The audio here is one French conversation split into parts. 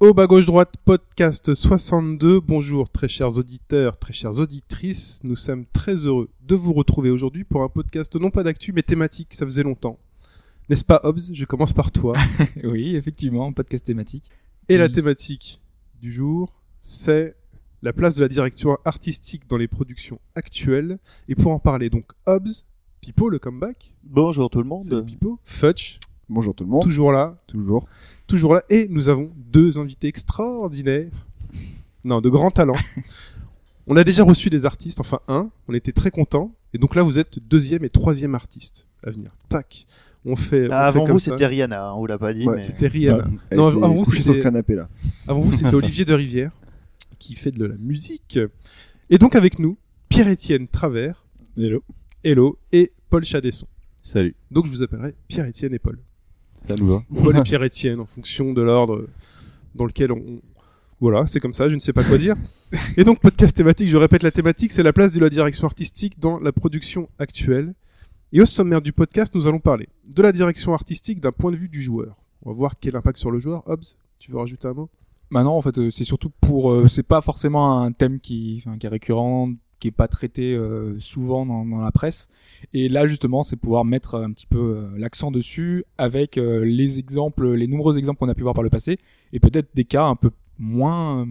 Au bas gauche droite podcast 62. Bonjour très chers auditeurs, très chères auditrices. Nous sommes très heureux de vous retrouver aujourd'hui pour un podcast non pas d'actu mais thématique. Ça faisait longtemps. N'est-ce pas Hobbs? Je commence par toi. oui, effectivement, podcast thématique. Et la thématique du jour, c'est la place de la direction artistique dans les productions actuelles. Et pour en parler donc Hobbs, Pipo le comeback, Bonjour tout le c'est monde. Pipo, Futch, Bonjour tout le monde. toujours là, Toujours. toujours là. Et nous avons deux invités extraordinaires. Non, de grands talents. On a déjà reçu des artistes, enfin un, on était très contents. Et donc là, vous êtes deuxième et troisième artiste à venir. Tac. On fait. on Ah, fait avant comme vous, c'était Rihanna, hein, on vous l'a pas dit. Ouais, mais... C'était Rihanna. Elle Non, avant vous, sur c'était- ce canapé là. Avant vous, c'était Olivier de Rivière qui fait de la musique. Et donc avec nous, Pierre-Étienne Travers. Hello. Hello. Et Paul Chadesson. Salut. Donc je vous appellerai Pierre-Étienne et Paul. Ça nous va. Paul et Pierre-Étienne en fonction de l'ordre dans lequel on... Voilà, c'est comme ça, je ne sais pas quoi dire. Et donc podcast thématique, je répète la thématique, c'est la place de la direction artistique dans la production actuelle. Et au sommaire du podcast, nous allons parler de la direction artistique d'un point de vue du joueur. On va voir quel impact sur le joueur. Hobbs, tu veux rajouter un mot? Maintenant, en fait, euh, c'est surtout pour. euh, c'est pas forcément un thème qui, enfin, qui est récurrent, qui est pas traité euh, souvent dans, dans la presse. Et là, justement, c'est pouvoir mettre un petit peu euh, l'accent dessus avec euh, les exemples, les nombreux exemples qu'on a pu voir par le passé, et peut-être des cas un peu moins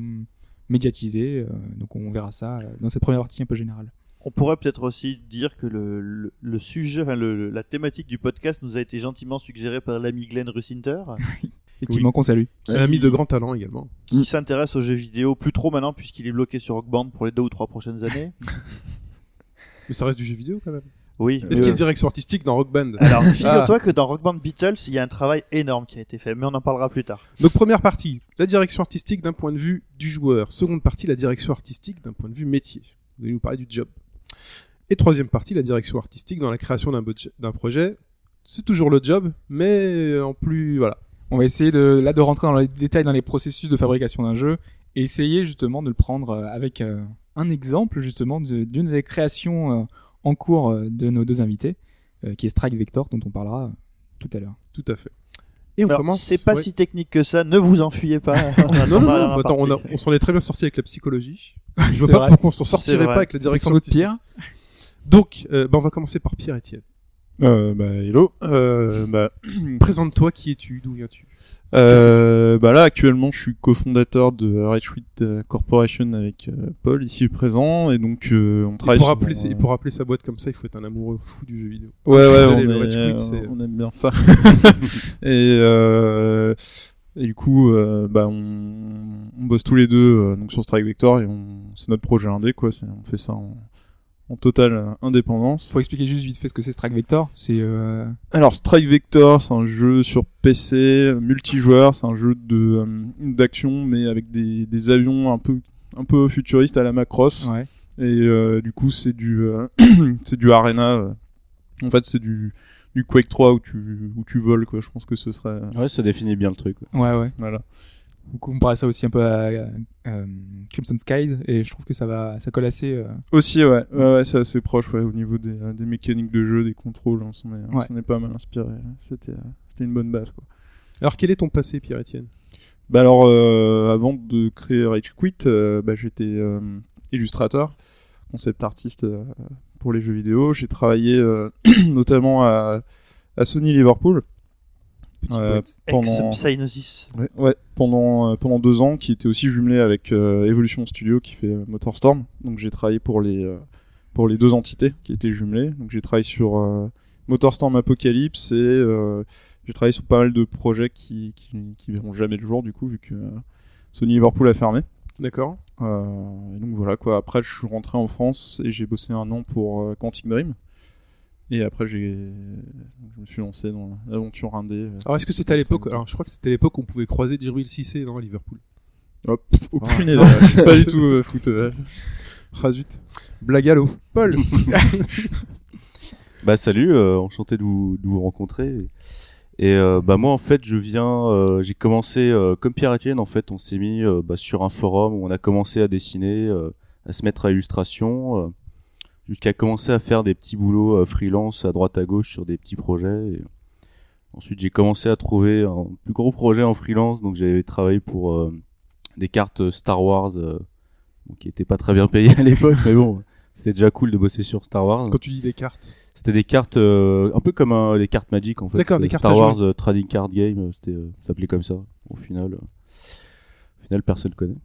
médiatisés. donc, on verra ça dans cette première partie un peu générale. On pourrait peut-être aussi dire que le, le, le sujet, enfin, le- la thématique du podcast nous a été gentiment suggérée par l'ami Glenn Russinter, Effectivement, qu'on salue. Un ami de grand talent également. qui s'intéresse aux jeux vidéo plus trop maintenant puisqu'il est bloqué sur Rock Band pour les deux ou trois prochaines années. Mais ça reste du jeu vidéo quand même. Oui. Est-ce qu'il y a euh, une direction artistique dans Rock Band Alors, figure-toi que dans Rock Band Beatles, il y a un travail énorme qui a été fait, mais on en parlera plus tard. Donc première partie, la direction artistique d'un point de vue du joueur. Seconde partie, la direction artistique d'un point de vue métier. Vous allez nous parler du job. Et troisième partie, la direction artistique dans la création d'un budget- d'un projet. C'est toujours le job, mais en plus, voilà. On va essayer de, là de rentrer dans les détails dans les processus de fabrication d'un jeu et essayer justement de le prendre euh, avec euh, un exemple justement de- d'une des créations euh, en cours de nos deux invités, qui est Strike Vector, dont on parlera tout à l'heure. Tout à fait. Et on Alors, commence. c'est pas ouais. si technique que ça, ne vous enfuyez pas. Non, non, non, attends, on, a- partie. on s'en est très bien sorti avec la psychologie. Je vois pas vrai. pourquoi on s'en sortirait pas avec la direction artistique. pire. Donc, euh, bah, on va commencer par Pierre Etienne. Euh, bah, hello. Euh, bah, Présente-toi, qui es-tu D'où viens-tu? Euh, bah là, actuellement, je suis cofondateur de euh, Corporation avec euh, Paul, ici présent, et donc euh, on Et travaille pour, sur, rappeler, euh, et pour rappeler sa boîte comme ça, il faut être un amoureux fou du jeu vidéo. Ouais, ouais, on, est- euh, on aime bien ça. et, euh, et du coup, euh, bah, on, on bosse tous les deux euh, donc sur Strike Vector et c'est notre projet indé, quoi. On fait ça en, en totale euh, indépendance. Faut expliquer juste vite fait ce que c'est Strike Vector. C'est euh, Alors Strike Vector, c'est un jeu sur PC euh, multijoueur, c'est un jeu de euh, d'action mais avec des, des avions un peu un peu futuristes à la Macross ouais. et euh, du coup c'est du euh, c'est du arena en fait c'est du du Quake 3 où tu où tu voles quoi, je pense que ce serait Ouais, ça définit bien le truc. Ouais, ouais. voilà. On comparait ça aussi un peu à, à, euh, Crimson Skies et je trouve que ça va, ça colle assez. euh, Aussi ouais, ouais, ouais c'est assez proche ouais, au niveau des, euh, des mécaniques de jeu, des contrôles, on s'en est, on Ouais. s'en est pas mal inspiré. C'était c'était une bonne base quoi. Alors, quel est ton passé, Pierre Etienne? Bah alors, euh, avant de créer Rage Quit, euh, bah, j'étais euh, illustrateur, concept artiste euh, pour les jeux vidéo. J'ai travaillé euh, notamment à, à Sony Liverpool euh, pendant, Ex-Psygnosis. ouais, pendant, euh, pendant deux ans, qui était aussi jumelé avec euh, Evolution Studio qui fait euh, Motorstorm. Donc j'ai travaillé pour les, euh, pour les deux entités qui étaient jumelées. Donc j'ai travaillé sur euh, Motorstorm Apocalypse et euh, j'ai travaillé sur pas mal de projets qui, qui, qui verront jamais le jour du coup vu que euh, Sony Liverpool a fermé. D'accord. Euh, donc voilà quoi. Après je suis rentré en France et j'ai bossé un an pour euh, Quantic Dream. Et après j'ai, je me suis lancé dans l'aventure indé. euh, Alors, est-ce que c'était à l'époque Alors, je crois que c'était à l'époque où on pouvait croiser Jibril Cissé dans Liverpool. Hop, pff, aucune Ah. idée. Je suis pas du tout euh, foot. euh. Ah zut. Blague à l'eau. Paul Bah salut, euh, enchanté de vous, de vous rencontrer. Et euh, bah moi en fait je viens, euh, j'ai commencé euh, comme Pierre Etienne en fait, on s'est mis euh, bah, sur un forum où on a commencé à dessiner, euh, à se mettre à illustration, euh, jusqu'à commencer à faire des petits boulots euh, freelance à droite à gauche sur des petits projets. Et ensuite j'ai commencé à trouver un plus gros projet en freelance, donc j'avais travaillé pour euh, des cartes Star Wars, euh, qui étaient pas très bien payées à l'époque, mais bon. C'était déjà cool de bosser sur Star Wars. Quand tu dis des cartes. C'était des cartes euh, un peu comme les cartes Magic en fait. D'accord, des cartes Star à jouer. Wars euh, Trading Card Game, c'était ça s'appelait comme ça. Au final, euh, au final personne connaît.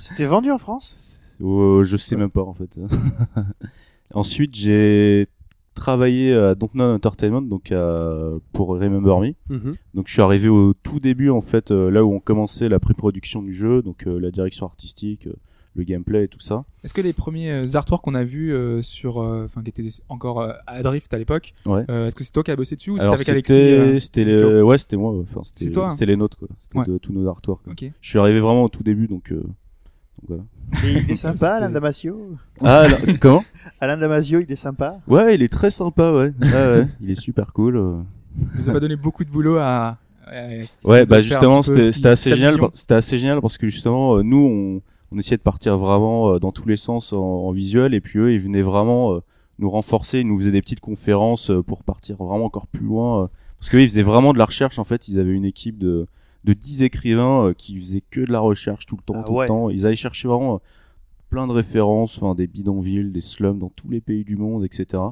C'était vendu en France? Je sais même pas en fait. Ensuite, j'ai travaillé à Dontnod Entertainment donc à- pour Remember Me. Mhm. Donc je suis arrivé au tout début en fait euh, là où on commençait la pré-production du jeu, donc euh, la direction artistique, euh, le gameplay et tout ça. Est-ce que les premiers artworks qu'on a vus euh, sur, enfin, qui étaient encore à Drift à l'époque, Ouais. est-ce que c'est toi qui as bossé dessus ou c'était avec Alexis c'était euh, c'était Miklo le- ouais c'était moi enfin c'était toi, hein. c'était les nôtres quoi. C'était Ouais. tous nos artworks. Je suis arrivé vraiment au tout début donc voilà. Et il est sympa, Alain Damasio? Ah comment? Alain Damasio, il est sympa Ouais, il est très sympa ouais. ouais, ouais. Il est super cool. euh. Il nous a pas donné beaucoup de boulot à. Ouais, bah justement, c'était assez génial. C'était assez génial parce que justement, euh, nous, on, on essayait de partir vraiment euh, dans tous les sens en, en visuel, et puis eux, ils venaient vraiment euh, nous renforcer, ils nous faisaient des petites conférences euh, pour partir vraiment encore plus loin. euh, parce qu'eux, ils faisaient vraiment de la recherche. En fait, ils avaient une équipe de de 10 écrivains euh, qui faisaient que de la recherche tout le temps, Ah tout ouais. le temps. Ils allaient chercher vraiment euh, plein de références, enfin des bidonvilles, des slums dans tous les pays du monde, etc.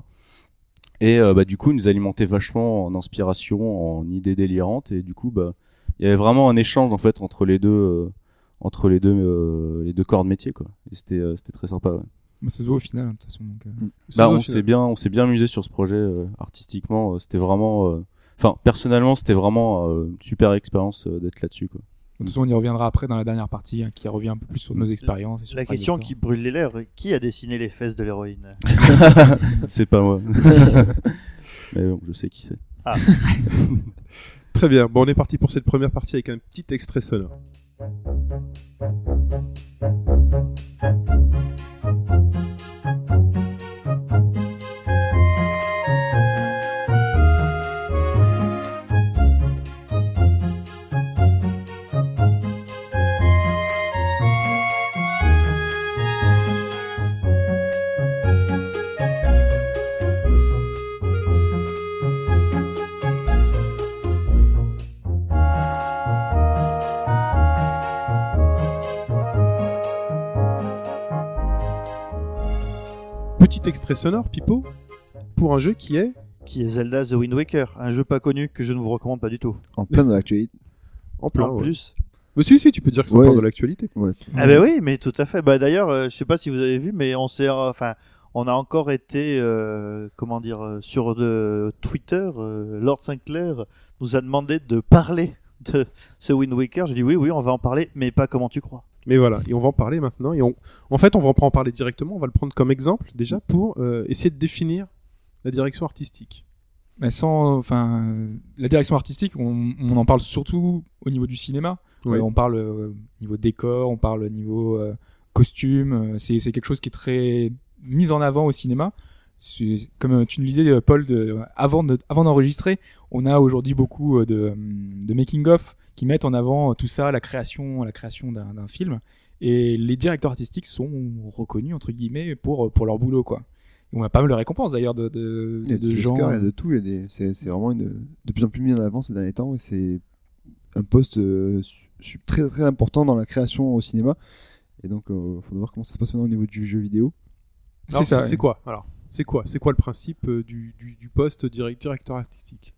Et euh, bah du coup, ils nous alimentaient vachement en inspiration, en idées délirantes, et du coup, bah il y avait vraiment un échange en fait entre les deux, euh, entre les deux, euh, les deux corps de métier quoi. Et c'était, euh, c'était très sympa. Ouais. Bah, ça se voit au final, hein, de toute façon. donc, euh. C'est Bah, au on final. s'est bien, on s'est bien amusé sur ce projet euh, artistiquement. euh, c'était vraiment, euh, enfin personnellement, c'était vraiment euh, une super expérience euh, d'être là-dessus quoi. De toute façon, on y reviendra après dans la dernière partie, hein, qui revient un peu plus sur nos expériences. et sur La question qui brûle les lèvres, qui a dessiné les fesses de l'héroïne c'est pas moi. Mais bon, je sais qui c'est. Très bien. Bon, on est parti pour cette première partie avec un petit extrait sonore. Petit extrait sonore, Pipo, pour un jeu qui est Qui est Zelda The Wind Waker, un jeu pas connu que je ne vous recommande pas du tout. En plein dans l'actualité. en plein. en ouais. plus. Mais si, si, tu peux dire que ça Ouais. parle de l'actualité. Ouais. Ah ben oui, mais tout à fait. Bah d'ailleurs, euh, je sais pas si vous avez vu, mais on s'est, euh, enfin, on a encore été, euh, comment dire, euh, sur de Twitter. euh, Lord Sinclair nous a demandé de parler de ce Wind Waker. J'ai dit oui, oui, on va en parler, mais pas comment tu crois. Mais voilà, et on va en parler maintenant. Et on... En fait, on va en parler directement, on va le prendre comme exemple déjà pour euh, essayer de définir la direction artistique. Mais sans, enfin, la direction artistique, on, on en parle surtout au niveau du cinéma. Oui. Euh, on parle euh, niveau décor, on parle niveau euh, costume. c'est quelque chose qui est très mis en avant au cinéma. Comme tu nous disais, Paul, de, avant de- avant d'enregistrer, on a aujourd'hui beaucoup de, de making of qui mettent en avant euh, tout ça, la création, la création d'un film. Et les directeurs artistiques sont reconnus entre guillemets pour pour leur boulot, quoi. Et on a pas mal de récompenses d'ailleurs de, de, Il y a de des gens. Oscars, il y a de tout. C'est c'est vraiment une... de plus en plus mis en avant ces derniers temps. Et c'est un poste euh, très très important dans la création au cinéma. Et donc, il faut voir comment ça se passe maintenant au niveau du jeu vidéo. Ça, c'est c'est quoi Alors, c'est quoi C'est quoi le principe euh, du, du, du poste direct- directeur artistique?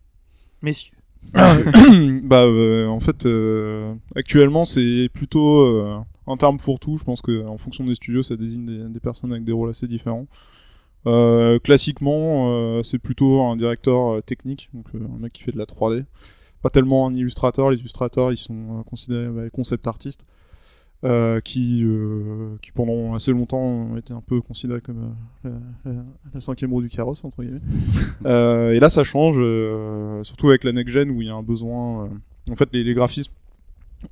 Messieurs, bah euh, en fait euh, actuellement c'est plutôt euh, un terme fourre-tout je pense que en fonction des studios ça désigne des, personnes avec des rôles assez différents. Euh, classiquement euh, c'est plutôt un directeur euh, technique donc un mec qui fait de la 3D pas tellement un illustrateur. Les illustrateurs ils sont considérés bah, concept artistes euh, qui euh, qui pendant assez longtemps ont été un peu considérés comme euh, la, la- la cinquième roue du carrosse entre guillemets et là, ça change, surtout avec la next gen où il y a un besoin. en fait, les, les graphismes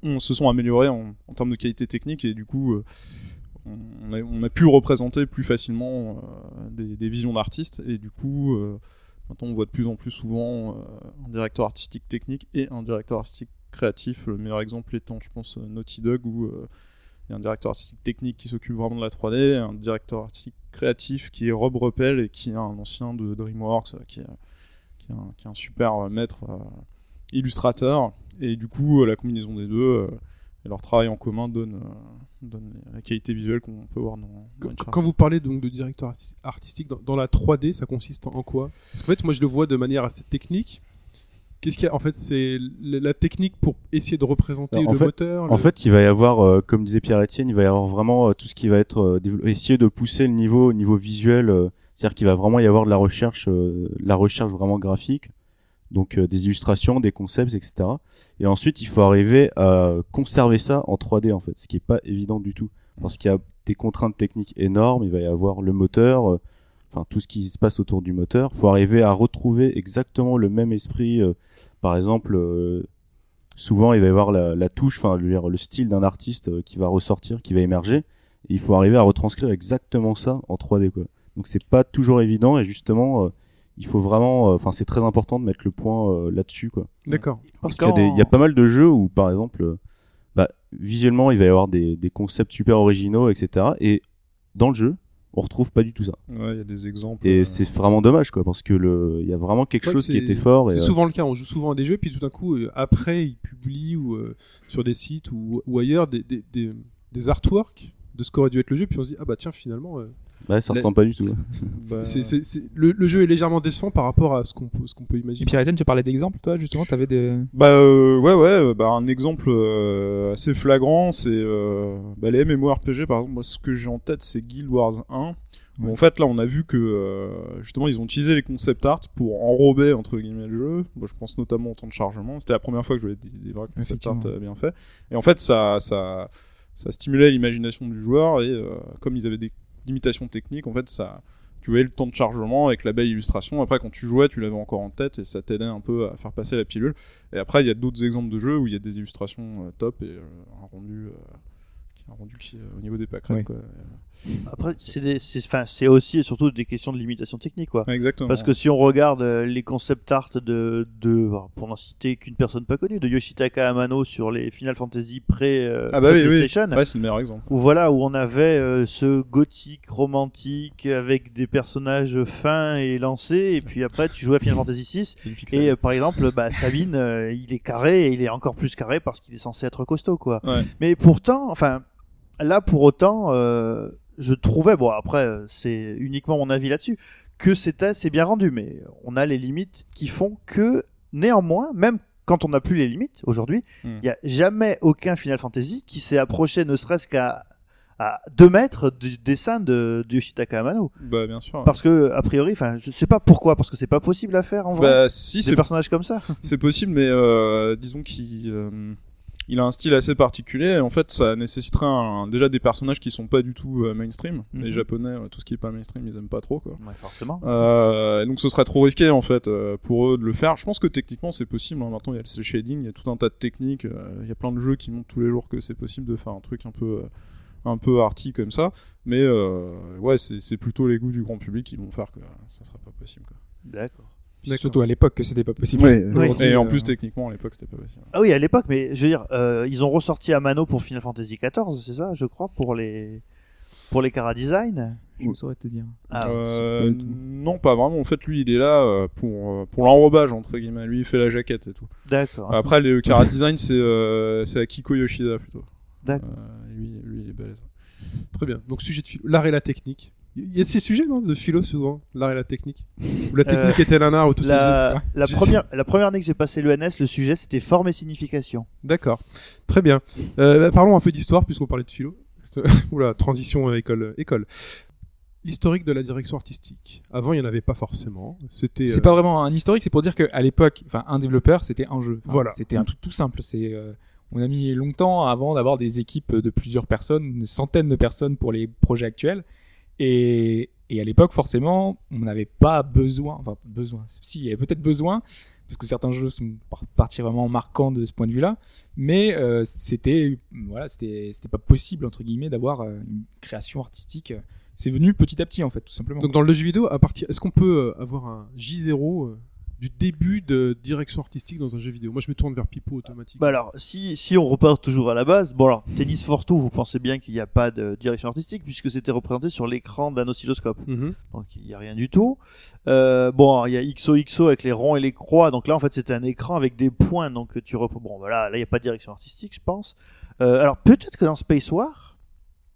on, se sont améliorés en, en termes de qualité technique et du coup, on, a, on a pu représenter plus facilement des, des visions d'artistes et du coup maintenant on voit de plus en plus souvent euh, un directeur artistique technique et un directeur artistique créatif. Le meilleur exemple étant, je pense, Naughty Dog où euh, il y a un directeur artistique technique qui s'occupe vraiment de la 3D, un directeur artistique créatif qui est Rob Ruppel et qui est un ancien de DreamWorks, euh, qui est, qui est, un, qui est un super euh, maître euh, illustrateur. Et du coup, euh, la combinaison des deux euh, et leur travail en commun donne, euh, donne la qualité visuelle qu'on peut voir dans, dans Quand, vous parlez donc de directeur arti- artistique, dans, dans la 3D, ça consiste en quoi? Parce qu'en fait, moi, je le vois de manière assez technique. Qu'est-ce qu'il y a En fait, c'est la technique pour essayer de représenter Alors, le fait- moteur. En fait, il va y avoir, euh, comme disait Pierre-Etienne, il va y avoir vraiment euh, tout ce qui va être euh, essayer de pousser le niveau au niveau visuel, c'est-à-dire qu'il va vraiment y avoir de la recherche, la recherche vraiment graphique, donc des illustrations, des concepts, etc. Et ensuite, il faut arriver à conserver ça en 3D en fait, ce qui est pas évident du tout, parce qu'il y a des contraintes techniques énormes. Il va y avoir le moteur, enfin tout ce qui se passe autour du moteur. Il faut arriver à retrouver exactement le même esprit. euh, par exemple, euh, souvent il va y avoir la, la touche, enfin le style d'un artiste euh, qui va ressortir, qui va émerger. Et il faut arriver à retranscrire exactement ça en 3D quoi. Donc c'est pas toujours évident et justement euh, il faut vraiment, euh, enfin c'est très important de mettre le point euh, là-dessus quoi. D'accord. Parce qu'il y, y a pas mal de jeux où, par exemple, euh, bah, visuellement, il va y avoir des, des concepts super originaux, etc. Et dans le jeu, on retrouve pas du tout ça. Ouais, il y a des exemples. Et euh, c'est vraiment dommage, quoi, parce que le, il y a vraiment quelque chose qui était fort. C'est euh, souvent le cas. On joue souvent à des jeux, puis tout d'un coup, euh, après, ils publient ou sur des sites ou, ou ailleurs des, des, des, des artworks de ce qu'aurait dû être le jeu, puis on se dit ah bah tiens finalement. Ouais, ça la- ressemble pas du tout. bah, c'est- c'est- c'est- le, le jeu est légèrement décevant par rapport à ce qu'on peut, ce qu'on peut Et imaginer. Pierre Etienne, tu parlais d'exemples, toi, justement, t'avais des. Bah euh, ouais ouais euh, bah un exemple euh, assez flagrant c'est euh, bah, les MMORPG par exemple moi ce que j'ai en tête c'est Guild Wars 1 où Ouais. en fait là on a vu que euh, justement ils ont utilisé les concept art pour enrober entre guillemets le jeu moi je pense notamment au temps de chargement c'était la première fois que je voyais des, des vrais concept art euh, bien faits et en fait ça ça ça stimulait l'imagination du joueur et euh, comme ils avaient des limitations techniques en fait ça tu voyais le temps de chargement avec la belle illustration. Après, quand tu jouais, tu l'avais encore en tête et ça t'aidait un peu à faire passer la pilule. Et après, il y a d'autres exemples de jeux où il y a des illustrations euh, top et euh, un rendu, euh, qui- un rendu qui, euh, au niveau des. Oui. Après, c'est aussi et surtout des questions de limitation technique, quoi. Exactement. Parce que si on regarde euh, les concept art de, de bah, pour n'en citer qu'une personne pas connue, de Yoshitaka Amano sur les Final Fantasy pré, euh, ah bah oui, oui. PlayStation, Ouais, c'est le meilleur exemple. où voilà où on avait euh, ce gothique romantique avec des personnages fins et lancés, et puis après tu jouais à Final Fantasy 6 et euh, par exemple bah, Sabine, il est carré et il est encore plus carré parce qu'il est censé être costaud, quoi. Ouais. Mais pourtant, enfin, là pour autant, euh, je trouvais, bon après euh, c'est uniquement mon avis là-dessus, que c'était c'est bien rendu, mais on a les limites qui font que néanmoins, même quand on n'a plus les limites aujourd'hui, il Hmm. n'y a jamais aucun Final Fantasy qui s'est approché ne serait-ce qu'à à 2 mètres du dessin de, de Yoshitaka Amano. Bah bien sûr. Parce que, a priori, enfin, je sais pas pourquoi, parce que c'est pas possible à faire en vrai. Bah si, des personnages comme ça. C'est possible, mais euh, disons qu'il euh, il a un style assez particulier. En fait, ça nécessiterait un- déjà des personnages qui sont pas du tout euh, mainstream. Mhm. Les Japonais, euh, tout ce qui est pas mainstream, ils aiment pas trop quoi. Ouais, forcément. Euh, donc ce serait trop risqué en fait euh, pour eux de le faire. Je pense que techniquement c'est possible. hein. Maintenant il y a le shading, il y a tout un tas de techniques. euh, Il y a plein de jeux qui montrent tous les jours que c'est possible de faire un truc un peu euh, un peu arty comme ça. Mais euh, ouais, c'est plutôt les goûts du grand public qui vont faire que ça serait pas possible. Quoi. D'accord. Surtout à l'époque que c'était pas possible. Ouais, Oui. Aujourd'hui, Et en euh, plus techniquement à l'époque c'était pas possible. Ah oui, à l'époque, mais je veux dire, euh, ils ont ressorti Amano pour Final Fantasy XIV, c'est ça, je crois, pour les pour les Cara Design. Je saurais te dire. Ah, Euh, non, pas vraiment. En fait, lui, il est là euh, pour euh, pour l'enrobage entre guillemets. Lui, il fait la jaquette, c'est tout. d'accord. Après, le Cara Design, c'est euh, c'est Akiko Yoshida plutôt. D'accord. Euh, lui, lui, il est balèze. Très bien. Donc sujet de et la technique. Il y a ces sujets non de philo souvent, l'art et la technique. Ou la technique est-elle un art ou tout ça. La, première la première année que j'ai passé l'ENS, le sujet c'était forme et signification. D'accord. Très bien. Euh, bah, parlons un peu d'histoire puisqu'on parlait de philo. Oula, transition euh, école euh, école. L'historique de la direction artistique. Avant, il n'y en avait pas forcément. C'était. C'est euh, pas vraiment un historique, c'est pour dire qu'à l'époque, enfin, un développeur, c'était un jeu. Enfin, Voilà. C'était un truc tout simple. C'est, euh, on a mis longtemps avant d'avoir des équipes de plusieurs personnes, une centaine de personnes pour les projets actuels. Et, à l'époque, forcément, on n'avait pas besoin, enfin, besoin. Si, il y avait peut-être besoin parce que certains jeux sont par- partis vraiment marquants de ce point de vue-là, mais euh, c'était voilà, c'était pas possible entre guillemets d'avoir euh, une création artistique. C'est venu petit à petit en fait, tout simplement. Donc dans le jeu vidéo, à partir, est-ce qu'on peut euh, avoir un J0 euh, du début de direction artistique dans un jeu vidéo Moi, je me tourne vers Pipo automatique. Bah alors, si, si on repart toujours à la base, bon alors, Tennis for Two, vous pensez bien qu'il n'y a pas de direction artistique puisque c'était représenté sur l'écran d'un oscilloscope. Mhm. Donc il n'y a rien du tout. Euh, bon, il y a XOXO avec les ronds et les croix. Donc là, en fait, c'était un écran avec des points. Donc tu rep... Bon, voilà, là, il n'y a pas de direction artistique, je pense. Euh, alors peut-être que dans Space War,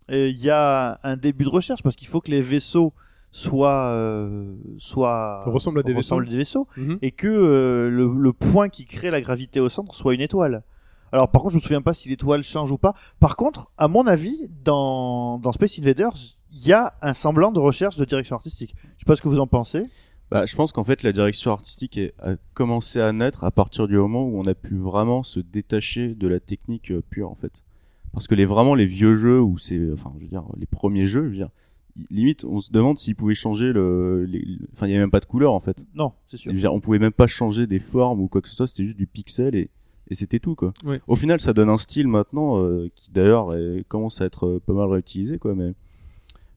euh, il y a un début de recherche parce qu'il faut que les vaisseaux soient, euh, soient Ressemblent à des vaisseaux. ressemblent à des vaisseaux Mhm. et que euh, le, le point qui crée la gravité au centre soit une étoile. Alors par contre, je me souviens pas si l'étoile change ou pas. Par contre, à mon avis, dans, dans Space Invaders, il y a un semblant de recherche de direction artistique. Je sais pas ce que vous en pensez. Bah, je pense qu'en fait, la direction artistique est- a commencé à naître à partir du moment où on a pu vraiment se détacher de la technique euh, pure, en fait. Parce que les vraiment les vieux jeux où c'est, enfin, je veux dire, les premiers jeux, je veux dire, limite, on se demande s'ils pouvaient changer le, enfin, il y a même pas de couleur, en fait. Non, c'est sûr. Dire, on pouvait même pas changer des formes ou quoi que ce soit, c'était juste du pixel et, et c'était tout, quoi. Au final, ça donne un style maintenant, euh, qui d'ailleurs commence à être euh, pas mal réutilisé, quoi, mais,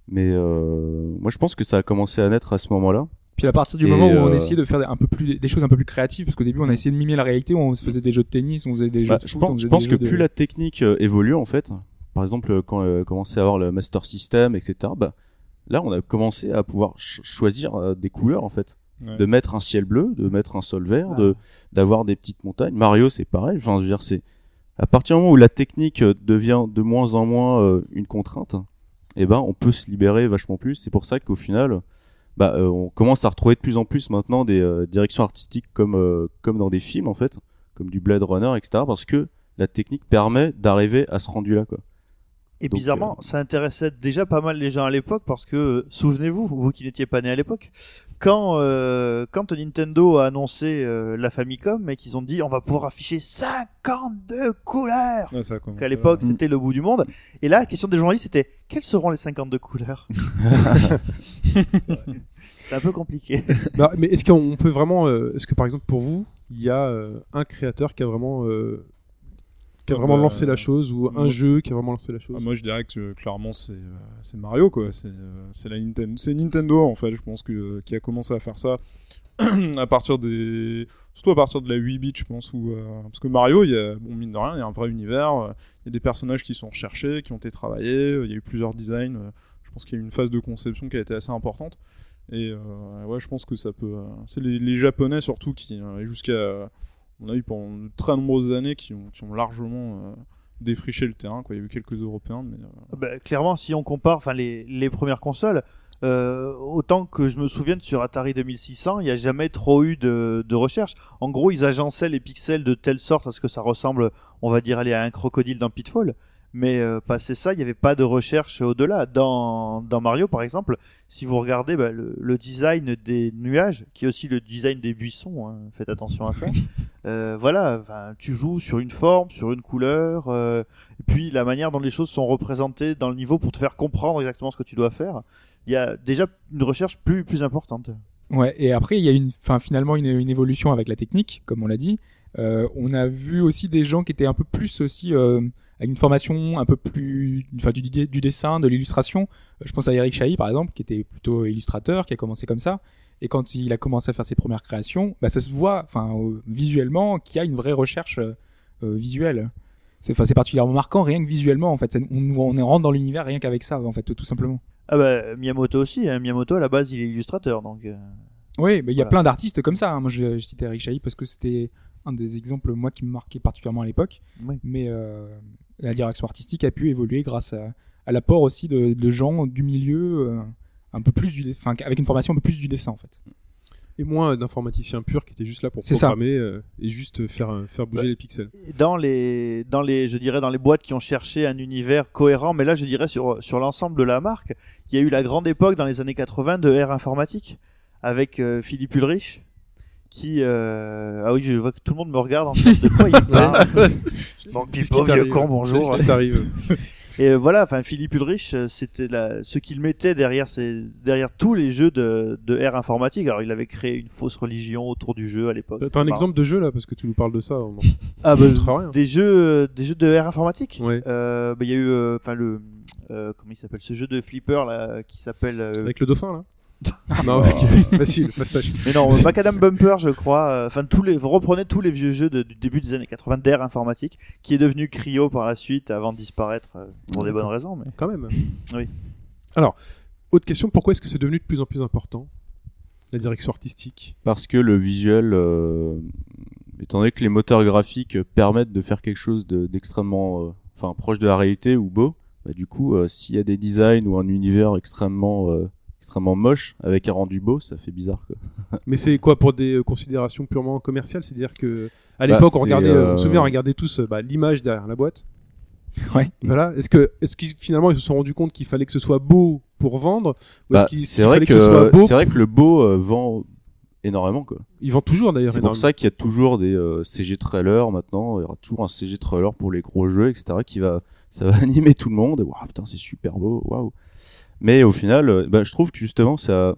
mais, euh, moi, je pense que ça a commencé à naître à ce moment-là. Puis à partir du Et, moment où on essayait de faire un peu plus des choses un peu plus créatives, parce qu'au début on a essayé de mimer la réalité, on faisait des jeux de tennis, on faisait des jeux Bah, de je foot, on je pense que de- plus la technique évolue en fait, par exemple quand euh, commençait à avoir le Master System, etc. Bah là on a commencé à pouvoir ch- choisir euh, des couleurs en fait, Ouais. de mettre un ciel bleu, de mettre un sol vert, Ah. de d'avoir des petites montagnes. Mario c'est pareil. Enfin je veux dire c'est à partir du moment où la technique euh, devient de moins en moins euh, une contrainte, eh ben on peut se libérer vachement plus. C'est pour ça qu'au final bah, euh, on commence à retrouver de plus en plus maintenant des euh, directions artistiques comme euh, comme dans des films en fait, comme du Blade Runner, etc. Parce que la technique permet d'arriver à ce rendu là quoi. Et Donc, bizarrement, ça intéressait déjà pas mal les gens à l'époque parce que, euh, souvenez-vous, vous qui n'étiez pas né à l'époque, quand, euh, quand Nintendo a annoncé euh, la Famicom et qu'ils ont dit on va pouvoir afficher 52 couleurs Ouais, ça qu'à l'époque c'était le bout du monde. Et là, la question des journalistes c'était quelles seront les 52 couleurs C'était un peu compliqué. Bah, mais est-ce qu'on peut vraiment, euh, est-ce que par exemple pour vous, il y a euh, un créateur qui a vraiment, euh, qui a vraiment bah, lancé la chose ou un jeu qui a vraiment lancé la chose. Ah, moi je dirais que euh, clairement c'est euh, Mario quoi, c'est euh, la Nintendo, c'est Nintendo en fait, je pense que euh, qui a commencé à faire ça à partir des surtout à partir de la 8 bits je pense où euh, parce que Mario il y a bon mine de rien, il y a un vrai univers, euh, il y a des personnages qui sont recherchés, qui ont été travaillés, euh, il y a eu plusieurs designs, euh, je pense qu'il y a eu une phase de conception qui a été assez importante. Et euh, ouais, je pense que ça peut euh, c'est les, les japonais surtout qui euh, jusqu'à on a eu pendant très nombreuses années qui ont, largement euh, défriché le terrain il y a eu quelques européens mais euh, Bah, clairement, si on compare, les, premières consoles, euh, autant que je me souvienne sur Atari 2600, il n'y a jamais trop eu de, recherche. En gros, ils agençaient les pixels de telle sorte à ce que ça ressemble, on va dire, à un crocodile dans Pitfall. Mais euh, passé ça, il n'y avait pas de recherche au-delà. Dans, dans Mario, par exemple, si vous regardez bah, le, le design des nuages, qui est aussi le design des buissons, hein, faites attention à ça. euh, voilà, tu joues sur une forme, sur une couleur, euh, et puis la manière dont les choses sont représentées dans le niveau pour te faire comprendre exactement ce que tu dois faire. Il y a déjà une recherche plus plus importante. Ouais, et après, il y a une, enfin, finalement une, une évolution avec la technique, comme on l'a dit. Euh, on a vu aussi des gens qui étaient un peu plus aussi euh, avec une formation un peu plus, enfin, du, dessin, de l'illustration. Euh, Je pense à Eric Chahi, par exemple, qui était plutôt illustrateur, qui a commencé comme ça. Et quand il a commencé à faire ses premières créations, bah, ça se voit, enfin, euh, visuellement, qu'il y a une vraie recherche euh, euh, visuelle. C'est, particulièrement marquant, rien que visuellement, en fait. On, on rentre dans l'univers rien qu'avec ça, en fait, tout simplement. Ah bah Miyamoto aussi. Hein. Miyamoto à la base il est illustrateur donc. euh, Oui, mais il y a plein d'artistes comme ça. hein. Moi, je, je citais Eric Chahi parce que c'était un des exemples, moi, qui me marquait particulièrement à l'époque. Oui. Mais la direction artistique a pu évoluer grâce à, à l'apport aussi de, de gens du milieu, euh, un peu plus du, enfin, avec une formation un peu plus du dessin, en fait. Et moins d'informaticiens purs qui étaient juste là pour programmer euh, et juste faire, euh, faire bouger les pixels. dans les dans les je dirais dans les boîtes qui ont cherché un univers cohérent mais là je dirais sur sur l'ensemble de la marque il y a eu la grande époque dans les années 80 de Air informatique avec euh, Philippe Ulrich qui euh... ah oui je vois que tout le monde me regarde en train de quoi il parle Pipo vieux con bonjour Et euh, voilà, enfin Philippe Ulrich, euh, c'était la... ce qu'il mettait derrière, ses... derrière tous les jeux de, de R informatique. Alors il avait créé une fausse religion autour du jeu à l'époque. T'as un marrant. exemple de jeu là parce que tu nous parles de ça. Ah bah, rien. des jeux, euh, des jeux de R informatique. Ouais. Euh, bah, il y a eu, enfin le, euh, comment il s'appelle, ce jeu de flipper là, qui s'appelle. Avec le dauphin là Non, ok, facile, fastoche. Mais non, euh, Macadam Bumper, je crois. euh, Enfin, tous les, vous reprenez tous les vieux jeux de- du début des années 80 d'ère informatique, qui est devenu Cryo par la suite, avant de disparaître euh, pour des bonnes raisons. Mais Quand même. Oui. Alors, autre question, pourquoi est-ce que c'est devenu de plus en plus important La direction artistique? Parce que le visuel, euh, étant donné que les moteurs graphiques permettent de faire quelque chose de- d'extrêmement, euh, enfin proche de la réalité ou beau, bah, du coup, euh, s'il y a des designs ou un univers extrêmement, euh, extrêmement moche avec un rendu beau, ça fait bizarre. Quoi. Mais c'est quoi pour des euh, considérations purement commerciales? C'est-à-dire que à Bah, l'époque, on regardait, euh, on se euh, souvient, on regardait tous euh, bah, l'image derrière la boîte. Ouais. Voilà. Est-ce que, est-ce qu'ils finalement ils se sont rendus compte qu'il fallait que ce soit beau pour vendre? Ou Bah, c'est vrai que, c'est vrai que le beau euh, vend énormément quoi. Ils vendent toujours d'ailleurs. C'est pour ça qu'il y a toujours des euh, CG trailers maintenant. Il y aura toujours un CG trailer pour les gros jeux, etc. Qui va, ça va animer tout le monde. Waouh, putain, c'est super beau. Waouh. Mais au final, euh, bah, je trouve que justement, ça,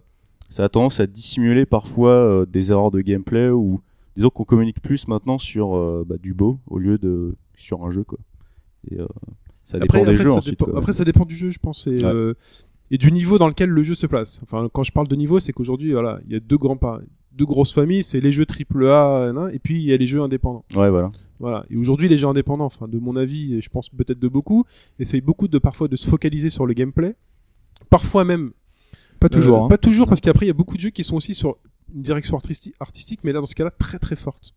ça a tendance à dissimuler parfois euh, des erreurs de gameplay ou disons qu'on communique plus maintenant sur euh, bah, du beau au lieu de sur un jeu quoi. Et euh, ça dépend Après, des après, jeux ça ensuite. dépend, quoi. après, ça dépend du jeu, je pense, et, Ouais. euh, et du niveau dans lequel le jeu se place. Enfin, quand je parle de niveau, c'est qu'aujourd'hui, voilà, il y a deux grands pa- deux grosses familles, c'est les jeux AAA, et puis il y a les jeux indépendants. Ouais, voilà. Voilà. Et aujourd'hui, les jeux indépendants, enfin, de mon avis, et je pense peut-être de beaucoup, essayent beaucoup de parfois de se focaliser sur le gameplay. Parfois même. Pas toujours. euh, hein. Pas toujours, parce qu'après, il y a beaucoup de jeux qui sont aussi sur une direction artistique, artistique mais là, dans ce cas-là, très très forte.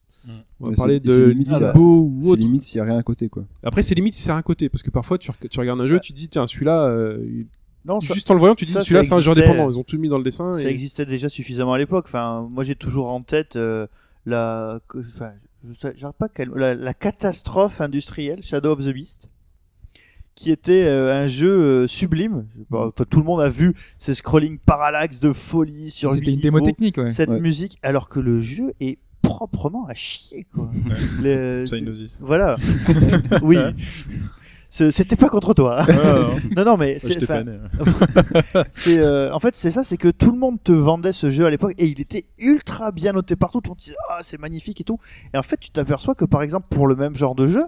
On va Mais parler c'est- c'est de limite, ça- ou C'est autre. limite s'il y a rien à côté, quoi. Après, c'est limite si c'est un côté, parce que parfois, tu, reg- tu regardes un jeu, tu te dis, tiens, celui-là, euh, non, ça, juste en le voyant, tu te dis, celui-là, c'est un jeu indépendant. Ils ont tout mis dans le dessin. ça et- existait déjà suffisamment à l'époque. Enfin, moi, j'ai toujours en tête euh, la, enfin, je sais, j'arrive pas quelle- la, la catastrophe industrielle Shadow of the Beast qui était euh, un jeu euh, sublime. Bon, enfin, tout le monde a vu ces scrolling parallaxe de folie sur C'était une démo technique, ouais. cette Ouais. musique, alors que le jeu est proprement à chier, quoi. Les- Psygnosis. Voilà. oui. Ce- C'était pas contre toi. Ouais. non, non, mais c'est, euh, en fait, c'est ça, c'est que tout le monde te vendait ce jeu à l'époque et il était ultra bien noté partout. Tout le monde disait, ah, c'est magnifique et tout. Et en fait, tu t'aperçois que par exemple, pour le même genre de jeu,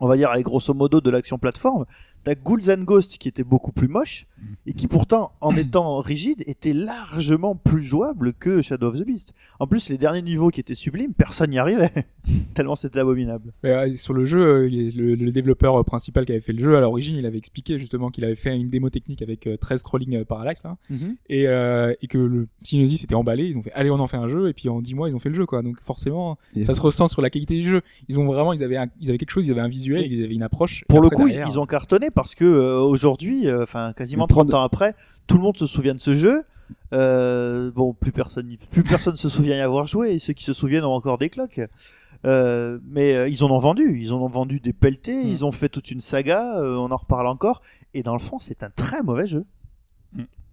on va dire, allez, grosso modo, de l'action plateforme, t'as Ghouls and Ghosts qui était beaucoup plus moche et qui pourtant, en étant rigide, était largement plus jouable que Shadow of the Beast. En plus, les derniers niveaux qui étaient sublimes, personne n'y arrivait. Tellement c'était abominable. Mais, euh, sur le jeu, euh, le, le développeur euh, principal qui avait fait le jeu à l'origine, il avait expliqué justement qu'il avait fait une démo technique avec euh, 13 scrolling parallaxe là, et, euh, et que le Psygnosis était emballé. Ils ont fait allez on en fait un jeu et puis en 10 mois ils ont fait le jeu quoi. Donc forcément Et- ça se ressent sur la qualité du jeu. Ils ont vraiment ils avaient un- ils avaient quelque chose, ils avaient un visuel, ils avaient une approche. Pour Et le coup, derrière, ils ont cartonné parce que euh, aujourd'hui, euh, enfin quasiment Mais prendre- 30 ans après, tout le monde se souvient de ce jeu. Euh, bon, plus personne, plus personne se souvient y avoir joué. Et ceux qui se souviennent ont encore des cloques. Euh, mais euh, ils en ont vendu, ils en ont vendu des pelletés, ils ont fait toute une saga. euh, on en reparle encore. Et dans le fond, c'est un très mauvais jeu.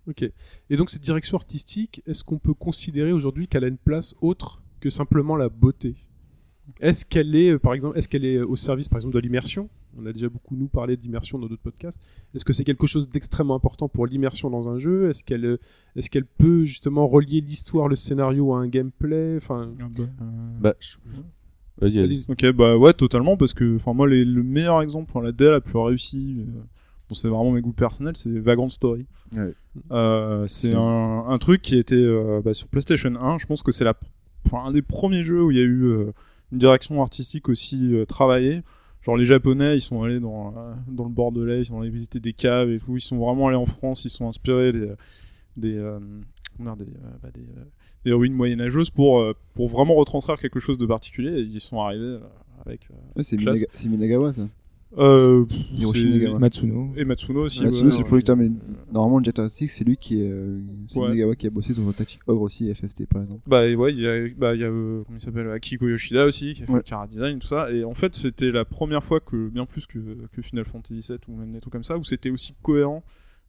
Ok. Et donc cette direction artistique, est-ce qu'on peut considérer aujourd'hui qu'elle a une place autre que simplement la beauté? Est-ce qu'elle est, par exemple, est-ce qu'elle est au service, par exemple, de l'immersion? On a déjà beaucoup nous parlé d'immersion dans d'autres podcasts. Est-ce que c'est quelque chose d'extrêmement important pour l'immersion dans un jeu? Est-ce qu'elle, euh, est-ce qu'elle peut justement relier l'histoire, le scénario à un gameplay? Enfin, Bah, je- Vas-y, vas-y. allez- Ok, bah ouais, totalement, parce que, enfin, moi, les- le meilleur exemple, enfin, la DA la plus réussie, euh, bon, c'est vraiment mes goûts personnels, c'est Vagrant Story. Ouais. Euh, c'est un, un truc qui était euh, bah, sur PlayStation 1. Je pense que c'est la, enfin, un des premiers jeux où il y a eu euh, une direction artistique aussi euh, travaillée. Genre les Japonais, ils sont allés dans euh, dans le Bordelais, ils sont allés visiter des caves et tout. Ils sont vraiment allés en France, ils sont inspirés des des euh, des, euh, bah, des, des ruines moyenâgeuses pour pour vraiment retranscrire quelque chose de particulier. Et ils y sont arrivés avec. Ouais, c'est Minagawa, ça. Euh, Hiroshi. Matsuno. Et Matsuno aussi. Matsuno, ouais, c'est le producteur, mais normalement, le directeur artistique, c'est lui qui est. euh, c'est Ouais. Minagawa qui a bossé sur Tactic Ogre aussi, et FFT par exemple. Bah et ouais, il y a, bah, il y a euh, comment il s'appelle Akiko Yoshida aussi qui a fait Ouais. le Chara Design tout ça et en fait c'était la première fois que bien plus que, que Final Fantasy VII ou même des trucs comme ça où c'était aussi cohérent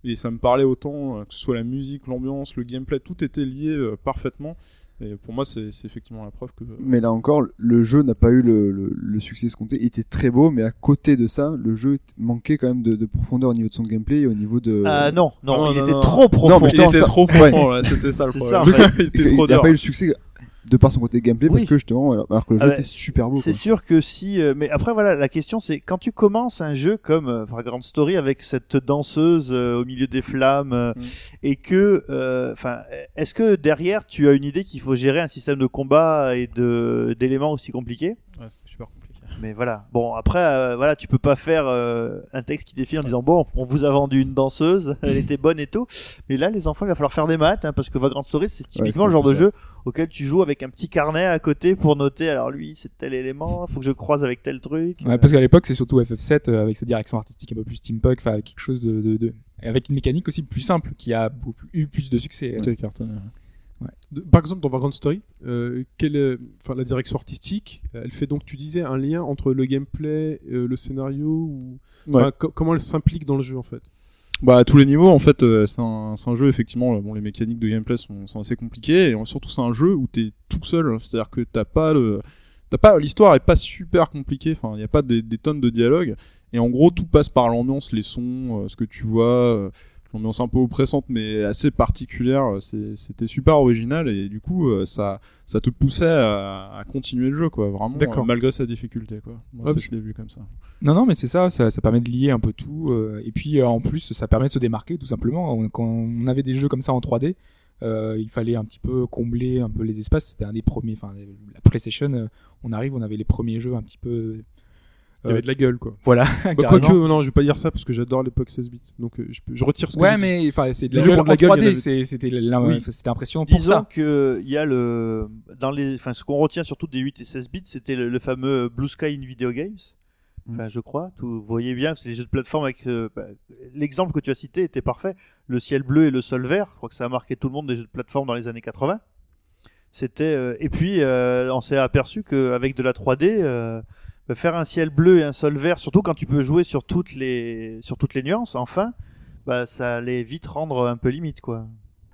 et ça me parlait autant que ce soit la musique, l'ambiance, le gameplay, tout était lié euh, parfaitement Et pour moi, c'est c'est effectivement la preuve que. Mais là encore, le jeu n'a pas eu le, le, le succès escompté. Il était très beau, mais à côté de ça, le jeu manquait quand même de, de profondeur au niveau de son gameplay et au niveau de. Ah non, non, Ah non, il non, était non. trop profond. Non, mais Il était ça- trop ouais. profond, là, c'était ça le problème. ça, en fait. il était il trop n'a dur. pas eu le succès de par son côté gameplay Oui. parce que justement, alors, alors que le Ah jeu bah, était super beau. C'est sûr que si, euh, mais après voilà, la question c'est quand tu commences un jeu comme euh, Vagrant Story avec cette danseuse euh, au milieu des flammes euh, Mm. et que, euh, enfin, est-ce que derrière tu as une idée qu'il faut gérer un système de combat et de d'éléments aussi compliqués? Ouais, c'était super compliqué. Mais voilà, bon après, euh, voilà, tu peux pas faire euh, un texte qui défile en disant bon, on vous a vendu une danseuse, elle était bonne et tout, mais là les enfants il va falloir faire des maths hein, parce que Vagrant Story c'est typiquement le genre de jeu auquel tu joues avec un petit carnet à côté pour noter alors lui c'est tel élément, faut que je croise avec tel truc. Ouais, parce qu'à l'époque, c'est surtout FF7 euh, avec sa direction artistique un peu plus steampunk, enfin avec quelque chose de, de, de- et avec une mécanique aussi plus simple qui a eu plus de succès. Par exemple, dans Vagrant Story, euh, quelle enfin, la direction artistique, elle fait donc, tu disais, un lien entre le gameplay, euh, le scénario, ou Ouais. enfin, co- comment elle s'implique dans le jeu en fait? Bah à tous les niveaux en fait euh, c'est un, jeu effectivement euh, bon les mécaniques de gameplay sont, sont assez compliquées et euh, surtout c'est un jeu où t'es tout seul c'est à dire que t'as pas le t'as pas l'histoire est pas super compliquée enfin il y a pas des, des tonnes de dialogues et en gros tout passe par l'ambiance les sons euh, ce que tu vois l'ambiance un peu oppressante mais assez particulière euh, c'était super original et du coup euh, ça ça te poussait à, à continuer le jeu quoi vraiment euh, malgré sa difficulté quoi moi je l'ai vu comme ça Non, non, mais c'est ça, ça, ça permet de lier un peu tout. euh, et puis euh, en plus, ça permet de se démarquer tout simplement. On- Quand on avait des jeux comme ça en 3D, euh, il fallait un petit peu combler un peu les espaces. C'était un des premiers, enfin la PlayStation, on arrive, on avait les premiers jeux un petit peu. Il y avait euh, de la gueule quoi. Voilà. Bah, quoique, non, je vais pas dire ça parce que j'adore l'époque 16 bits. Donc euh, je, retire ce que Ouais, mais enfin, c'est de la gueule de la gueule, il y en 3D. avait- c'est- C'était Oui. impressionnant pour Disons ça. que il y a le dans les, enfin ce qu'on retient surtout des 8 et 16 bits, c'était le, le fameux Blue Sky in Video Games. Enfin, je crois. Tout, vous voyez bien, c'est les jeux de plateforme avec euh, bah, l'exemple que tu as cité était parfait. Le ciel bleu et le sol vert. Je crois que ça a marqué tout le monde des jeux de plateforme dans les années 80. C'était euh, et puis euh, on s'est aperçu qu'avec de la 3D, euh, bah, faire un ciel bleu et un sol vert, surtout quand tu peux jouer sur toutes les sur toutes les nuances, enfin, bah ça allait vite rendre un peu limite quoi.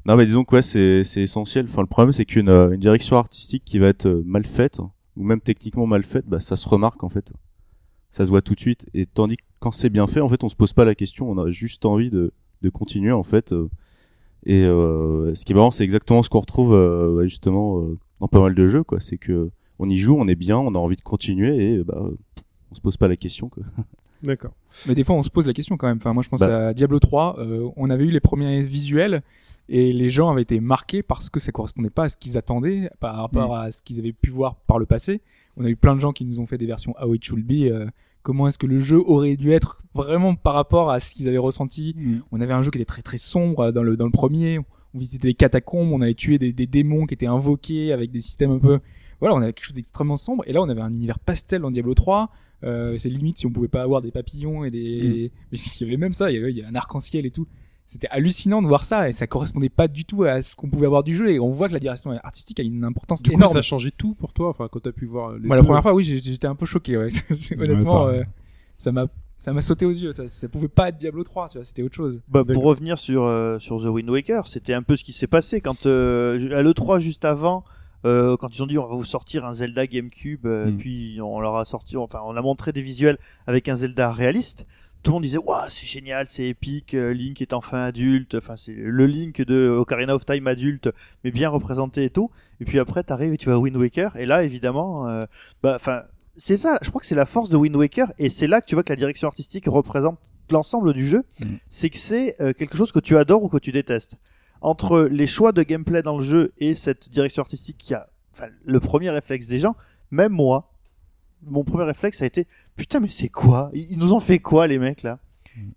Non, mais disons que ouais, c'est c'est essentiel. Enfin, le problème, c'est qu'une euh, une direction artistique qui va être euh, mal faite, ou même techniquement mal faite, bah, ça se remarque en fait. Ça se voit tout de suite. Et tandis que quand c'est bien fait, en fait, on se pose pas la question. On a juste envie de, de continuer en fait. euh. Et euh, ce qui est marrant, c'est exactement ce qu'on retrouve euh, justement euh, dans pas mal de jeux, quoi. C'est que on y joue, on est bien, on a envie de continuer et bah on se pose pas la question, quoi. D'accord. Mais des fois, on se pose la question quand même. Enfin, moi, je pense Bah. à Diablo 3. euh, on avait eu les premiers visuels et les gens avaient été marqués parce que ça correspondait pas à ce qu'ils attendaient par rapport à ce qu'ils avaient pu voir par le passé. On a eu plein de gens qui nous ont fait des versions How It Should Be. euh, comment est-ce que le jeu aurait dû être vraiment par rapport à ce qu'ils avaient ressenti? On avait un jeu qui était très très sombre dans le dans le premier. On visitait des catacombes, on allait tuer des, des démons qui étaient invoqués avec des systèmes un peu. Voilà, on avait quelque chose d'extrêmement sombre. Et là, on avait un univers pastel dans Diablo 3. Euh, c'est limite si on pouvait pas avoir des papillons et des. Mais il y avait même ça, il y avait, il y avait un arc-en-ciel et tout. C'était hallucinant de voir ça et ça correspondait pas du tout à ce qu'on pouvait avoir du jeu. Et on voit que la direction artistique a une importance Du coup, énorme. ça a changé tout pour toi. Enfin, quand t'as pu voir. Les Moi, la première fois, oui, j'étais un peu choqué. Ouais. Honnêtement, euh, ça m'a ça m'a sauté aux yeux. Ça, ça pouvait pas être Diablo 3, tu vois. C'était autre chose. Bah, pour revenir sur, euh, sur The Wind Waker, c'était un peu ce qui s'est passé quand euh, à l'E3 juste avant, euh, quand ils ont dit on va vous sortir un Zelda GameCube, euh, Mm. puis on leur a sorti, enfin on a montré des visuels avec un Zelda réaliste. Tout le monde disait waouh c'est génial, c'est épique, euh, Link est enfin adulte, enfin c'est le Link de Ocarina of Time adulte, mais bien représenté et tout. Et puis après t'arrives et tu vas à Wind Waker, et là évidemment, euh, bah enfin c'est ça, je crois que c'est la force de Wind Waker, et c'est là que tu vois que la direction artistique représente l'ensemble du jeu, c'est que c'est euh, quelque chose que tu adores ou que tu détestes. Entre les choix de gameplay dans le jeu et cette direction artistique qui a, enfin, le premier réflexe des gens, même moi, mon premier réflexe a été putain mais c'est quoi? Ils, nous ont fait quoi les mecs là?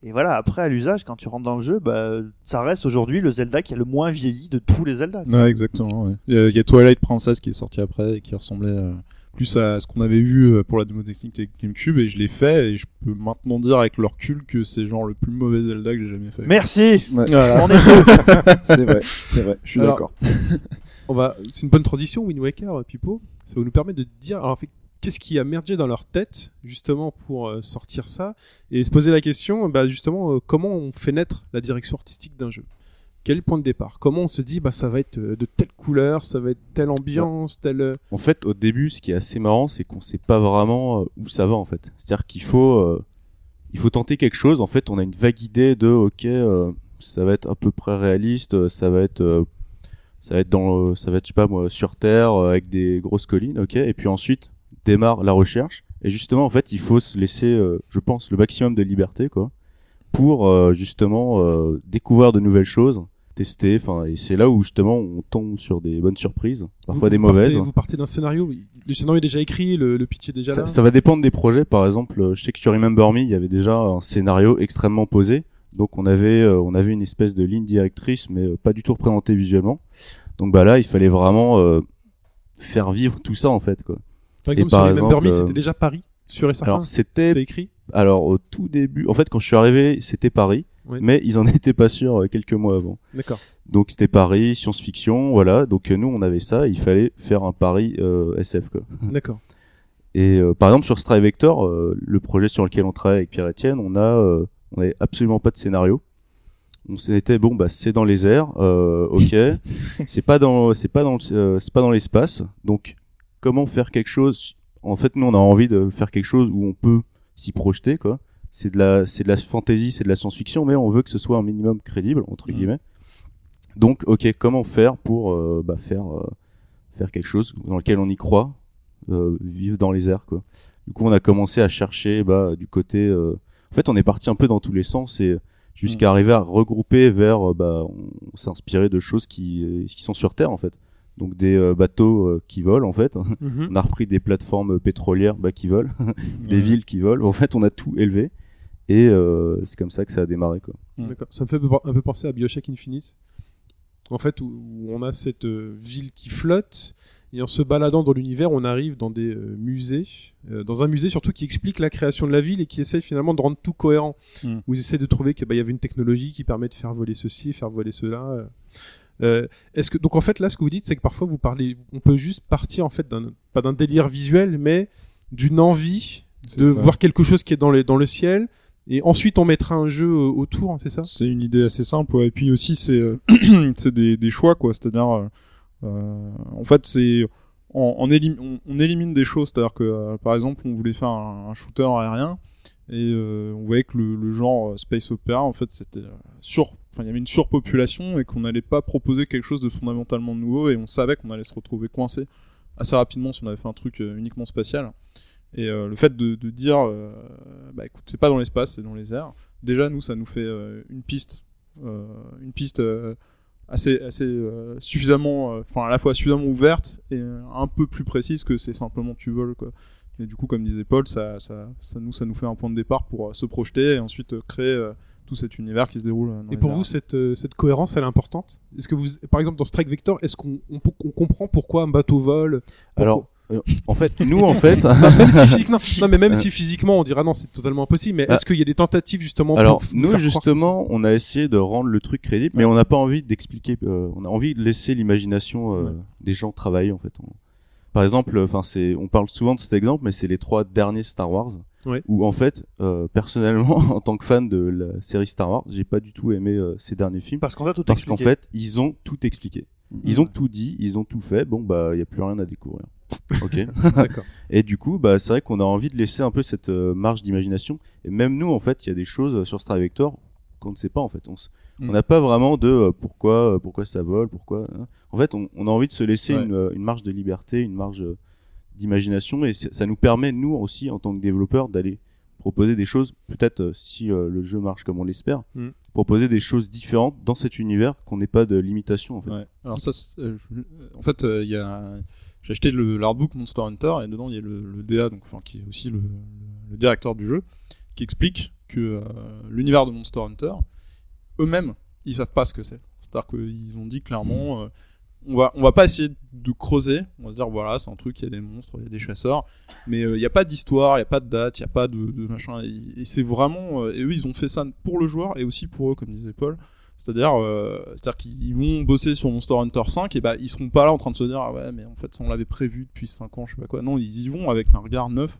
Et voilà, après à l'usage, quand tu rentres dans le jeu, bah, ça reste aujourd'hui le Zelda qui a le moins vieilli de tous les Zelda. quoi. Ouais, exactement. ouais. Il y, a- il y a Twilight Princess qui est sorti après et qui ressemblait euh, plus à ce qu'on avait vu euh, pour la démo technique de GameCube et je l'ai fait et je peux maintenant dire avec le recul que c'est genre le plus mauvais Zelda que j'ai jamais fait. Merci. Ouais. Voilà. On est deux. c'est vrai, c'est vrai, je suis d'accord. On va, c'est une bonne transition, Wind Waker, euh, Pipo. Ça va nous permettre de dire, alors, en fait, qu'est-ce qui a mergé dans leur tête, justement, pour euh, sortir ça, et se poser la question, bah, justement, comment on fait naître la direction artistique d'un jeu. Quel est le point de départ? Comment on se dit bah ça va être euh, de telle couleur, ça va être telle ambiance, telle euh, En fait, au début, ce qui est assez marrant, c'est qu'on sait pas vraiment euh, où ça va en fait. C'est-à-dire qu'il faut, euh, il faut tenter quelque chose. En fait, on a une vague idée de, ok, euh, ça va être à peu près réaliste, ça va être, euh, ça va être dans, ça va être, je sais pas moi, sur Terre avec des grosses collines, ok. Et puis ensuite démarre la recherche. Et justement, en fait, il faut se laisser, je pense, le maximum de liberté, quoi, pour euh, justement euh, découvrir de nouvelles choses, tester. Enfin, et c'est là où justement on tombe sur des bonnes surprises, parfois vous- des vous partez- mauvaises. vous partez d'un scénario, le scénario est déjà écrit, le, le pitch est déjà Ça, là. ça va dépendre des projets. Par exemple, euh, je sais que sur Remember Me, il y avait déjà un scénario extrêmement posé. Donc on avait, euh, on avait une espèce de ligne directrice, mais euh, pas du tout représentée visuellement. Donc bah là, il fallait vraiment euh, faire vivre tout ça en fait. Quoi. Par exemple, sur les Member exemple, Me, c'était déjà Paris, sûr et certain. Alors C'était écrit. Alors au tout début, en fait quand je suis arrivé, c'était Paris, Oui. mais ils en étaient pas sûrs euh, quelques mois avant. D'accord. Donc c'était Paris, science-fiction, voilà. Donc euh, nous on avait ça, il fallait faire un Paris euh, SF quoi. D'accord. Et euh, par exemple sur Strive Vector, le projet sur lequel on travaille avec Pierre Etienne, on a on avait absolument pas de scénario. On s'était bon bah c'est dans les airs, ok, c'est pas dans c'est pas dans c'est pas dans l'espace. Donc comment faire quelque chose? En fait nous on a envie de faire quelque chose où on peut s'y projeter quoi. C'est de la c'est de la fantasy, c'est de la science-fiction, mais on veut que ce soit un minimum crédible entre Mhm. guillemets. Donc ok comment faire pour euh, bah, faire euh, faire quelque chose dans lequel on y croit, euh, vivre dans les airs quoi. Du coup, on a commencé à chercher bah, du côté. En fait, on est parti un peu dans tous les sens et jusqu'à arriver à regrouper vers. bah, on, on s'est inspiré de choses qui, qui sont sur Terre en fait. Donc des euh, bateaux euh, qui volent en fait. Mhm. On a repris des plateformes pétrolières bah, qui volent, des Ouais. villes qui volent. En fait, on a tout élevé et euh, c'est comme ça que ça a démarré quoi. D'accord. Ça me fait un peu penser à Bioshock Infinite. En fait, où, où on a cette euh, ville qui flotte, et en se baladant dans l'univers, on arrive dans des euh, musées, euh, dans un musée surtout qui explique la création de la ville et qui essaye finalement de rendre tout cohérent. Mm. Où ils essaient de trouver qu'il y avait une technologie qui permet de faire voler ceci, faire voler cela. Euh. Est-ce que donc en fait là, ce que vous dites, c'est que parfois vous parlez, on peut juste partir en fait d'un pas d'un délire visuel, mais d'une envie de ça. voir quelque chose qui est dans, les, dans le ciel, et ensuite on mettra un jeu euh, autour, c'est ça? C'est une idée assez simple, ouais. Et puis aussi, c'est euh, c'est des, des choix, quoi. C'est-à-dire, euh, en fait, c'est on, on, élim- on, on élimine des choses. C'est-à-dire que, euh, par exemple, on voulait faire un, un shooter aérien et euh, on voyait que le, le genre space opera, en fait, c'était sur, il y avait une surpopulation et qu'on n'allait pas proposer quelque chose de fondamentalement nouveau et on savait qu'on allait se retrouver coincé assez rapidement si on avait fait un truc euh, uniquement spatial. Et euh, le fait de, dire, euh, bah écoute, c'est pas dans l'espace, c'est dans les airs. Déjà, nous, ça nous fait euh, une piste, une piste assez, assez suffisamment, enfin à la fois suffisamment ouverte et un peu plus précise que c'est simplement tu voles. Et du coup, comme disait Paul, ça, ça, nous, ça nous fait un point de départ pour se projeter et ensuite créer tout cet univers qui se déroule. euh, dans Et pour vous, cette, euh, cette cohérence, elle est importante? Est-ce que vous, par exemple, dans Strike Vector, est-ce qu'on on, on comprend pourquoi un bateau vole? Pourquoi- Alors, euh, en fait, nous en fait. même si physiquement, non, mais même si physiquement, on dira non, c'est totalement impossible. Mais Ah. est-ce qu'il y a des tentatives justement Alors pour nous justement, on a essayé de rendre le truc crédible, mais on n'a pas envie d'expliquer. euh, on a envie de laisser l'imagination euh, Ouais. des gens travailler en fait. On- Par exemple, enfin c'est, on parle souvent de cet exemple, mais c'est les trois derniers Star Wars. Ouais. Où en fait, euh, personnellement, en tant que fan de la série Star Wars, j'ai pas du tout aimé euh, ces derniers films Parce qu'on a tout parce qu'en fait, ils ont tout expliqué. Ils ont tout dit, ils ont tout fait. Bon bah, il y a plus rien à découvrir. Ok. Et du coup, bah, c'est vrai qu'on a envie de laisser un peu cette euh, marge d'imagination. Et même nous, en fait, il y a des choses euh, sur Star Vector qu'on ne sait pas, en fait. On Mm. on n'a pas vraiment de euh, pourquoi, euh, pourquoi ça vole, pourquoi. hein. En fait, on, on a envie de se laisser Ouais. une, euh, une marge de liberté, une marge d'imagination. Et ça nous permet, nous aussi, en tant que développeurs, d'aller proposer des choses, peut-être si le jeu marche comme on l'espère, Mm. proposer des choses différentes dans cet univers qu'on n'ait pas de limitation, en fait. Ouais. Alors ça, en fait, il y a, j'ai acheté l'artbook Monster Hunter et dedans il y a le, le DA, donc enfin qui est aussi le, le, le directeur du jeu, qui explique que euh, l'univers de Monster Hunter, eux-mêmes, ils savent pas ce que c'est. C'est-à-dire qu'ils ont dit clairement, euh, on va on va pas essayer de creuser, on va se dire voilà c'est un truc, il y a des monstres, il y a des chasseurs, mais euh, il n'y a pas d'histoire, il n'y a pas de date, il n'y a pas de, machin, et, et c'est vraiment, euh, et eux ils ont fait ça pour le joueur et aussi pour eux comme disait Paul. C'est-à-dire, euh, c'est-à-dire qu'ils vont bosser sur Monster Hunter 5 et bah ils seront pas là en train de se dire ah ouais mais en fait ça on l'avait prévu depuis 5 ans je sais pas quoi. Non ils y vont avec un regard neuf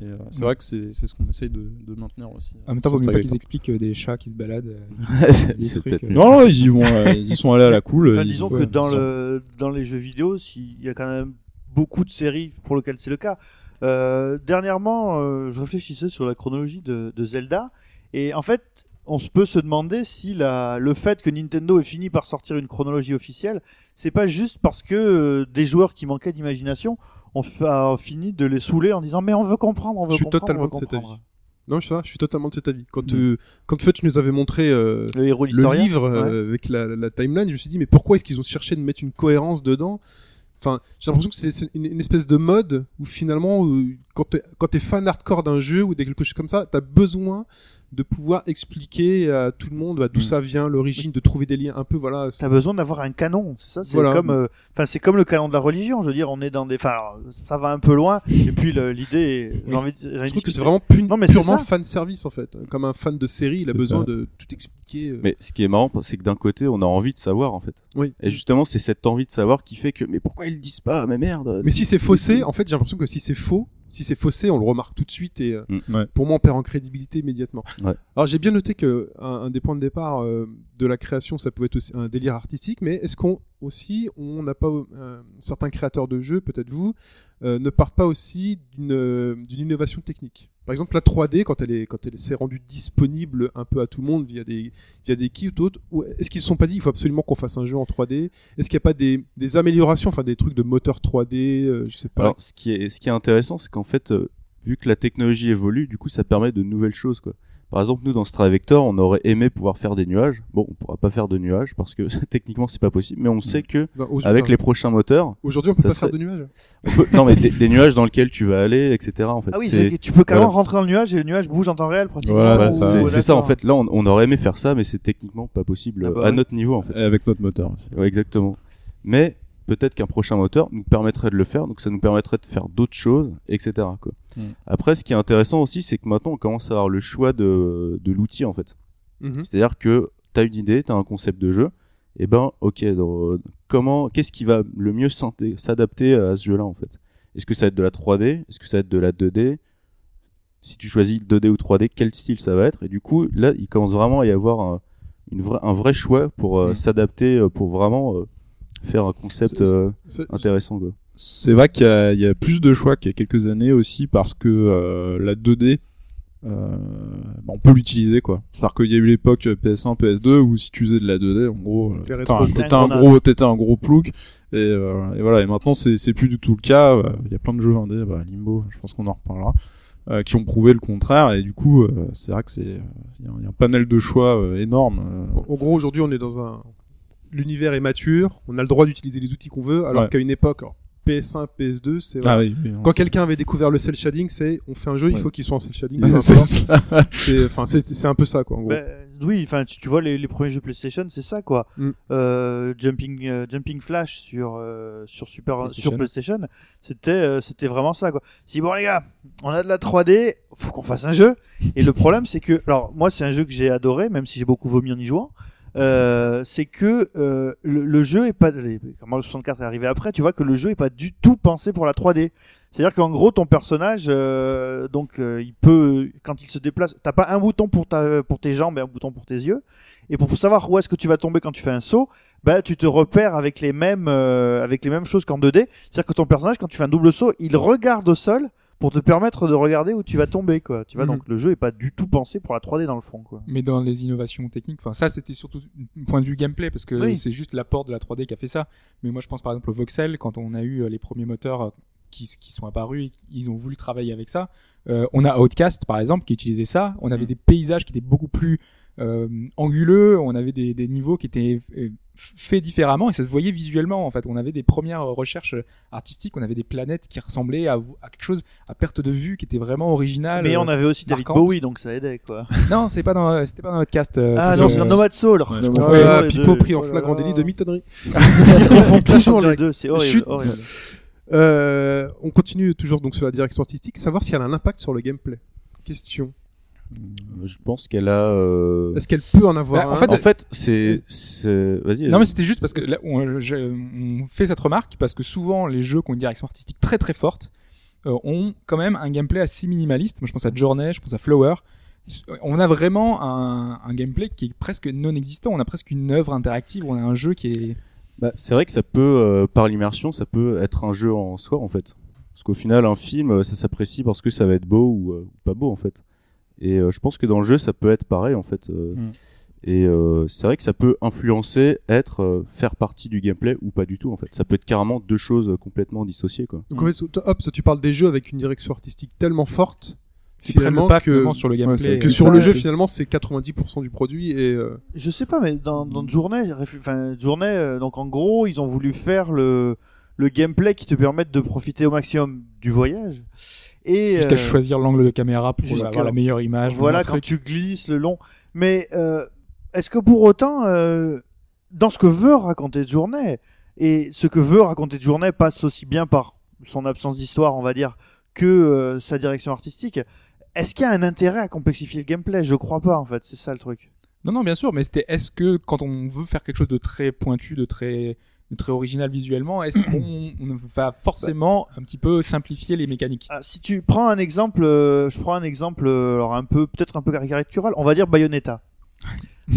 Et euh, c'est vrai que c'est c'est ce qu'on essaye de, de maintenir aussi. En même temps, vaut mieux pas qu'ils expliquent euh, des chats qui se baladent. euh, trucs, euh. Non, ils y vont, euh, ils y sont allés à la cool. Enfin, ils- disons ouais, que dans le dans les jeux vidéo, s'il y a quand même beaucoup de séries pour lesquelles c'est le cas. Euh, dernièrement, euh, je réfléchissais sur la chronologie de, de Zelda et en fait, on se peut se demander si la, le fait que Nintendo ait fini par sortir une chronologie officielle, c'est pas juste parce que euh, des joueurs qui manquaient d'imagination ont fini de les saouler en disant mais on veut comprendre, on veut Je suis comprendre, totalement on veut de cet avis. Non, je, sais pas, je suis totalement de cet avis. Quand, euh, quand Fudge nous avait montré euh, Le héros le livre ouais. euh, avec la, la timeline, je me suis dit, mais pourquoi est-ce qu'ils ont cherché de mettre une cohérence dedans? Enfin, j'ai l'impression que c'est- une, une espèce de mode où finalement, quand t'es quand t'es fan hardcore d'un jeu ou de quelque chose comme ça, t'as besoin de pouvoir expliquer à tout le monde bah, d'où Mm. ça vient, l'origine, de trouver des liens un peu, voilà. T'as besoin d'avoir un canon, c'est ça. C'est Voilà. comme, euh, enfin, c'est comme le canon de la religion. Je veux dire, on est dans des, enfin, ça va un peu loin. Et puis l'idée, j'ai envie, de- envie Je trouve que c'est vraiment pu- Non, mais purement fan service en fait. Comme un fan de série, il a besoin ça. de tout expliquer. euh. Mais ce qui est marrant, c'est que d'un côté, on a envie de savoir en fait. Oui. Et justement, c'est cette envie de savoir qui fait que, mais pourquoi ils le disent pas Mais merde. Mais si c'est faussé, en fait, j'ai l'impression que si c'est faux, si c'est faussé, on le remarque tout de suite et euh, Mm. Ouais. pour moi, on perd en crédibilité immédiatement. Ouais. Alors, j'ai bien noté que un, un des points de départ euh, de la création, ça pouvait être aussi un délire artistique, mais est-ce qu'on aussi, on n'a pas euh, certains créateurs de jeux, peut-être vous, euh, ne partent pas aussi d'une euh, d'une innovation technique? Par exemple, la 3D, quand elle s'est rendue disponible un peu à tout le monde via des via des kits ou autres, ou est-ce qu'ils se sont pas dit il faut absolument qu'on fasse un jeu en 3D Est-ce qu'il n'y a pas des, améliorations, enfin des trucs de moteur 3D, euh, je sais pas? Ce qui est, intéressant, c'est qu'en fait, euh, vu que la technologie évolue, du coup, ça permet de nouvelles choses. Par exemple, nous, dans Stravector, on aurait aimé pouvoir faire des nuages. Bon, on pourra pas faire de nuages parce que techniquement, c'est pas possible. Mais on sait que Non, avec les prochains moteurs, Aujourd'hui, on peut pas faire de nuages. on peut- non mais des, des nuages dans lesquels tu vas aller, etc. En fait, Ah oui, c'est c'est que tu peux carrément voilà. rentrer dans le nuage et le nuage bouge en temps réel pratiquement. Voilà, c'est ça. c'est- ouais, c'est ça en fait. Là, on, on aurait aimé faire ça, mais c'est techniquement pas possible Ah bah à ouais. notre niveau en fait. Et avec notre moteur aussi. Ouais, exactement. Mais peut-être qu'un prochain moteur nous permettrait de le faire, donc ça nous permettrait de faire d'autres choses, etc. Quoi. Mm. Après, ce qui est intéressant aussi, c'est que maintenant on commence à avoir le choix de, de l'outil en fait. Mhm. C'est-à-dire que t'as une idée, t'as un concept de jeu, et ben ok, donc, comment, qu'est-ce qui va le mieux s'adapter à ce jeu-là en fait? Est-ce que ça va être de la 3D Est-ce que ça va être de la 2D Si tu choisis 2D ou 3D, quel style ça va être? Et du coup, là, il commence vraiment à y avoir un, une vraie- un vrai choix pour euh, Mm. s'adapter, euh, pour vraiment euh, faire un concept C'est- euh, C'est- intéressant. Quoi. C'est vrai qu'il y, a- il y a plus de choix qu'il y a quelques années aussi parce que euh, la 2D, euh, bah, on peut l'utiliser quoi. C'est-à-dire qu'il y a eu l'époque PS1, PS2 où si tu faisais de la 2D, en gros, t'étais un, gros, t'étais un gros plouc. Et, euh, et voilà. Et maintenant, c'est c'est plus du tout le cas. Il y a plein de jeux indés, bah, Limbo, je pense qu'on en reparlera, euh, qui ont prouvé le contraire. Et du coup, euh, c'est vrai que c'est, euh, il y, a un- il y a un panel de choix euh, énorme. euh, en gros, aujourd'hui, on est dans un. L'univers est mature, on a le droit d'utiliser les outils qu'on veut, alors Ouais. qu'à une époque, alors, PS1, PS2, c'est. Ah oui, Quand quelqu'un avait découvert le cell shading, c'est on fait un jeu, il faut qu'il soit en cell shading. c'est enfin, c'est- un peu ça, quoi, en gros. Ben, oui, enfin, tu, tu vois les, les premiers jeux PlayStation, c'est ça quoi. Mm. Euh, Jumping, euh, Jumping Flash sur euh, sur Super PlayStation. sur PlayStation, c'était euh, c'était vraiment ça quoi. Si bon les gars, on a de la 3D, faut qu'on fasse un jeu. Et le problème c'est que, alors moi c'est un jeu que j'ai adoré, même si j'ai beaucoup vomi en y jouant. Euh, c'est que euh, le, le jeu est pas quand Mario 64 est arrivé après, tu vois que le jeu est pas du tout pensé pour la 3D. C'est-à-dire qu'en gros ton personnage, euh, donc euh, il peut quand il se déplace, t'as pas un bouton pour ta pour tes jambes et un bouton pour tes yeux. Et pour savoir où est-ce que tu vas tomber quand tu fais un saut, bah tu te repères avec les mêmes euh, avec les mêmes choses qu'en 2D. C'est-à-dire que ton personnage quand tu fais un double saut, il regarde au sol pour te permettre de regarder où tu vas tomber quoi. Tu vois Mhm. donc le jeu est pas du tout pensé pour la 3D dans le fond quoi. Mais dans les innovations techniques, enfin ça c'était surtout un point de vue gameplay parce que Oui. c'est juste l'apport de la 3D qui a fait ça. Mais moi je pense par exemple au voxel quand on a eu euh, les premiers moteurs euh, qui, qui sont apparus, ils ont voulu travailler avec ça. Euh, on a Outcast par exemple qui utilisait ça. On avait Mhm. des paysages qui étaient beaucoup plus euh, anguleux, on avait des, des niveaux qui étaient euh, f- faits différemment et ça se voyait visuellement en fait. On avait des premières recherches artistiques, on avait des planètes qui ressemblaient à, à quelque chose à perte de vue qui était vraiment original. Mais euh, on avait aussi David marquante. Bowie donc ça aidait quoi. Non, c'est pas dans, c'était pas dans Outcast. euh, Ah non, c'est dans Nomad Soul. Ouais, Ah, deux. Pipo pris en Oh là flagrant là. délit de mitonnerie. Ils toujours les deux, c'est horrible. Euh, on continue toujours donc sur la direction artistique, savoir si elle a un impact sur le gameplay. Question. Euh, Je pense qu'elle a. euh, Est-ce qu'elle peut en avoir Bah, en un fait, En fait, c'est. c'est- Vas-y. Non, mais c'était juste parce que là, on, je- on fait cette remarque parce que souvent les jeux qui ont une direction artistique très très forte, euh, ont quand même un gameplay assez minimaliste. Moi, je pense à Journey, je pense à Flower. On a vraiment un, un gameplay qui est presque non existant. On a presque une œuvre interactive. On a un jeu qui est. Bah, c'est vrai que ça peut, euh, par l'immersion, ça peut être un jeu en soi en fait. Parce qu'au final, un film, euh, ça s'apprécie parce que ça va être beau ou, euh, ou pas beau en fait. Et euh, je pense que dans le jeu, ça peut être pareil en fait. euh, Mm. Et euh, c'est vrai que ça peut influencer, être, euh, faire partie du gameplay ou pas du tout en fait. Ça peut être carrément deux choses complètement dissociées quoi. Donc en fait, hop, ça, tu parles des jeux avec une direction artistique tellement forte finalement pas que, sur le Ouais, gameplay. que sur le jeu finalement c'est 90% du produit et euh, Je sais pas, mais dans, dans journée, enfin journée, euh, donc en gros, ils ont voulu faire le le gameplay qui te permette de profiter au maximum du voyage. Et Jusqu'à euh, choisir l'angle de caméra pour avoir la meilleure image. voilà quand tu glisses le long. Mais euh, est-ce que pour autant, euh, dans ce que veut raconter journée et ce que veut raconter journée passe aussi bien par son absence d'histoire, on va dire, que euh, sa direction artistique. Est-ce qu'il y a un intérêt à complexifier le gameplay? Je crois pas en fait, c'est ça le truc. Non, non, bien sûr, mais c'était est-ce que quand on veut faire quelque chose de très pointu, de très, de très original visuellement, est-ce qu'on on va forcément un petit peu simplifier les mécaniques? Ah, si tu prends un exemple, euh, je prends un exemple, euh, alors un peu, peut-être un peu caricatural, on va dire Bayonetta.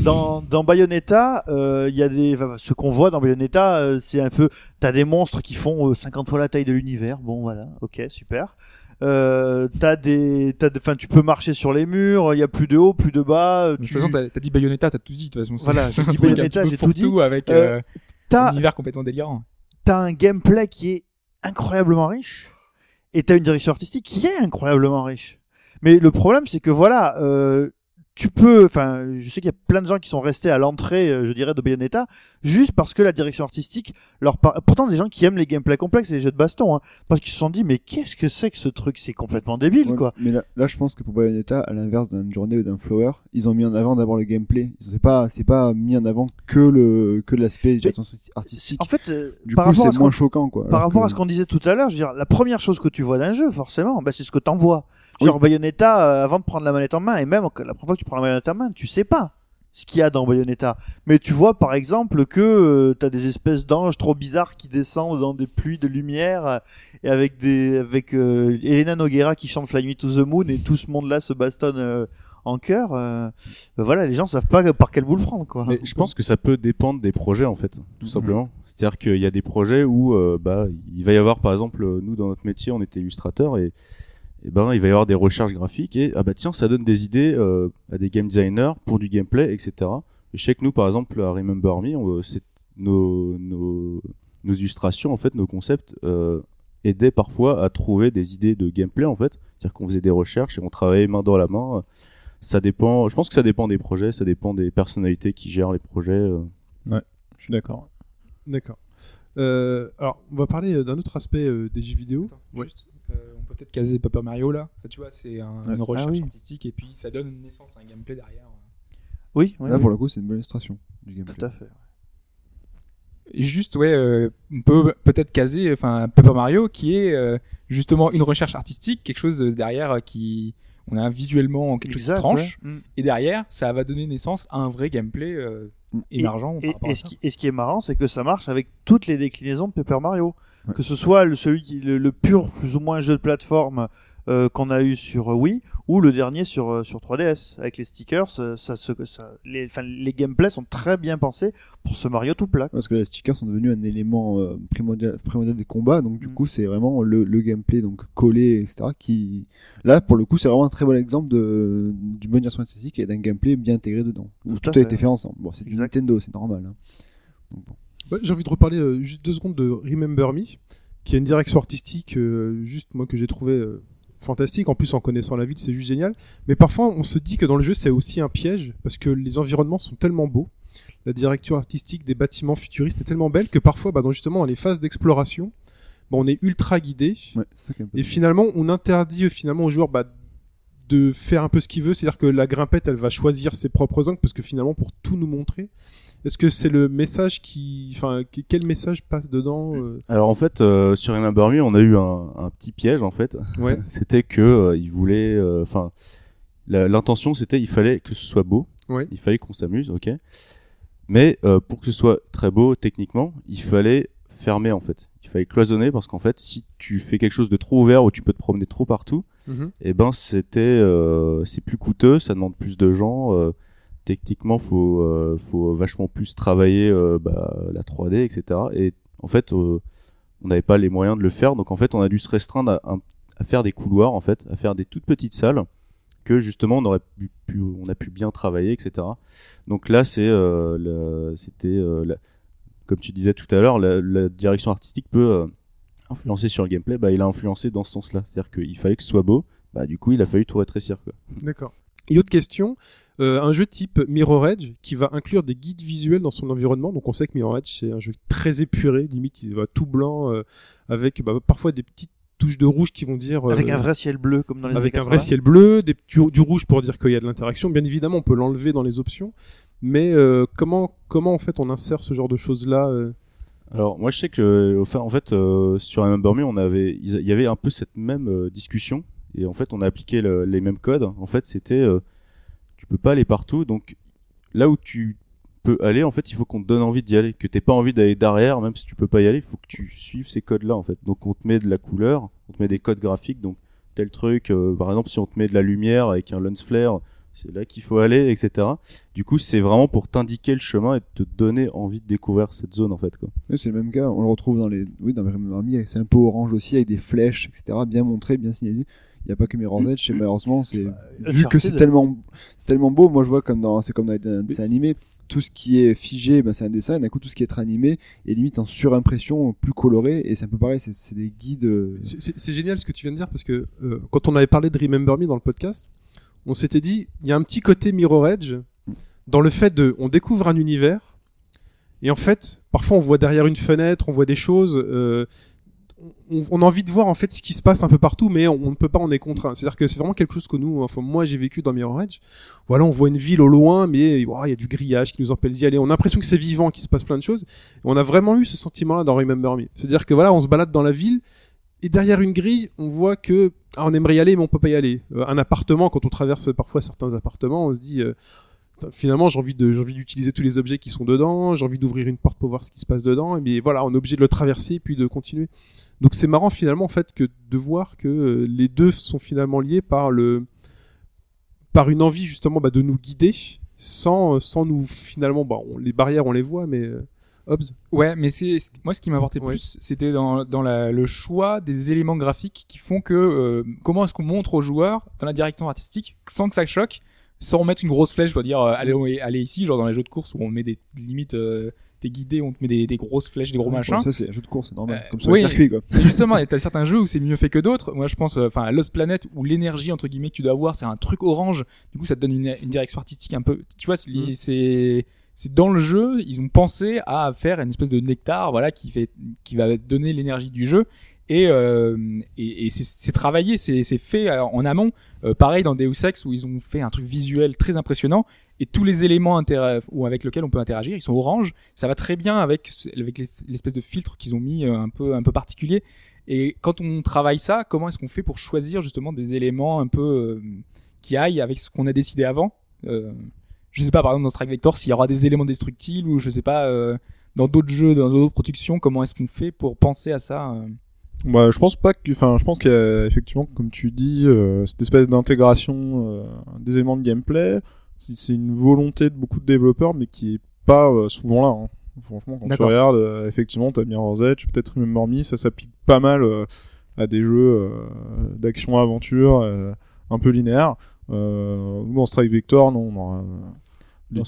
Dans, dans Bayonetta, euh, il y a des, enfin, ce qu'on voit dans Bayonetta, euh, c'est un peu, t'as des monstres qui font euh, 50 fois la taille de l'univers. Bon, voilà, ok, super. Euh, t'as des, t'as, enfin, tu peux marcher sur les murs. Il y a plus de haut, plus de bas. euh, De toute Tu, façon, t'as dit Bayonetta, t'as tout dit. De toute façon, Voilà, c'est j'ai un dit Bayonetta, j'ai tout dit. fourre-tout avec t'as, un univers complètement délirant. t'as un gameplay qui est incroyablement riche et t'as une direction artistique qui est incroyablement riche. Mais le problème, c'est que voilà, euh, tu peux, enfin, je sais qu'il y a plein de gens qui sont restés à l'entrée, euh, je dirais, de Bayonetta, juste parce que la direction artistique leur par... pourtant des gens qui aiment les gameplays complexes et les jeux de baston, hein, parce qu'ils se sont dit, mais qu'est-ce que c'est que ce truc, c'est complètement débile, Ouais, quoi. Mais là, là, je pense que pour Bayonetta, à l'inverse d'un journée ou d'un flower, ils ont mis en avant d'abord le gameplay. C'est pas, c'est pas mis en avant que le, que l'aspect artistique. En fait, euh, Du par coup, c'est ce moins choquant, quoi. par rapport que- à ce qu'on disait tout à l'heure, je veux dire, la première chose que tu vois d'un jeu, forcément, bah, c'est ce que t'envoies. Genre Bayonetta, euh, avant de prendre la manette en main, et même la première fois que tu prends la manette en main, tu sais pas ce qu'il y a dans Bayonetta. Mais tu vois, par exemple, que euh, t'as des espèces d'anges trop bizarres qui descendent dans des pluies de lumière, euh, et avec des, avec euh, Elena Noguera qui chante Fly Me to the Moon, et tout ce monde-là se bastonne euh, en chœur. euh, bah voilà, les gens savent pas par quel bout le prendre, quoi. Mais je pense que ça peut dépendre des projets en fait, tout simplement. C'est-à-dire qu'il y a des projets où euh, bah il va y avoir par exemple nous dans notre métier on était illustrateur et, et ben il va y avoir des recherches graphiques et ah bah tiens ça donne des idées euh, à des game designers pour du gameplay etc. Et je sais que nous par exemple à Remember Me on, euh, nos, nos nos illustrations en fait nos concepts euh, aidaient parfois à trouver des idées de gameplay en fait. C'est-à-dire qu'on faisait des recherches et on travaillait main dans la main. Ça dépend. Je pense que ça dépend des projets, ça dépend des personnalités qui gèrent les projets. euh. Je suis d'accord. d'accord. Euh, alors on va parler d'un autre aspect euh, des jeux vidéo. Ouais. Juste, euh, on peut peut-être caser Paper Mario là. Enfin, tu vois, c'est un- Ouais. une recherche Ah oui. artistique et puis ça donne naissance à un gameplay derrière. Oui, oui, Là, oui, pour le coup, c'est une bonne illustration du gameplay. tout à fait. Et juste, ouais, euh, on peut peut-être caser, enfin, Paper Mario qui est euh, justement une recherche artistique, quelque chose de- derrière euh, qui, on a visuellement quelque chose qui tranche, ouais. Mm. et derrière, ça va donner naissance à un vrai gameplay euh, Et- émergent. Et, et à ce qui, et ce qui est marrant, c'est que ça marche avec toutes les déclinaisons de Paper Mario. Ouais. Que ce soit le, celui qui, le, le pur plus ou moins jeu de plateforme euh, qu'on a eu sur euh, Wii ou le dernier sur euh, sur 3DS avec les stickers, ça, ça, se- ça- les, enfin, les gameplays sont très bien pensés pour ce Mario tout plat. Parce que les stickers sont devenus un élément euh, primordial, primordial des combats, donc du Mm. coup c'est vraiment le, le gameplay donc collé, etc. Qui là pour le coup c'est vraiment un très bon exemple de d'une bonne direction esthétique et d'un gameplay bien intégré dedans. Où Tout a été fait ensemble. Bon c'est du. Nintendo, c'est normal. hein. Donc, bon. Ouais, J'ai envie de reparler euh, juste deux secondes de Remember Me, qui a une direction artistique euh, juste moi que j'ai trouvé euh, fantastique. En plus en connaissant la ville, c'est juste génial. Mais parfois on se dit que dans le jeu c'est aussi un piège parce que les environnements sont tellement beaux. La direction artistique des bâtiments futuristes est tellement belle que parfois, bah, dans justement dans les phases d'exploration, bah, on est ultra guidé. Ouais, Et finalement, on interdit finalement au joueur bah, de faire un peu ce qu'il veut. C'est-à-dire que la grimpette, elle va choisir ses propres angles parce que finalement, pour tout nous montrer, est-ce que c'est le message qui, enfin, quel message passe dedans euh Alors en fait euh, sur Remember Me on a eu un, un petit piège en fait. Ouais. c'était que euh, il voulait, euh, enfin l'intention c'était il fallait que ce soit beau, Ouais. il fallait qu'on s'amuse, ok. Mais pour que ce soit très beau techniquement, il fallait fermer en fait. il fallait cloisonner parce qu'en fait, si tu fais quelque chose de trop ouvert où tu peux te promener trop partout, et ben c'était c'est plus coûteux, ça demande plus de gens. Techniquement, faut euh, faut vachement plus travailler euh, bah, la 3D, etc. Et en fait, euh, on n'avait pas les moyens de le faire, donc en fait, on a dû se restreindre à, faire des couloirs, en fait, à faire des toutes petites salles que justement on aurait pu, on a pu bien travailler, etc. Donc là, c'est c'était comme tu disais tout à l'heure, la, direction artistique peut influencer sur le gameplay. Bah, il a influencé dans ce sens-là, c'est-à-dire qu'il fallait que ce soit beau. Bah, du coup, il a fallu tout rétrécir. D'accord. Et autre question, euh, un jeu type Mirror Edge qui va inclure des guides visuels dans son environnement. Donc on sait que Mirror Edge c'est un jeu très épuré, limite il va tout blanc euh, avec bah, parfois des petites touches de rouge qui vont dire Avec euh, un vrai ciel bleu comme dans les avec un vrai 80. ciel bleu, des, du, du rouge pour dire qu'il y a de l'interaction. Bien évidemment, on peut l'enlever dans les options, mais euh, comment comment en fait on insère ce genre de choses là euh? Alors moi je sais que enfin, en fait euh, sur Remember Me on avait il y avait un peu cette même euh, discussion et en fait on a appliqué le- les mêmes codes. En fait c'était euh, tu peux pas aller partout donc là où tu peux aller en fait il faut qu'on te donne envie d'y aller que t'aies pas envie d'aller derrière même si tu peux pas y aller il faut que tu suives ces codes là en fait donc on te met de la couleur on te met des codes graphiques donc tel truc euh, par exemple si on te met de la lumière avec un lens flare c'est là qu'il faut aller etc du coup c'est vraiment pour t'indiquer le chemin et te donner envie de découvrir cette zone en fait c'est le même cas. On le retrouve dans les, oui, dans Remember Me, C'est un peu orange aussi, avec des flèches, etc. Bien montré, bien signalisé. Il n'y a pas que Mirror's Edge. Et malheureusement, c'est vu que c'est tellement, c'est tellement beau. Moi, je vois comme dans, c'est comme dans un dessin animé. Tout ce qui est figé, ben, c'est un dessin. Et d'un coup, tout ce qui est animé est limite en surimpression, plus coloré. Et c'est un peu pareil. C'est, des guides. euh, c'est génial ce que tu viens de dire parce que euh, quand on avait parlé de Remember Me dans le podcast, on s'était dit il y a un petit côté Mirror Edge dans le fait de on découvre un univers et en fait parfois on voit derrière une fenêtre, on voit des choses. euh, on, a envie de voir en fait ce qui se passe un peu partout, mais on, ne peut pas, on est contraint. C'est-à-dire que c'est vraiment quelque chose que nous, enfin moi j'ai vécu dans Mirror Edge. Voilà, on voit une ville au loin, mais il y a du grillage qui nous empêche d'y aller. On a l'impression que c'est vivant, qu'il se passe plein de choses. On a vraiment eu ce sentiment-là dans Remember Me. C'est-à-dire que voilà, on se balade dans la ville et derrière une grille, on voit que ah, on aimerait y aller, mais on peut pas y aller. Euh, un appartement, quand on traverse parfois certains appartements, on se dit euh, finalement j'ai envie de j'ai envie d'utiliser tous les objets qui sont dedans, j'ai envie d'ouvrir une porte pour voir ce qui se passe dedans. Et bien voilà, on est obligé de le traverser puis de continuer. Donc c'est marrant finalement en fait que de voir que euh, les deux sont finalement liés par le par une envie justement bah, de nous guider sans sans nous finalement bah, on- les barrières on les voit mais euh, Hobbs Ouais, mais c'est- moi ce qui m'apportait Ouais. plus, c'était dans, dans la, le choix des éléments graphiques qui font que euh, comment est-ce qu'on montre aux joueurs dans la direction artistique sans que ça choque, sans mettre une grosse flèche, je veux dire euh, allez ici, genre dans les jeux de course où on met des limites, euh, t'es guidé, on te met des, des grosses flèches, des gros machins. Ça, c'est un jeu de course, c'est normal. Euh, comme sur oui. le circuit, quoi. Mais justement, t'as certains jeux où c'est mieux fait que d'autres. Moi, je pense, euh, enfin, Lost Planet où l'énergie entre guillemets que tu dois avoir, c'est un truc orange. Du coup, ça te donne une, une direction artistique un peu. Tu vois, c'est Mm. c'est c'est dans le jeu, ils ont pensé à faire une espèce de nectar, voilà, qui fait qui va donner l'énergie du jeu. Et, euh, et, et c'est- travaillé, c'est fait euh, en amont. Euh, pareil dans Deus Ex où ils ont fait un truc visuel très impressionnant et tous les éléments ou avec lesquels on peut interagir, ils sont orange. Ça va très bien avec avec les- l'espèce de filtre qu'ils ont mis euh, un peu un peu particulier. Et quand on travaille ça, comment est-ce qu'on fait pour choisir justement des éléments un peu euh, qui aillent avec ce qu'on a décidé avant? Euh, Je sais pas, par exemple dans Strike Vector, s'il y aura des éléments destructibles ou je sais pas dans d'autres jeux, dans d'autres productions, comment est-ce qu'on fait pour penser à ça euh Bah, je pense pas que, enfin, je pense qu'il y a effectivement, comme tu dis, euh, cette espèce d'intégration euh, des éléments de gameplay. C'est une volonté de beaucoup de développeurs, mais qui est pas euh, souvent là. hein. Franchement, quand tu regardes, euh, effectivement, t'as Mirror's Edge, peut-être Remember Me, ça s'applique pas mal euh, à des jeux euh, d'action-aventure euh, un peu linéaires. Euh, nous, dans Strike Vector, non, on aura, les, Dans-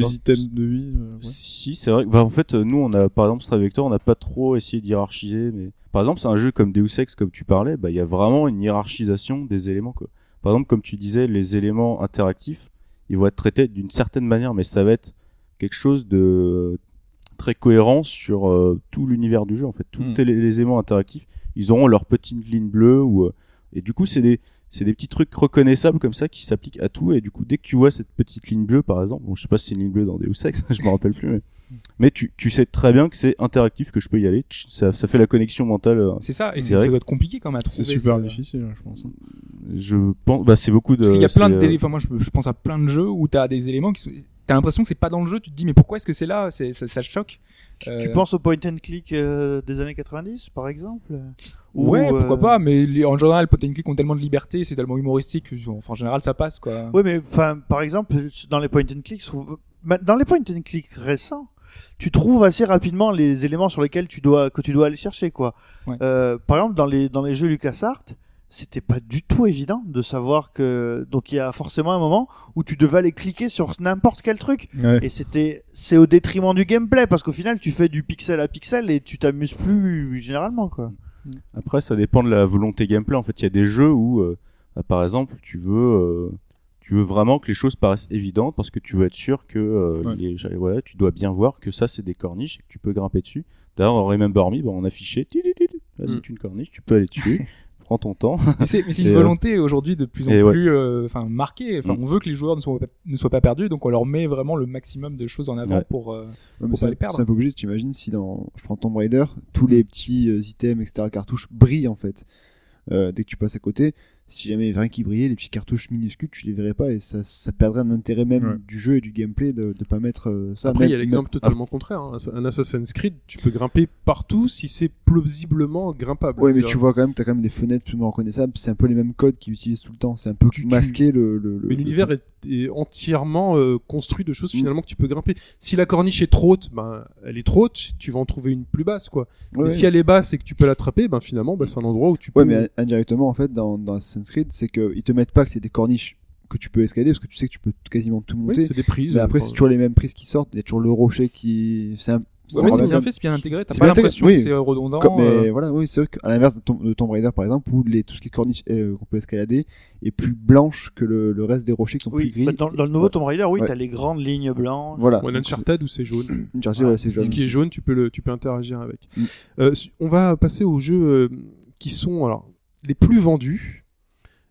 les items de vie. euh, ouais. Si, c'est vrai. Bah, en fait, euh, nous, on a, par exemple, Stray Vector, on n'a pas trop essayé de hiérarchiser, mais par exemple, c'est un jeu comme Deus Ex, comme tu parlais, bah, il y a vraiment une hiérarchisation des éléments, quoi. Par exemple, comme tu disais, les éléments interactifs, ils vont être traités d'une certaine manière, mais ça va être quelque chose de très cohérent sur euh, tout l'univers du jeu, en fait. Tous Mm. les, les éléments interactifs, ils auront leur petite ligne bleue ou, euh, et du coup, c'est des, c'est des petits trucs reconnaissables comme ça qui s'appliquent à tout et du coup dès que tu vois cette petite ligne bleue par exemple bon je sais pas si c'est une ligne bleue dans Deus Ex je me rappelle plus mais, mais tu, tu sais très bien que c'est interactif que je peux y aller Tu- ça, ça fait la connexion mentale euh, C'est ça, et C'est c'est- vrai ça doit être compliqué quand même à trouver. C'est super difficile, je pense. je pense bah c'est beaucoup de Parce qu'il y a plein de télé... euh, enfin moi je, je pense à plein de jeux où t'as des éléments qui sont t'as l'impression que c'est pas dans le jeu. Tu te dis mais pourquoi est-ce que c'est là? C'est ça, ça choque. Tu, Euh, tu penses au point and click euh, des années 90, par exemple? Ou, Ouais, euh, pourquoi pas. Mais les- en général, point and click ont tellement de liberté, c'est tellement humoristique. que, Enfin, en général, ça passe quoi. Ouais, mais enfin, par exemple, dans les point and click, dans les point and click récents, tu trouves assez rapidement les éléments sur lesquels tu dois que tu dois aller chercher, quoi. Ouais. Euh, par exemple, dans les dans les jeux LucasArts, c'était pas du tout évident de savoir que donc il y a forcément un moment où tu devais aller cliquer sur n'importe quel truc Ouais. et c'était c'est au détriment du gameplay parce qu'au final tu fais du pixel à pixel et tu t'amuses plus généralement quoi. Après, ça dépend de la volonté gameplay. En fait, il y a des jeux où, euh, bah, par exemple, tu veux, euh, tu veux vraiment que les choses paraissent évidentes parce que tu veux être sûr que euh, Ouais. les, voilà, tu dois bien voir que ça c'est des corniches et que tu peux grimper dessus. D'ailleurs, dans Remember Me, bah, on affichait, là Mm. c'est une corniche, tu peux aller dessus, prends ton temps. Mais c'est une euh, volonté aujourd'hui de plus en et ouais. plus, euh, enfin marquée. Enfin, Mm. on veut que les joueurs ne soient pas, ne soient pas perdus, donc on leur met vraiment le maximum de choses en avant Ouais. pour. euh, Ouais, Pour pas les perdre. c'est un peu obligé, tu imagines si dans, je prends Tomb Raider, tous les petits euh, items, etc., cartouches brillent en fait. Euh, dès que tu passes à côté, si jamais il y avait rien qui brillait, les petites cartouches minuscules, tu les verrais pas et ça, ça perdrait un intérêt même Ouais. du jeu et du gameplay de, de pas mettre euh, ça. Après, il y a Même- l'exemple totalement contraire. hein. Un Assassin's Creed, tu peux grimper partout si c'est plausiblement grimpable. Ouais, mais tu vois quand même, t'as quand même des fenêtres plus ou moins reconnaissables. C'est un peu les mêmes codes qu'ils utilisent tout le temps. C'est un peu Tu- tu- masqué le. le, l'univers est, est entièrement euh, construit de choses Mm. finalement que tu peux grimper. Si la corniche est trop haute, ben elle est trop haute, tu vas en trouver une plus basse quoi. Ouais, mais ouais. si elle est basse et que tu peux l'attraper, ben finalement ben, c'est un endroit où tu peux. Ouais, mais indirectement, en fait, dans, dans Assassin's Creed, c'est qu'ils te mettent pas que c'est des corniches que tu peux escalader parce que tu sais que tu peux quasiment tout Oui, monter. c'est des prises. mais après, enfin, c'est toujours les mêmes prises qui sortent. Il y a toujours le rocher qui. C'est un. Ouais, mais c'est bien fait, c'est bien intégré. T'as c'est pas bien intégré, l'impression oui. que c'est euh, redondant. Comme- mais euh, voilà, oui, c'est vrai qu'à l'inverse de, Tomb- de Tomb Raider par exemple, où les, tout ce qui est corniche euh, qu'on peut escalader est plus blanche que le, le reste des rochers qui sont Oui, plus gris. bah, dans, dans le nouveau Ouais. Tomb Raider, oui, Ouais. t'as les grandes lignes blanches. Voilà. Ou un Uncharted où c'est jaune. Ouais, c'est jaune. Ce qui est jaune, tu peux le, tu peux interagir avec. Mm. Euh, on va passer aux jeux euh, qui sont alors les plus vendus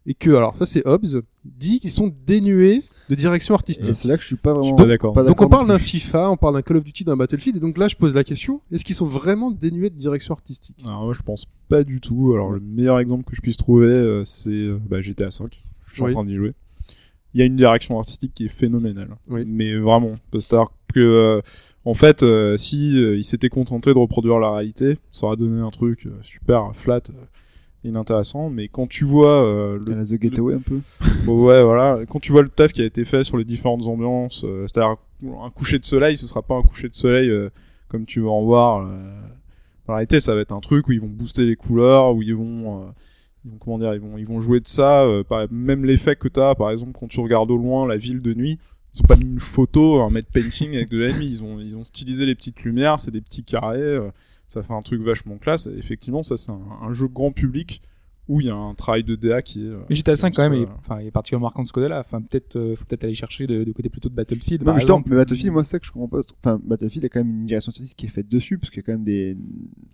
et que alors ça c'est Hobbes dit qu'ils sont dénués de direction artistique. c'est là que je suis pas vraiment. pas d'accord. Donc on parle d'un. FIFA, on parle d'un Call of Duty, d'un Battlefield, et donc là je pose la question est-ce qu'ils sont vraiment dénués de direction artistique? Alors moi je pense pas du tout. Alors le meilleur exemple que je puisse trouver euh, c'est euh, bah, GTA 5. Je suis Oui. en train d'y jouer. Il y a une direction artistique qui est phénoménale. Oui. Mais vraiment, parce que euh, en fait euh, si euh, ils s'étaient contentés de reproduire la réalité, ça aurait donné un truc euh, super flat, euh, inintéressant. Mais quand tu vois euh, le The Getaway un peu. Ouais, voilà. Quand tu vois le taf qui a été fait sur les différentes ambiances, euh, c'est-à-dire un coucher de soleil, ce sera pas un coucher de soleil euh, comme tu vas en voir. dans la réalité, ça va être un truc où ils vont booster les couleurs, où ils vont, comment dire, ils vont, ils vont jouer de ça. euh, par- même l'effet que t'as, par exemple, quand tu regardes au loin la ville de nuit, ils ont pas mis une photo, un matte painting avec de la nuit. Ils ont, ils ont stylisé les petites lumières, c'est des petits carrés. euh, ça fait un truc vachement classe. Et effectivement, ça c'est un, un jeu grand public où il y a un travail de DA qui est. euh, Mais GTA 5 quand même, il est, euh, enfin, il est particulièrement marquant de ce côté-là. Enfin, peut-être, euh, faut peut-être aller chercher de, de côté plutôt de Battlefield. Non, par mais justement, exemple. mais Battlefield, moi, c'est ça que je comprends pas. Enfin, Battlefield, il y a quand même une direction artistique qui est faite dessus, parce qu'il y a quand même des.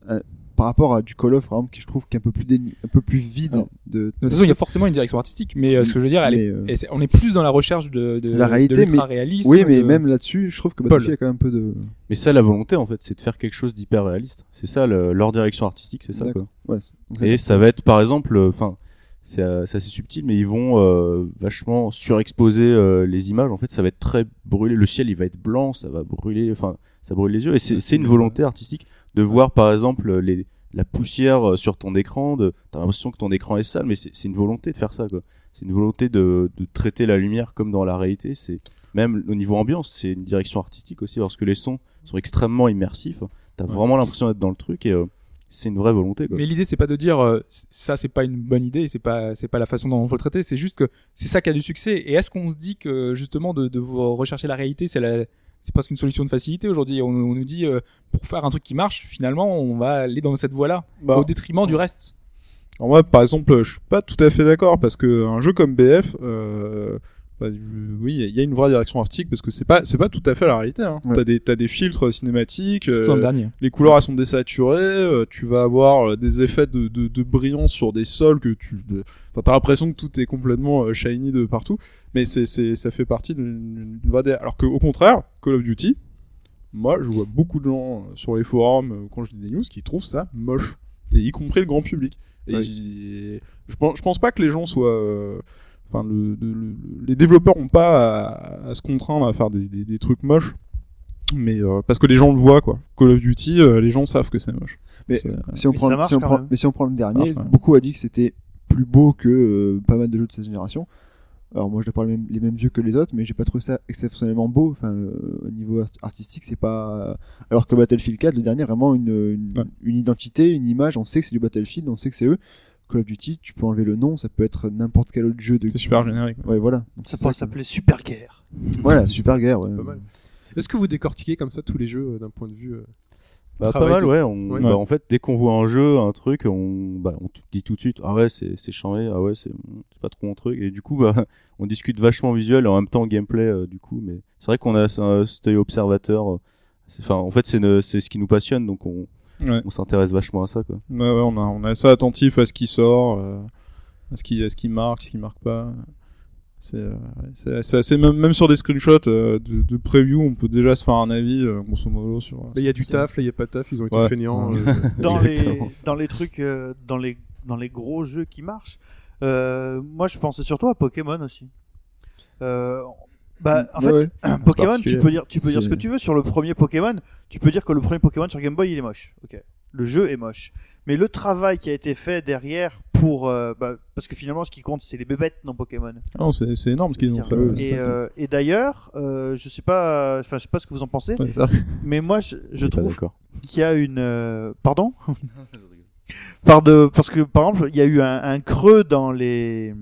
un- par rapport à du Call of, par exemple, qui je trouve qui est un peu plus, dénu- un peu plus vide Alors, de. De toute façon, il y a forcément une direction artistique, mais euh, ce que je veux dire, elle est, Mais, euh, on est plus dans la recherche de, de, La réalité, de mais- l'ultra-réalisme, Oui, mais de- même là-dessus, je trouve que Paul. Battlefield a quand même un peu de. Mais ça, la volonté, en fait, c'est de faire quelque chose d'hyper réaliste. C'est ça, le- leur direction artistique, c'est ça, quoi. Ouais, Et ça va être, par exemple, enfin, c'est euh, c'est assez subtil, mais ils vont euh, vachement surexposer euh, les images. En fait, ça va être très brûlé. Le ciel, il va être blanc, ça va brûler, enfin, ça brûle les yeux. Et c'est c'est une volonté artistique de voir, par exemple, les, la poussière euh, sur ton écran. De, t'as l'impression que ton écran est sale, mais c'est une volonté de faire ça, quoi. C'est une volonté de, de traiter la lumière comme dans la réalité. C'est même au niveau ambiance, c'est une direction artistique aussi, parce que les sons sont extrêmement immersifs. T'as vraiment l'impression d'être dans le truc et euh, c'est une vraie volonté, quoi. Mais l'idée, c'est pas de dire euh, ça, c'est pas une bonne idée, c'est pas, c'est pas la façon dont on faut le traiter. C'est juste que c'est ça qui a du succès. Et est-ce qu'on se dit que justement de, de rechercher la réalité, c'est la, c'est presque une solution de facilité aujourd'hui. On, on nous dit euh, pour faire un truc qui marche, finalement, on va aller dans cette voie-là bah, au détriment du reste. Alors moi, par exemple, je suis pas tout à fait d'accord parce que un jeu comme BF, euh, bah, je- oui, il y a une vraie direction artistique parce que c'est pas, c'est pas tout à fait la réalité. Hein. Ouais. T'as des, t'as des filtres cinématiques, euh, le les couleurs elles sont désaturées, euh, tu vas avoir euh, des effets de, de, de brillance sur des sols que tu, de- enfin, t'as l'impression que tout est complètement euh, shiny de partout, mais c'est, c'est, ça fait partie d'une vraie. Alors que au contraire, Call of Duty, moi, je vois beaucoup de gens sur les forums quand je lis des news qui trouvent ça moche, et y compris le grand public. Et Ouais. j'y- je pense, je pense pas que les gens soient. Enfin, le, le- le- les développeurs ont pas à, à se contraindre à faire des, des, des trucs moches, mais euh, parce que les gens le voient quoi. Call of Duty, euh, les gens savent que c'est moche. Mais si on Mais prend, ça marche si on quand prend, même. mais si on prend le dernier, marche beaucoup a dit que c'était plus beau que euh, pas mal de jeux de cette génération. Alors moi je dois parler les mêmes, les mêmes yeux que les autres, mais j'ai pas trouvé ça exceptionnellement beau. Enfin, euh, au niveau art- artistique, c'est pas. Alors que Battlefield 4, le dernier, vraiment une, une, Ouais. une identité, une image. On sait que c'est du Battlefield, on sait que c'est eux. Call of Duty, tu peux enlever le nom, ça peut être n'importe quel autre jeu de. C'est super générique. Ouais, voilà. Donc, Ça pourrait s'appeler Super Guerre. Voilà, super guerre. Ouais. C'est pas mal. Est-ce que vous décortiquez comme ça tous les jeux euh, d'un point de vue euh, Bah, pas mal, de- ouais. On, Ouais. bah, en fait, dès qu'on voit un jeu, un truc, on, bah, on t- dit tout de suite, ah ouais, c'est, c'est chambé, ah ouais, c'est, c'est pas trop mon truc. Et du coup, bah, on discute vachement visuel et en même temps gameplay, euh, du coup. Mais c'est vrai qu'on a ce- cet œil observateur. euh, c'est- Enfin, en fait, c'est ce qui nous passionne, donc on, Ouais. on s'intéresse vachement à ça, quoi. Ouais, ouais, on a, on a ça attentif à ce qui sort, euh, à ce qui, à ce qui marque, ce qui marque pas. C'est, euh, assez, même, même sur des screenshots euh, de, de preview, on peut déjà se faire un avis, euh, grosso modo, sur. Là, il y a du taf, là, il y a pas de taf, ils ont été Ouais. feignants. Ouais. euh, dans les dans les trucs euh, dans les dans les gros jeux qui marchent euh, moi je pensais surtout à Pokémon aussi euh, bah en Ouais, fait ouais. Pokémon tu peux dire tu peux dire ce que tu veux sur le premier Pokémon. Tu peux dire que le premier Pokémon sur Game Boy il est moche. Ok. Le jeu est moche. Mais le travail qui a été fait derrière pour euh, bah, parce que finalement ce qui compte c'est les bébêtes dans Pokémon. Ah Non, c'est, c'est énorme ce qu'ils ont fait. Et, euh, et d'ailleurs euh, je sais pas enfin je sais pas ce que vous en pensez Ouais, ça. mais moi je, trouve qu'il y a une euh, pardon par de parce que par exemple il y a eu un, un creux dans les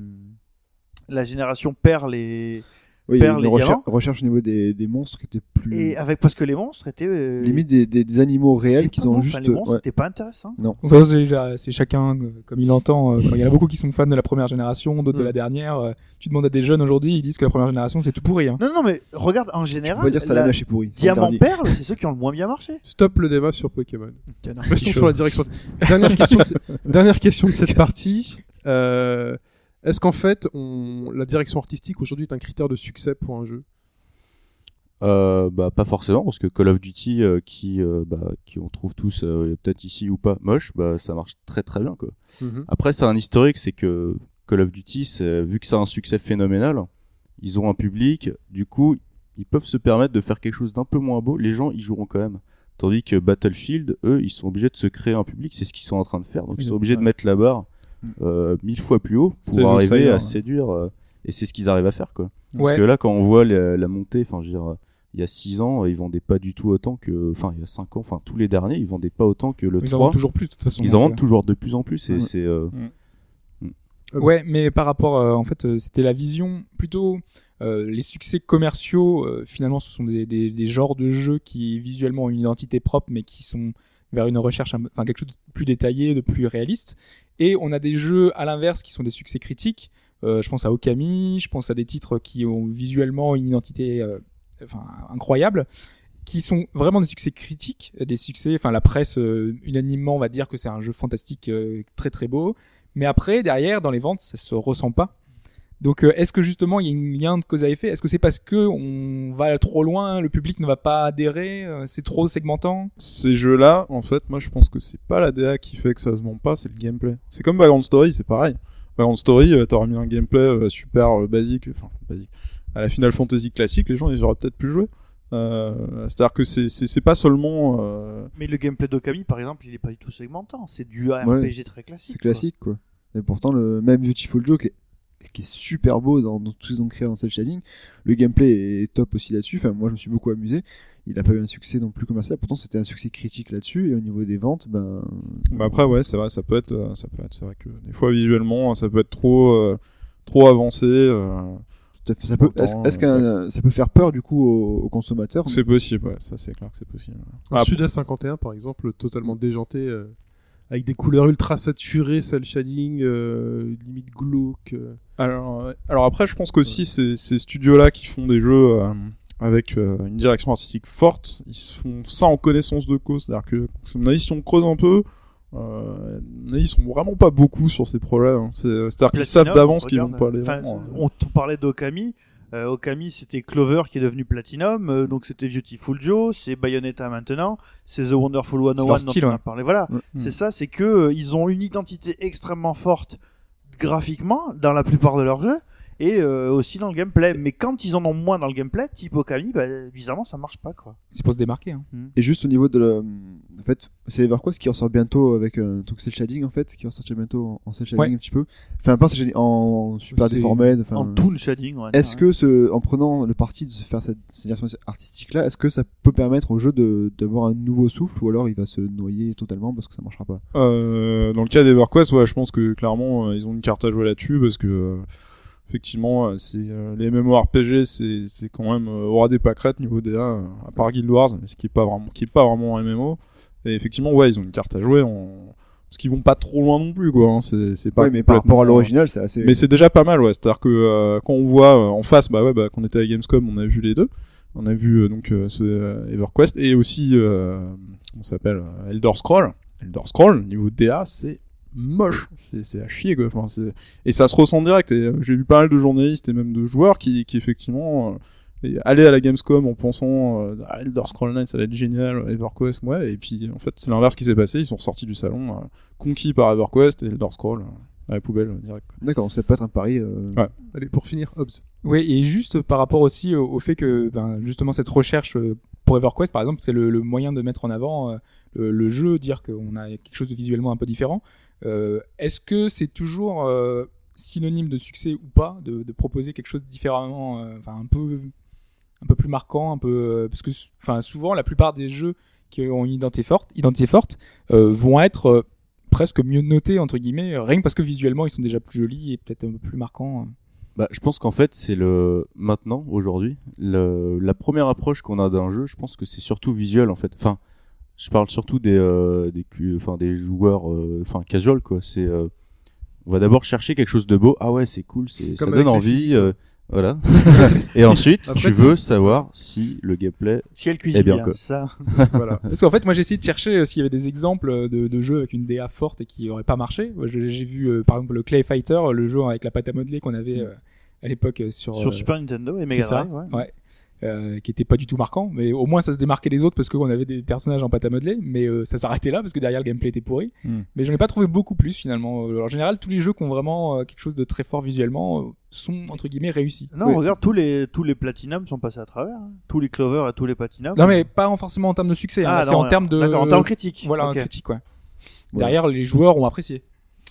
la génération perles et Oui, il y a Perles une et recherche, au niveau des, des monstres qui étaient plus. et avec parce que les monstres étaient euh, limite des, des, des animaux réels qui pas sont bons. juste. Enfin, les monstres ouais. étaient pas intéressants Non. Ça, c'est, déjà- c'est chacun euh, comme il l'entend. euh, Il y en a beaucoup qui sont fans de la première génération, d'autres de Mm. la dernière. euh, Tu demandes à des jeunes aujourd'hui, ils disent que la première génération c'est tout pourri. hein. non non mais regarde en Tu peux général pas dire ça la est pourri. diamant perle c'est ceux qui ont le moins bien marché Stop le débat sur Pokémon. Restons sur la direction. Dernière question. Dernière question de cette partie. Euh, Est-ce qu'en fait, on... la direction artistique aujourd'hui est un critère de succès pour un jeu? Euh, bah pas forcément parce que Call of Duty euh, qui euh, bah qui on trouve tous euh, peut-être ici ou pas moche bah ça marche très très bien quoi. Après c'est un historique c'est que Call of Duty c'est vu que ça a un succès phénoménal ils ont un public du coup ils peuvent se permettre de faire quelque chose d'un peu moins beau les gens y joueront quand même. Tandis que Battlefield eux ils sont obligés de se créer un public c'est ce qu'ils sont en train de faire donc ils sont obligés de mettre la barre euh, mille fois plus haut pour arriver Sire, à ouais. séduire euh, et c'est ce qu'ils arrivent à faire quoi parce Ouais. que là, quand on voit la, la montée, enfin, je veux dire, euh, il y a 6 ans, ils vendaient pas du tout autant que, enfin, il y a 5 ans, enfin, tous les derniers, ils vendaient pas autant que le Ils en 3. vendent toujours plus de toute façon. Ils en donc, vendent toujours de plus en plus et Ouais. c'est, euh, Ouais, mais par rapport, euh, en fait, euh, c'était la vision plutôt. euh, les succès commerciaux, euh, finalement, ce sont des, des, des genres de jeux qui visuellement ont une identité propre, mais qui sont vers une recherche, un- enfin quelque chose de plus détaillé, de plus réaliste. Et on a des jeux à l'inverse qui sont des succès critiques. Euh, je pense à Okami, je pense à des titres qui ont visuellement une identité, euh, enfin incroyable, qui sont vraiment des succès critiques, des succès. Enfin, la presse euh, unanimement va dire que c'est un jeu fantastique, euh, très très beau. Mais après, derrière, dans les ventes, ça se ressent pas. Donc, euh, est-ce que justement, il y a un lien de cause à effet? Est-ce que c'est parce que on va trop loin, le public ne va pas adhérer, euh, c'est trop segmentant? Ces jeux-là, en fait, moi je pense que c'est pas la DA qui fait que ça se vend pas, c'est le gameplay. C'est comme Background Story, c'est pareil. Background Story, euh, t'aurais mis un gameplay euh, super euh, basique, enfin basique. À la Final Fantasy classique, les gens ils auraient peut-être plus joué. Euh, C'est-à-dire que c'est c'est c'est pas seulement. euh, mais le gameplay d'Okami par exemple il est pas du tout segmentant c'est du RPG très classique C'est quoi. classique quoi. Et pourtant le même Beautiful Joe qui est, qui est super beau dans, dans tout ce qu'ils ont créé en cel shading, le gameplay est top aussi là-dessus. Enfin moi je me suis beaucoup amusé. Il a pas eu un succès non plus commercial. Pourtant c'était un succès critique là-dessus et au niveau des ventes ben. Bah après ouais, c'est vrai, ça peut être, euh, ça peut être, c'est vrai que des fois visuellement, ça peut être trop, euh, trop avancé. euh, Ça peut. Est-ce est-ce qu'un ça peut faire peur du coup aux, aux consommateurs c'est possible, ouais, ça c'est clair que c'est possible. Un Ah, Suda 51 par exemple, totalement déjanté, euh, avec des couleurs ultra saturées, cel shading, euh, limite glauque. euh. Alors, alors après, je pense qu'aussi ces, ces studios-là qui font des jeux euh, avec euh, une direction artistique forte, ils se font ça en connaissance de cause. C'est-à-dire que, à mon avis, si on creuse un peu, euh, ils sont vraiment pas beaucoup sur ces projets. hein. C'est- C'est-à-dire qu'ils savent d'avance qu'ils vont pas enfin, on, on parlait d'Okami. Euh, Okami, c'était Clover qui est devenu Platinum, euh, donc c'était Beautiful Joe, c'est Bayonetta maintenant, c'est The Wonderful 101 leur dont style, on a ouais. parlé. Voilà, Ouais. c'est ça, c'est que euh, ils ont une identité extrêmement forte graphiquement dans la plupart de leurs jeux, et euh, aussi dans le gameplay. Mais quand ils en ont moins dans le gameplay, type Okami, bah, bizarrement ça marche pas quoi. C'est pour se démarquer. Hein. Et juste au niveau de la... En fait, c'est EverQuest qui ressort bientôt avec un truc cel shading en fait, qui va sortir bientôt en cel shading Ouais. un petit peu. Enfin, pas en cel shading, en super déformed. Enfin, En toon shading. Ouais, Est-ce que ce, en prenant le parti de se faire cette, direction artistique là, est-ce que ça peut permettre au jeu de d'avoir un nouveau souffle ou alors il va se noyer totalement parce que ça marchera pas? Euh, dans le cas d'EverQuest, ouais, je pense que clairement euh, ils ont une carte à jouer là-dessus parce que euh, effectivement, euh, c'est euh, les MMORPG, c'est c'est quand même euh, aura des pâquerettes niveau DA, à part Guild Wars, mais ce qui est pas vraiment, qui est pas vraiment un MMO. Et effectivement, ouais, ils ont une carte à jouer en parce qu'ils vont pas trop loin non plus, quoi. Hein. C'est c'est pas. Oui, mais par rapport à l'original, c'est assez. Mais c'est déjà pas mal, ouais. C'est-à-dire que euh, quand on voit euh, en face, bah ouais, bah quand on était à Gamescom, on a vu les deux. On a vu euh, donc ce EverQuest et aussi on s'appelle Elder Scroll. Elder Scroll niveau DA, c'est moche, c'est c'est à chier quoi. Enfin, c'est et ça se ressent direct. Et euh, j'ai vu pas mal de journalistes et même de joueurs qui qui effectivement euh, allaient à la Gamescom en pensant euh, Ah, Elder Scroll 9 ça va être génial, EverQuest ouais. Et puis en fait c'est l'inverse qui s'est passé. Ils sont sortis du salon euh, conquis par EverQuest et Elder Scroll euh, à la poubelle direct. D'accord, ça peut être un pari. euh, Ouais. Allez, pour finir, Hobbs. Oui, et juste par rapport aussi au, au fait que ben, justement cette recherche euh, pour EverQuest, par exemple, c'est le, le moyen de mettre en avant euh, le, le jeu, dire qu'on a quelque chose de visuellement un peu différent. Euh, Est-ce que c'est toujours euh, synonyme de succès ou pas de, proposer quelque chose de différemment, euh, enfin un peu un peu plus marquant, un peu parce que enfin souvent la plupart des jeux qui ont une identité forte, identité forte vont être presque mieux notés entre guillemets, rien que parce que visuellement ils sont déjà plus jolis et peut-être un peu plus marquants. euh. Bah, je pense qu'en fait, c'est le maintenant, aujourd'hui, la première approche qu'on a d'un jeu. Je pense que c'est surtout visuel en fait. Enfin, je parle surtout des euh, des cu- enfin des joueurs, euh, enfin casual quoi. C'est euh, on va d'abord chercher quelque chose de beau. Ah ouais, c'est cool, c'est ça donne envie. euh, voilà. Et ensuite, Après, tu veux savoir si le gameplay. Si elle cuisine Eh bien, bien, quoi. ça. voilà. Parce qu'en fait, moi j'ai essayé de chercher euh, s'il y avait des exemples de, de jeux avec une DA forte et qui auraient pas marché. J'ai vu euh, par exemple le Clay Fighter, le jeu avec la pâte à modeler qu'on avait euh, à l'époque sur, Sur euh, Super Nintendo et Mega ça, Drive. Ouais. ouais. Euh, qui était pas du tout marquant, mais au moins ça se démarquait des autres parce qu'on avait des personnages en pâte à modeler, mais euh, ça s'arrêtait là parce que derrière le gameplay était pourri. Hmm. Mais j'en ai pas trouvé beaucoup plus finalement. Euh, En général, tous les jeux qui ont vraiment euh, quelque chose de très fort visuellement euh, sont entre guillemets réussis. Non, Oui. regarde, tous les, tous les Platinum sont passés à travers. hein. Tous les Clover et tous les Platinum. Non mais pas en- forcément en termes de succès, hein. Ah, c'est en termes de D'accord, en termes critiques. voilà un critique ouais. Ouais. Derrière les joueurs ont apprécié.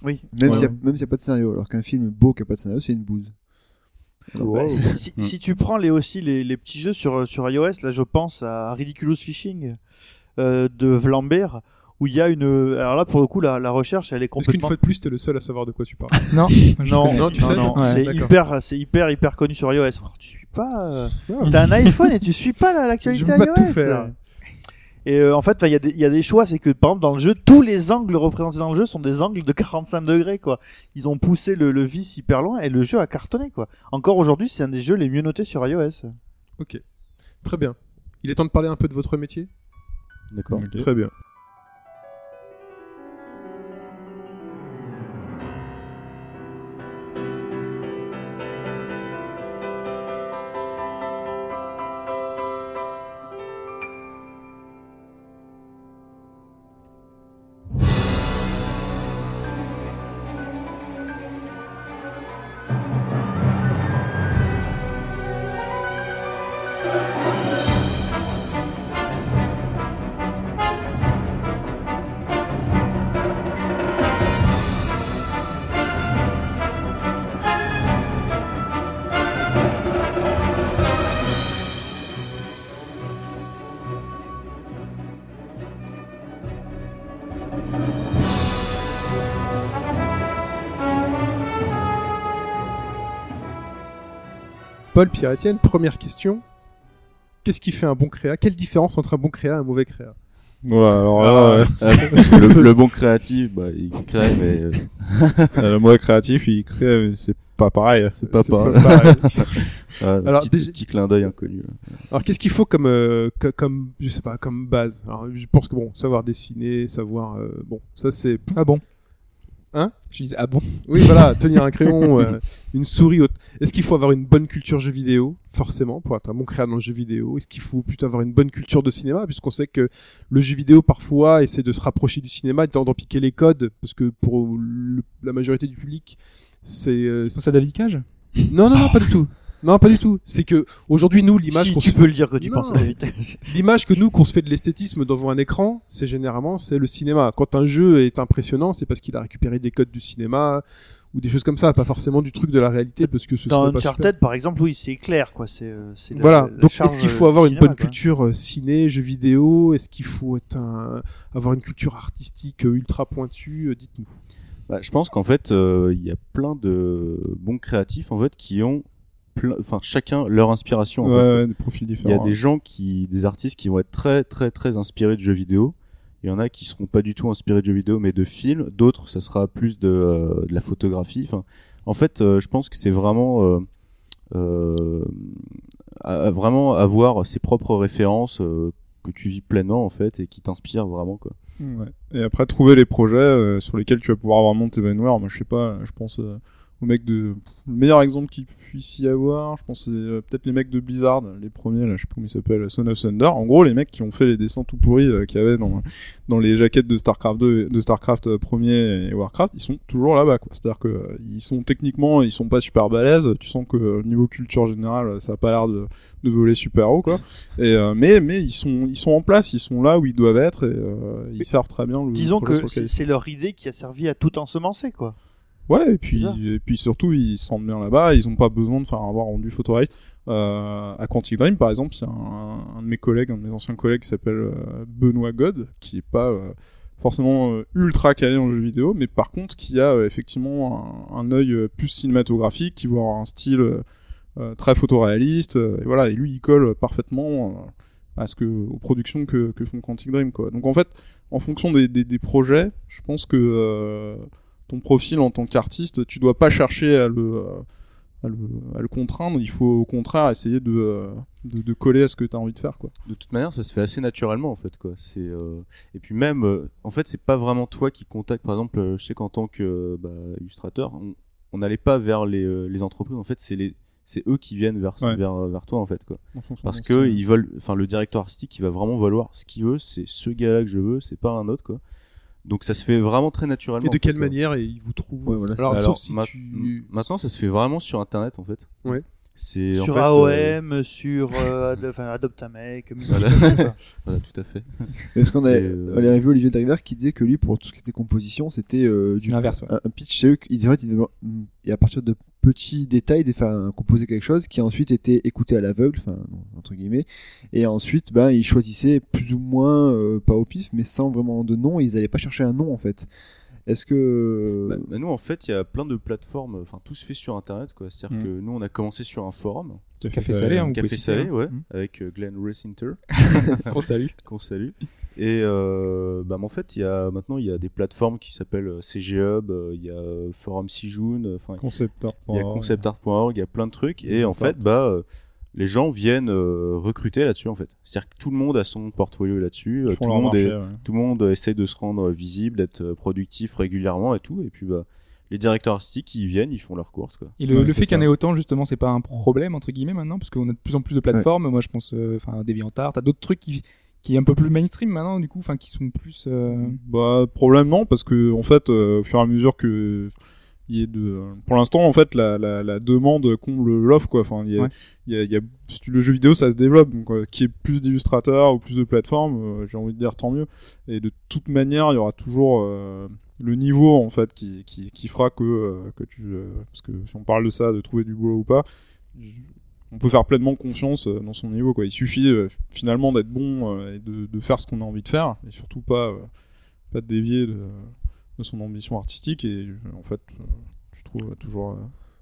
Oui. Même s'il y a- même s'il n'y a pas de scénario, alors qu'un film beau qui a pas de scénario, c'est une bouse. Bah, si, si- Mm. si tu prends les, aussi les, les petits jeux sur, sur iOS, là je pense à Ridiculous Fishing euh, de Vlambert, où il y a une. Alors là pour le coup, la, la recherche elle est Est-ce qu'une complètement. fois de plus, t'es le seul à savoir de quoi tu parles Non, Non, Non, tu sais, Ouais, c'est hyper, c'est hyper, hyper connu sur iOS. Oh, tu suis pas. euh. T'as un iPhone et tu suis pas la- l'actualité Je veux pas iOS. Et euh, en fait, il y, a des- il y a des choix, c'est que par exemple dans le jeu, tous les angles représentés dans le jeu sont des angles de 45 degrés, quoi. Ils ont poussé le, le vice hyper loin et le jeu a cartonné, quoi. Encore aujourd'hui, c'est un des jeux les mieux notés sur iOS. Ok. Très bien. Il est temps de parler un peu de votre métier? D'accord. Très bien. Paul Pierre-Etienne, première question. Qu'est-ce qui fait un bon créa? Quelle différence entre un bon créa et un mauvais créa? Voilà, alors là, Ah, ouais. le, le bon créatif, bah, il crée, mais euh, Euh, le moi créatif, il crée, mais c'est pas pareil. c'est pas C'est pareil. pas pareil. Alors, petit, déjà- petit clin d'œil inconnu. là. Alors qu'est-ce qu'il faut comme euh, co- comme je sais pas comme base? Alors je pense que bon savoir dessiner, savoir euh, bon ça c'est Ah bon? Hein Je disais ah bon oui voilà tenir un crayon, euh, une souris. Est-ce qu'il faut avoir une bonne culture jeu vidéo? Forcément pour être un bon créateur dans le jeu vidéo. Est-ce qu'il faut plutôt avoir une bonne culture de cinéma? Puisqu'on sait que le jeu vidéo parfois essaie de se rapprocher du cinéma, d'en d'en piquer les codes. Parce que pour le- la majorité du public c'est euh, C'est David Cage? Non, non, non, pas du tout. Non, pas du tout. C'est que aujourd'hui, nous, l'image Si, qu'on tu se peux le dire que tu Non. penses à la vérité. l'image que nous qu'on se fait de l'esthétisme devant un écran, c'est généralement c'est le cinéma. Quand un jeu est impressionnant, c'est parce qu'il a récupéré des codes du cinéma ou des choses comme ça, pas forcément du truc de la réalité parce que ce Dans Uncharted, par exemple, oui, c'est clair, quoi. C'est, euh, Voilà. la Donc est-ce qu'il faut avoir une bonne quoi. culture euh, ciné, jeux vidéo? Est-ce qu'il faut être un... avoir une culture artistique euh, ultra pointue? Dites-nous. Bah, je pense qu'en fait, euh, il y a plein de bons créatifs en fait qui ont, enfin chacun leur inspiration. en Ouais, fait. ouais, des profils Il y a des gens qui, des artistes qui vont être très très très inspirés de jeux vidéo. Il y en a qui seront pas du tout inspirés de jeux vidéo mais de films. D'autres, ça sera plus de, euh, de la photographie. Enfin, en fait, euh, je pense que c'est vraiment euh, à- vraiment avoir ses propres références que tu vis pleinement en fait et qui t'inspirent vraiment quoi. Ouais. Et après, trouver les projets sur lesquels tu vas pouvoir vraiment t'évanouir. Moi, je sais pas, je pense euh, de. Le meilleur exemple qu'il puisse y avoir, je pense, c'est euh, peut-être les mecs de Blizzard, les premiers, là, je sais pas comment ils s'appellent, Son of Thunder. En gros, les mecs qui ont fait les dessins tout pourris euh, qu'il y avait dans, dans les jaquettes de StarCraft 2, de StarCraft euh, 1er et Warcraft, ils sont toujours là-bas, quoi. C'est-à-dire que euh, ils sont techniquement, ils sont pas super balèzes. Tu sens que euh, niveau culture générale, ça a pas l'air de, de voler super haut, quoi. Et euh, mais mais ils sont ils sont en place, ils sont là où ils doivent être et euh, ils servent très bien le Disons que c'est leur idée qui a servi à tout ensemencer, quoi. Ouais, et puis, et puis surtout, ils se sentent bien là-bas, ils ont pas besoin de faire avoir rendu photoréaliste. Euh, à Quantic Dream, par exemple, il y a un, un de mes collègues, un de mes anciens collègues qui s'appelle euh, Benoît God, qui est pas euh, forcément euh, ultra calé en jeu vidéo, mais par contre qui a effectivement un, un œil plus cinématographique, qui avoir un style très photoréaliste, et voilà, et lui il colle parfaitement à ce que aux productions que, que font Quantic Dream, quoi. Donc en fait, en fonction des, des, des projets, je pense que euh, ton profil en tant qu'artiste, tu dois pas chercher à le, à le, à le contraindre, il faut au contraire essayer de, euh, de, de coller à ce que tu as envie de faire. Quoi. De toute manière, ça se fait assez naturellement en fait quoi. C'est euh, et puis même euh, en fait, c'est pas vraiment toi qui contacte. Par exemple, je sais qu'en tant que euh, bah, on- n'allait pas vers les, les entreprises. En fait, c'est les c'est eux qui viennent vers Ouais. vers vers toi en fait quoi. en Parce que ils veulent, enfin le directeur artistique, il va vraiment vouloir ce qu'il veut. C'est ce gars-là que je veux, c'est pas un autre quoi. Donc ça se fait vraiment très naturellement. Et de quelle fait, manière ils vous trouvent Ouais, voilà, Alors, Alors, sauf si ma- tu... Maintenant, ça se fait vraiment sur Internet en fait. Ouais. C'est en Sur fait, euh, AOM, sur euh, Ad- enfin, Adopt a Mec, Voilà. Tout à fait. Parce qu'on a, Et, euh, on avait vu Olivier Derrière qui disait que lui, pour tout ce qui était composition, c'était euh, du l'inverse, ouais. un, un pitch. C'est eux devaient- mm, et à partir de petits détails, de faire un- composer quelque chose qui ensuite était écouté à l'aveugle, enfin entre guillemets, et ensuite, ben, ils choisissaient plus ou moins, euh, pas au pif, mais sans vraiment de nom. Ils allaient pas chercher un nom en fait. Est-ce que Bah, bah, nous, en fait, il y a plein de platéformes. Enfin, tout se fait sur Internet, quoi. C'est-à-dire Mm. que nous, on a commencé sur un forum, Café salé, hein, café citer, salé, hein. ouais, Mm. avec euh, Glenn Recinter, Qu'on salue. qu'on salue. Et euh, bah, en fait, il y a maintenant, il y a des plateformes qui s'appellent euh, CG Hub, euh, il y a euh, Forum Sijoun, euh, enfin, Concept art. il y a conceptart.org, il y a plein de trucs. Et en fait, bah, euh, les gens viennent euh, recruter là-dessus, en fait. C'est-à-dire que tout le monde a son portfolio là-dessus, euh, tout le monde marché, est, ouais. tout le monde essaie de se rendre visible, d'être euh, productif régulièrement et tout. Et puis, bah, les directeurs artistiques, ils viennent, ils font leurs courses, quoi. Et le, Ouais, le c'est fait qu'il y en ait autant, justement, c'est pas un problème, entre guillemets, maintenant, parce qu'on a de plus en plus de plateformes. Moi, je pense, euh, enfin, DeviantArt, t'as d'autres trucs qui, qui est un peu plus mainstream maintenant, du coup, enfin, qui sont plus, euh, Bah problème non parce que en fait euh, au fur et à mesure que il y ait de pour l'instant en fait la, la, la demande comble l'offre quoi. Enfin il y a, Ouais. il y a, il y a si tu- le jeu vidéo ça se développe. Donc euh, qu'il y ait plus d'illustrateurs ou plus de plateformes euh, j'ai envie de dire tant mieux. Et de toute manière il y aura toujours euh, le niveau en fait qui, qui, qui fera que euh, que tu parce que si on parle de ça de trouver du boulot ou pas on peut faire pleinement confiance dans son niveau quoi. Il suffit finalement d'être bon et de, de faire ce qu'on a envie de faire et surtout pas pas de dévier de, son ambition artistique et euh, en fait euh, tu trouves toujours euh,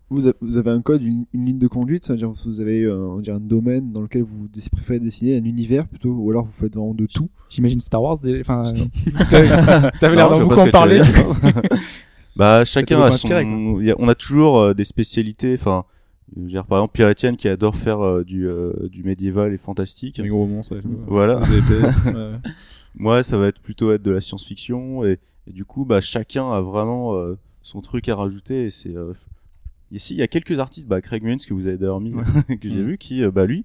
vous, avez un code, une, une ligne de conduite, c'est-à-dire vous avez on dirait un domaine dans lequel vous préférez dessiner un univers plutôt, ou alors vous faites vraiment de tout. j'imagine Star Wars, des- enfin, t'avais l'air d'en beaucoup en parler. bah, chacun a son. on a toujours euh, des spécialités. Enfin, dire, par exemple, Pierre Etienne qui adore faire euh, du, euh, du médiéval et fantastique. les gros monstres. Voilà. Moi, ça va être plutôt être de la science-fiction et, et du coup, bah, chacun a vraiment euh, son truc à rajouter. Et c'est euh, ici, il y a quelques artistes, bah, Craig Mullins que vous avez d'ailleurs mis, que j'ai Mhm. vu, qui, euh, bah, lui,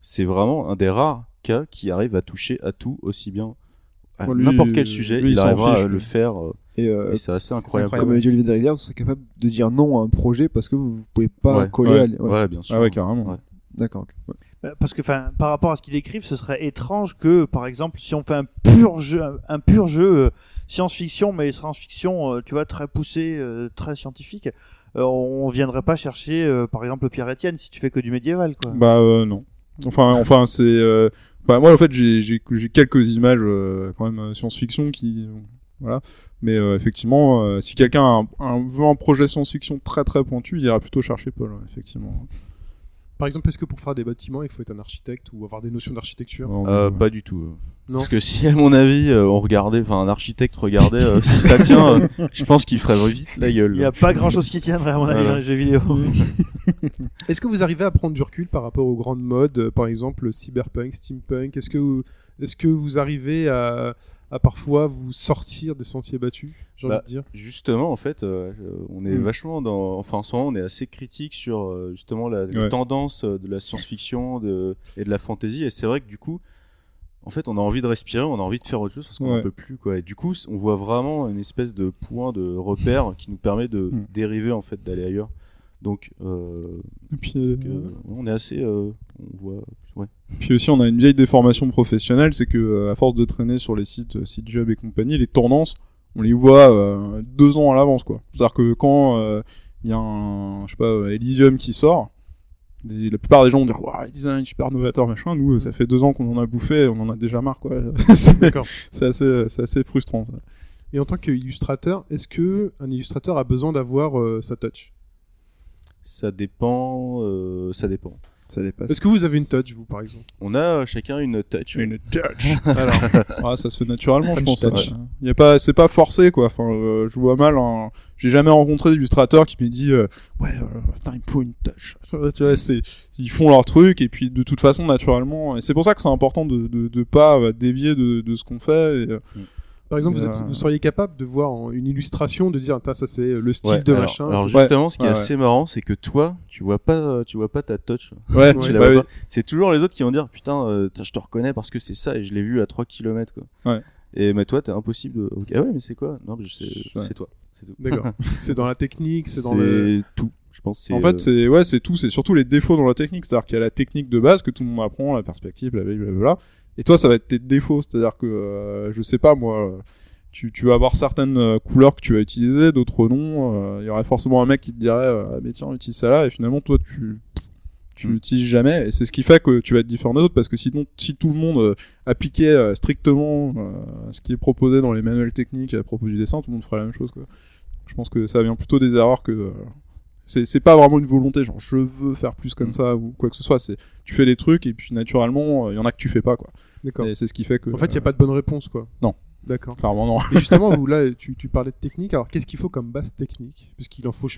c'est vraiment un des rares cas qui arrive à toucher à tout aussi bien. À Ouais, n'importe quel sujet, lui, il il s'en arrivera fiche, à le lui. faire. euh, Et, euh, Et c'est assez incroyable. incroyable. comme Olivier de Rivière, vous serez capable de dire non à un projet parce que vous pouvez pas Ouais, coller ouais, à ouais. ouais, bien sûr. Ah ouais, carrément. Ouais. D'accord. ok. Euh, Parce que, enfin, par rapport à ce qu'ils décrivent, ce serait étrange que, par exemple, si on fait un pur jeu, un pur jeu euh, science-fiction, mais science-fiction, euh, tu vois, très poussé, très scientifique, on viendrait pas chercher, par exemple, Pierre-Étienne si tu fais que du médiéval, quoi. Bah non. Enfin, enfin c'est. moi en fait j'ai quelques images quand même science-fiction qui voilà. Mais effectivement, si quelqu'un veut un projet science-fiction très très pointu, il ira plutôt chercher Paul, ouais, effectivement. Par exemple, est-ce que pour faire des bâtiments, il faut être un architecte ou avoir des notions d'architecture Euh, pas du tout. euh. Non. Parce que si à mon avis euh, on regardait, enfin un architecte regardait, euh, si ça tient, euh, je pense qu'il ferait vite la gueule. Il y a pas grand chose qui tiendrait, à mon avis, Voilà. dans les jeux vidéo. Est-ce que vous arrivez à prendre du recul par rapport aux grandes modes, par exemple le cyberpunk, steampunk? Est-ce que vous, est-ce que vous arrivez à, à parfois vous sortir des sentiers battus J'ai Bah, envie de dire. Justement, en fait, euh, euh, on est Mm. vachement dans. Enfin, en ce moment, on est assez critique sur euh, justement la, Ouais. euh, de la science-fiction et de la fantasy. Et c'est vrai que du coup, en fait, on a envie de respirer, on a envie de faire autre chose parce qu'on Ouais. peut plus, quoi. Et du coup, on voit vraiment une espèce de point de repère qui nous permet de Mm. dériver, en fait, d'aller ailleurs. Donc, euh, Et puis, euh, que, on est assez. euh, on voit. Ouais. Puis aussi, on a une vieille déformation professionnelle, c'est que euh, à force de traîner sur les sites, euh, sites job et compagnie, les tendances, on les voit euh, deux ans à l'avance, quoi. C'est-à-dire que quand euh, il y a un, je sais pas, euh, Elysium qui sort, les- la plupart des gens vont dire, waouh, le design super novateur, machin. Nous, euh, ça fait deux ans qu'on en a bouffé, on en a déjà marre, quoi. c'est D'accord. c'est assez, c'est assez frustrant. Ça. Et en tant qu'illustrateur, est-ce que un illustrateur a besoin d'avoir euh, sa touch Ça dépend. euh, ça dépend. Ça dépasse. Est-ce que vous avez une touch, vous, par exemple? On a euh, chacun une touch. Une touch. Alors, ah, ça se fait naturellement, je pense. touch. ça. Il y a pas, c'est pas forcé, quoi. Enfin, euh, je vois mal. un- J'ai jamais rencontré d'illustrateur qui me dit, euh, ouais, euh, putain, il me faut une touch. tu vois, c'est, ils font leur truc et puis de toute façon, naturellement. Et c'est pour ça que c'est important de, de, de pas euh, dévier de, de ce qu'on fait. Et, euh, Par exemple, vous, Euh, êtes- vous seriez capable de voir en une illustration, de dire, ça c'est le style Ouais, de alors, machin. alors justement, ce qui est Ouais, assez marrant, c'est que toi, tu vois pas, tu vois pas ta touch. ouais, Tu Ouais, la bah vois oui. pas. C'est toujours les autres qui vont dire putain, euh, tiens, je te reconnais parce que c'est ça et je l'ai vu à 3 km quoi. Ouais. Et mais toi, t'es impossible. De... Ok, ah ouais, mais c'est quoi? Non, mais je sais, Ouais. c'est toi. C'est tout. D'accord. c'est dans la technique, c'est dans le. tout. Je pense. c'est, En euh, fait, c'est ouais, c'est tout, c'est surtout les défauts dans la technique, c'est-à-dire qu'il y a la technique de base que tout le monde apprend, la perspective, la blablabla. Et toi, ça va être tes défauts, c'est-à-dire que euh, je sais pas moi, euh, tu, tu vas avoir certaines euh, couleurs que tu vas utiliser, d'autres non. euh, Il y aurait forcément un mec qui te dirait, euh, mais tiens, utilise ça là, et finalement toi tu tu Mm. l'utilises jamais, et c'est ce qui fait que tu vas être différent des autres, parce que sinon, si tout le monde appliquait strictement ce qui est proposé dans les manuels techniques à propos du dessin, tout le monde ferait la même chose, quoi. Je pense que ça vient plutôt des erreurs que c'est c'est pas vraiment une volonté genre je veux faire plus comme Mm. ça ou quoi que ce soit c'est tu fais les trucs et puis naturellement il y en a que tu fais pas quoi D'accord. et c'est ce qui fait que En fait, il n'y a euh, pas de bonne réponse, quoi. Non. D'accord. clairement non Et justement, vous, là, tu, tu parlais de technique. Alors, qu'est-ce qu'il faut comme base technique? Puisqu'il en faut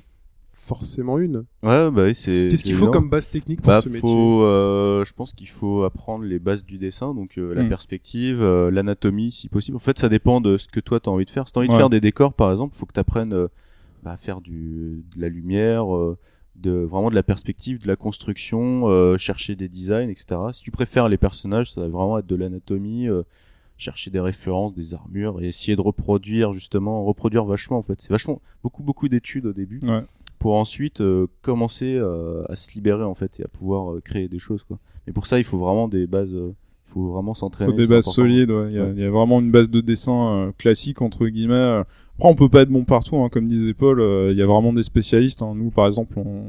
forcément une. Ouais, bah oui, c'est. Qu'est-ce qu'il faut comme base technique pour Bah, ce métier? faut, euh, je pense qu'il faut apprendre les bases du dessin, donc euh, la Mm. perspective, euh, l'anatomie, si possible. En fait, ça dépend de ce que toi t'as envie de faire. Si t'as envie de faire des décors, par exemple, faut que t'apprennes euh, bah, faire du, de la lumière, euh, de vraiment de la perspective, de la construction, euh, chercher des designs, etc. Si tu préfères les personnages, ça va vraiment être de l'anatomie, euh, chercher des références, des armures et essayer de reproduire justement, reproduire vachement en fait. C'est vachement beaucoup beaucoup d'études au début ouais pour ensuite euh, commencer euh, à se libérer en fait et à pouvoir euh, créer des choses quoi. Mais pour ça, il faut vraiment des bases, faut vraiment s'entraîner. faut des bases solides ouais. il y, a- Ouais. il y a vraiment une base de dessin euh, classique entre guillemets après on peut pas être bon partout hein, comme disait Paul euh, il y a vraiment des spécialistes hein. nous par exemple on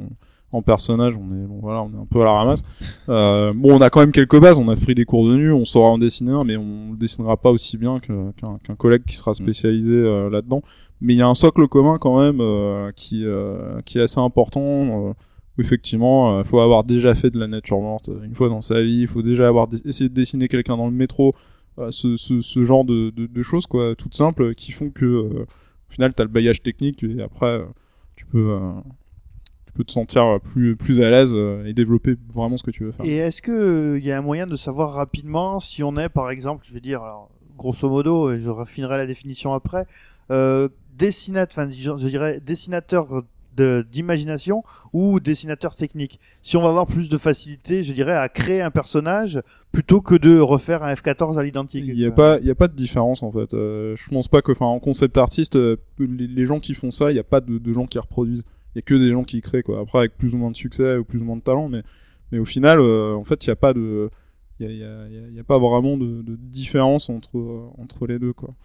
en personnage, on est bon voilà, on est un peu à la ramasse. Euh, bon, on a quand même quelques bases. On a pris des cours de nu, on saura en dessiner un, mais on le dessinera pas aussi bien qu'un qu'un collègue qui sera spécialisé euh, là-dedans. Mais il y a un socle commun quand même euh, qui euh, qui est assez important. Euh, effectivement, il faut avoir déjà fait de la nature morte euh, une fois dans sa vie. Il faut déjà avoir essayé de dessiner quelqu'un dans le métro. euh, ce, ce, genre de, de, choses quoi, toutes simples, qui font que euh, au final, t'as le bagage technique et après, euh, tu peux euh, peux te sentir plus plus à l'aise euh, et développer vraiment ce que tu veux faire. Et est-ce que il y a un moyen de savoir rapidement si on est, par exemple, je vais dire, grosso modo, et je raffinerai la définition après, euh, dessinateur, enfin, je dirais dessinateur d'imagination ou dessinateur technique. Si on va avoir plus de facilité, je dirais, à créer un personnage plutôt que de refaire un F14 à l'identique. Il n'y a pas, a pas de différence en fait. Euh, je pense pas que, en concept artiste, euh, les, gens qui font ça, il n'y a pas de, gens qui reproduisent. Il y a que des gens qui créent quoi. Après, avec plus ou moins de succès ou plus ou moins de talent, mais, mais au final, euh, en fait, il n'y a pas de, il a, pas vraiment de, de différence entre entre les deux quoi.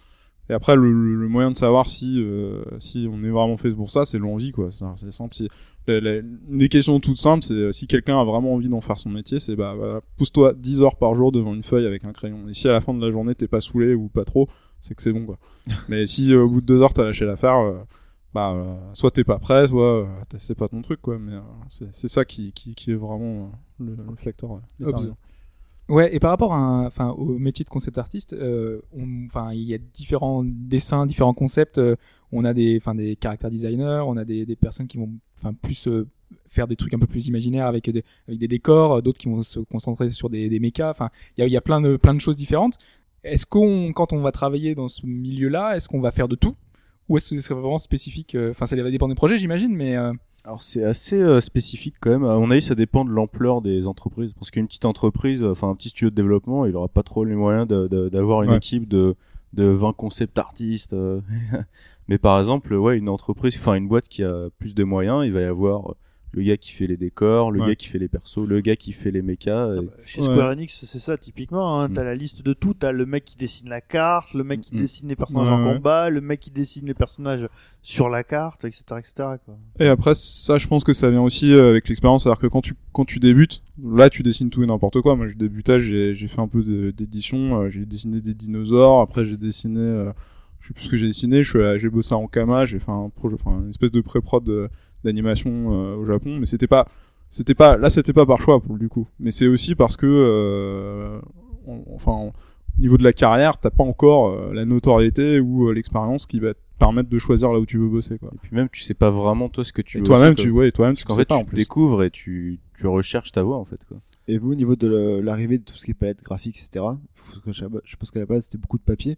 Et après, le, le- moyen de savoir si euh, si on est vraiment fait pour ça, c'est l'envie quoi. C'est simple. La- la- une des questions toutes simples, c'est euh, si quelqu'un a vraiment envie d'en faire son métier, c'est bah, voilà, pousse-toi 10 heures par jour devant une feuille avec un crayon. Et si à la fin de la journée t'es pas saoulé ou pas trop, c'est que c'est bon quoi. Mais si euh, au bout de deux heures t'as lâché l'affaire, euh, bah euh, soit t'es pas prêt, soit c'est pas ton truc quoi. Mais c'est ça qui, qui, qui est vraiment le, le facteur. Ouais, et par rapport à enfin, au métier de concept artiste, euh, enfin, il y a différents dessins, différents concepts. euh, on a des, enfin, des caractères designers, on a des, des personnes qui vont, enfin, plus euh, faire des trucs un peu plus imaginaires avec des, avec des décors, euh, d'autres qui vont se concentrer sur des, des mechas. Enfin, il y a, il y a plein de, plein de choses différentes. Est-ce qu'on, quand on va travailler dans ce milieu-là, est-ce qu'on va faire de tout, ou est-ce que ce serait vraiment spécifique euh, Enfin, ça va dépendre des projets, j'imagine, mais euh, Alors c'est assez euh, spécifique quand même. À mon avis, ça dépend de l'ampleur des entreprises. Parce qu'une petite entreprise, euh, enfin un petit studio de développement, il aura pas trop les moyens d'avoir une Ouais. équipe de de 20 concept artistes. euh. Mais par exemple, ouais, une entreprise, enfin une boîte qui a plus de moyens, il va y avoir le gars qui fait les décors, le Ouais. gars qui fait les persos, le gars qui fait les mechas. et- Chez Ouais. Square Enix, c'est ça typiquement. Hein. Mm. T'as la liste de tout. T'as le mec qui dessine la carte, le mec qui Mm. dessine les personnages Ouais, en ouais. combat, le mec qui dessine les personnages sur la carte, etc., etc. Quoi. Et après, ça, je pense que ça vient aussi euh, avec l'expérience. C'est-à-dire que quand tu, quand tu débutes, là, tu dessines tout et n'importe quoi. Moi, je débutais, j'ai, j'ai fait un peu de- d'édition. euh, j'ai dessiné des dinosaures. Après, j'ai dessiné, euh, je sais plus ce que j'ai dessiné. Je suis, à- j'ai bossé en Kama. J'ai fait un projet, enfin, une espèce de pré-prod d'animation euh, au Japon. Mais c'était pas, c'était pas, là, c'était pas par choix pour le coup. Mais c'est aussi parce que, euh, on- enfin, au niveau de la carrière, t'as pas encore euh, la notoriété ou euh, l'expérience qui va te permettre de choisir là où tu veux bosser, quoi. Et puis même, tu sais pas vraiment toi ce que tu Et veux. toi-même, tu et toi-même, tu Parce qu'en sais fait, pas tu en plus. découvres et tu tu recherches ta voix en fait. Quoi. Et vous, au niveau de l'arrivée de tout ce qui est palette graphique, etc., je pense qu'à la base, c'était beaucoup de papier.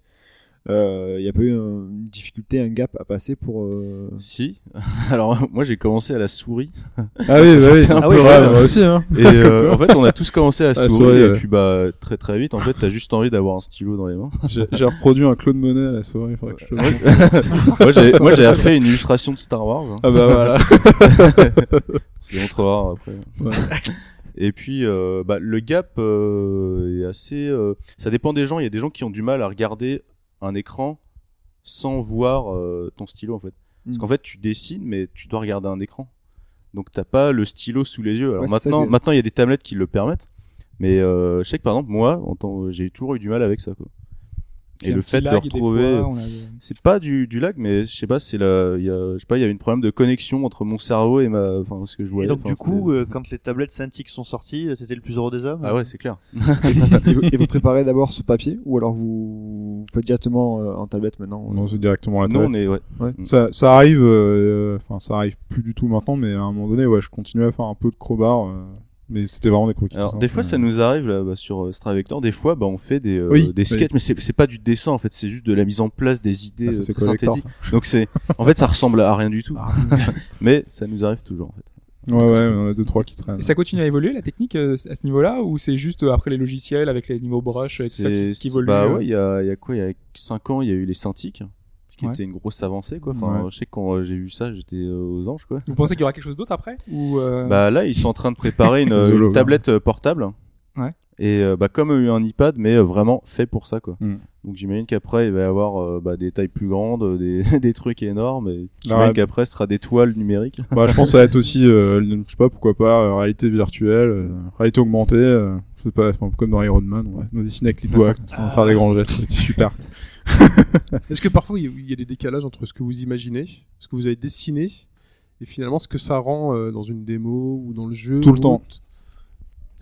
Euh, Il y a pas eu un- une difficulté, un gap à passer pour. euh, Si. Alors moi, j'ai commencé à la souris. Ah oui, bah oui. Un Ah peu oui, rare. Ouais, moi aussi, hein. Et euh, en fait, on a tous commencé à À souris, souris, et ouais. puis bah très très vite, en fait, t'as juste envie d'avoir un stylo dans les mains. J'ai reproduit un Claude Monet à la souris, faudrait que je te le montre. moi, j'ai fait une illustration de Star Wars. hein. Ah bah voilà. C'est montrera après. Ouais. Et puis, euh, bah, le gap euh, est assez. euh, ça dépend des gens. Il y a des gens qui ont du mal à regarder un écran sans voir euh, ton stylo en fait. Parce Mm. qu'en fait, tu dessines, mais tu dois regarder un écran. Donc t'as pas le stylo sous les yeux. Alors Ouais, maintenant, maintenant il y a des tablettes qui le permettent. Mais euh, je sais que par exemple moi, j'ai toujours eu du mal avec ça quoi. Et le fait de le retrouver, fois, on a- c'est pas du, du lag, mais je sais pas, c'est la, il y a, je sais pas, il y a une problème de connexion entre mon cerveau et ma, enfin ce que je Et voyais. donc, enfin, du coup, euh, quand les tablettes Cintiq sont sorties, c'était le plus heureux des hommes. ah ouais, c'est clair. et, vous, et vous préparez d'abord sur papier ou alors vous, vous faites directement euh, en tablette maintenant Non, c'est directement la Nous, tablette. on est, ouais. Ça, ça arrive, euh, enfin, ça arrive plus du tout maintenant, mais à un moment donné, ouais, je continuais à faire un peu de crowbar, euh, mais c'était vraiment des croquis. Alors hein, des fois, ça nous arrive là, bah, sur euh, Stravector. Des fois, bah, on fait des, euh, Oui, des oui. sketchs, mais c'est c'est pas du dessin en fait, c'est juste de la mise en place des idées Ah, ça, euh, c'est très collector, synthétiques. Donc c'est, en fait, ça ressemble à rien du tout. mais ça nous arrive toujours en fait. Ouais, ouais, on en a deux, trois qui traînent. Et ça continue à évoluer la technique euh, à ce niveau-là ou c'est juste euh, après les logiciels avec les niveaux brush et tout ça qui, évolue Bah euh, ouais, il y a, il y a quoi Il y a 5 ans, il y a eu les Cintiq, qui Ouais. était une grosse avancée quoi. Enfin, Ouais. je sais que quand euh, j'ai vu ça, j'étais euh, aux anges quoi. Vous pensez qu'il y aura quelque chose d'autre après ou euh, Bah là, ils sont en train de préparer une, tablette portable. Ouais. Et euh, bah comme un iPad, mais euh, vraiment fait pour ça quoi. Mm. Donc j'imagine qu'après il va y avoir euh, bah, des tailles plus grandes, des, des trucs énormes. Et j'imagine ouais. qu'après ce sera des toiles numériques. Bah, je pense que ça va être aussi, euh, je sais pas pourquoi pas, euh, réalité virtuelle, euh, réalité augmentée, euh, c'est pas c'est un peu comme dans Iron Man, on va nous dessiner avec les doigts, comme ça, on va faire des grands gestes, c'est super. Est-ce que parfois il y a- des décalages entre ce que vous imaginez, ce que vous avez dessiné, et finalement ce que ça rend euh, dans une démo ou dans le jeu Tout le ou- temps.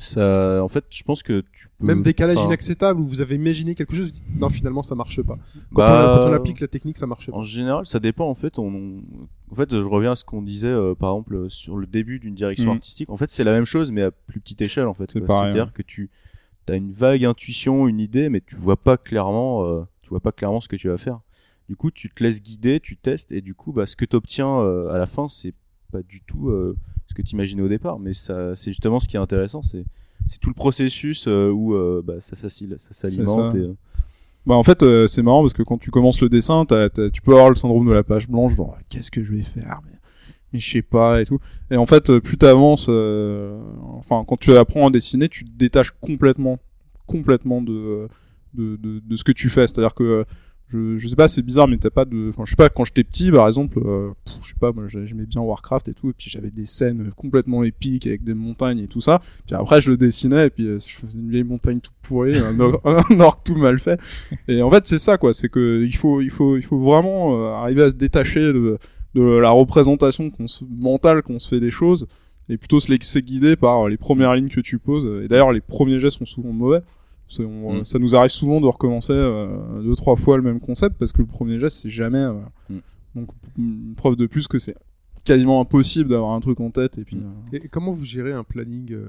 Ça, en fait, je pense que tu peux. Même décalage enfin, inacceptable où vous avez imaginé quelque chose, vous dites non finalement ça marche pas. Quand, bah, on, quand on applique la technique ça marche pas. En général, ça dépend. En fait, on, en fait, je reviens à ce qu'on disait, euh, par exemple, euh, sur le début d'une direction Mhm. artistique. En fait, c'est la même chose, mais à plus petite échelle, en fait. C'est-à-dire que tu as une vague intuition, une idée, mais tu vois pas clairement, euh, tu vois pas clairement ce que tu vas faire. Du coup, tu te laisses guider, tu testes, et du coup, bah, ce que tu obtiens à la fin, c'est pas du tout euh, ce que tu imaginais au départ. Mais ça, c'est justement ce qui est intéressant, c'est c'est tout le processus euh, où euh, bah, ça, ça s'alimente. ça. et, euh, Bah en fait euh, c'est marrant parce que quand tu commences le dessin, tu peux avoir le syndrome de la page blanche, genre qu'est-ce que je vais faire, mais, mais je sais pas et tout. Et en fait euh, plus t'avances, euh, enfin quand tu apprends à dessiner, tu te détaches complètement, complètement de de, ce que tu fais. C'est-à-dire que euh, je, sais pas, c'est bizarre, mais t'as pas de, enfin je sais pas, quand j'étais petit par exemple, euh, je sais pas, moi j'ai- j'aimais bien Warcraft et tout, et puis j'avais des scènes complètement épiques avec des montagnes et tout ça. Puis après, je le dessinais, et puis euh, je faisais une vieille montagne toute pourrie, un, or- orc tout mal fait. Et en fait, c'est ça, quoi. C'est que il faut, il faut, il faut vraiment arriver à se détacher de, la représentation mentale qu'on se fait des choses, et plutôt se laisser guider par les premières lignes que tu poses. Et d'ailleurs, les premiers gestes sont souvent mauvais. On- Mm. Ça nous arrive souvent de recommencer euh, deux, trois fois le même concept, parce que le premier geste, c'est jamais. euh, Mm. Donc, une preuve de plus que c'est quasiment impossible d'avoir un truc en tête, et puis. Mm. euh, Et comment vous gérez un planning euh,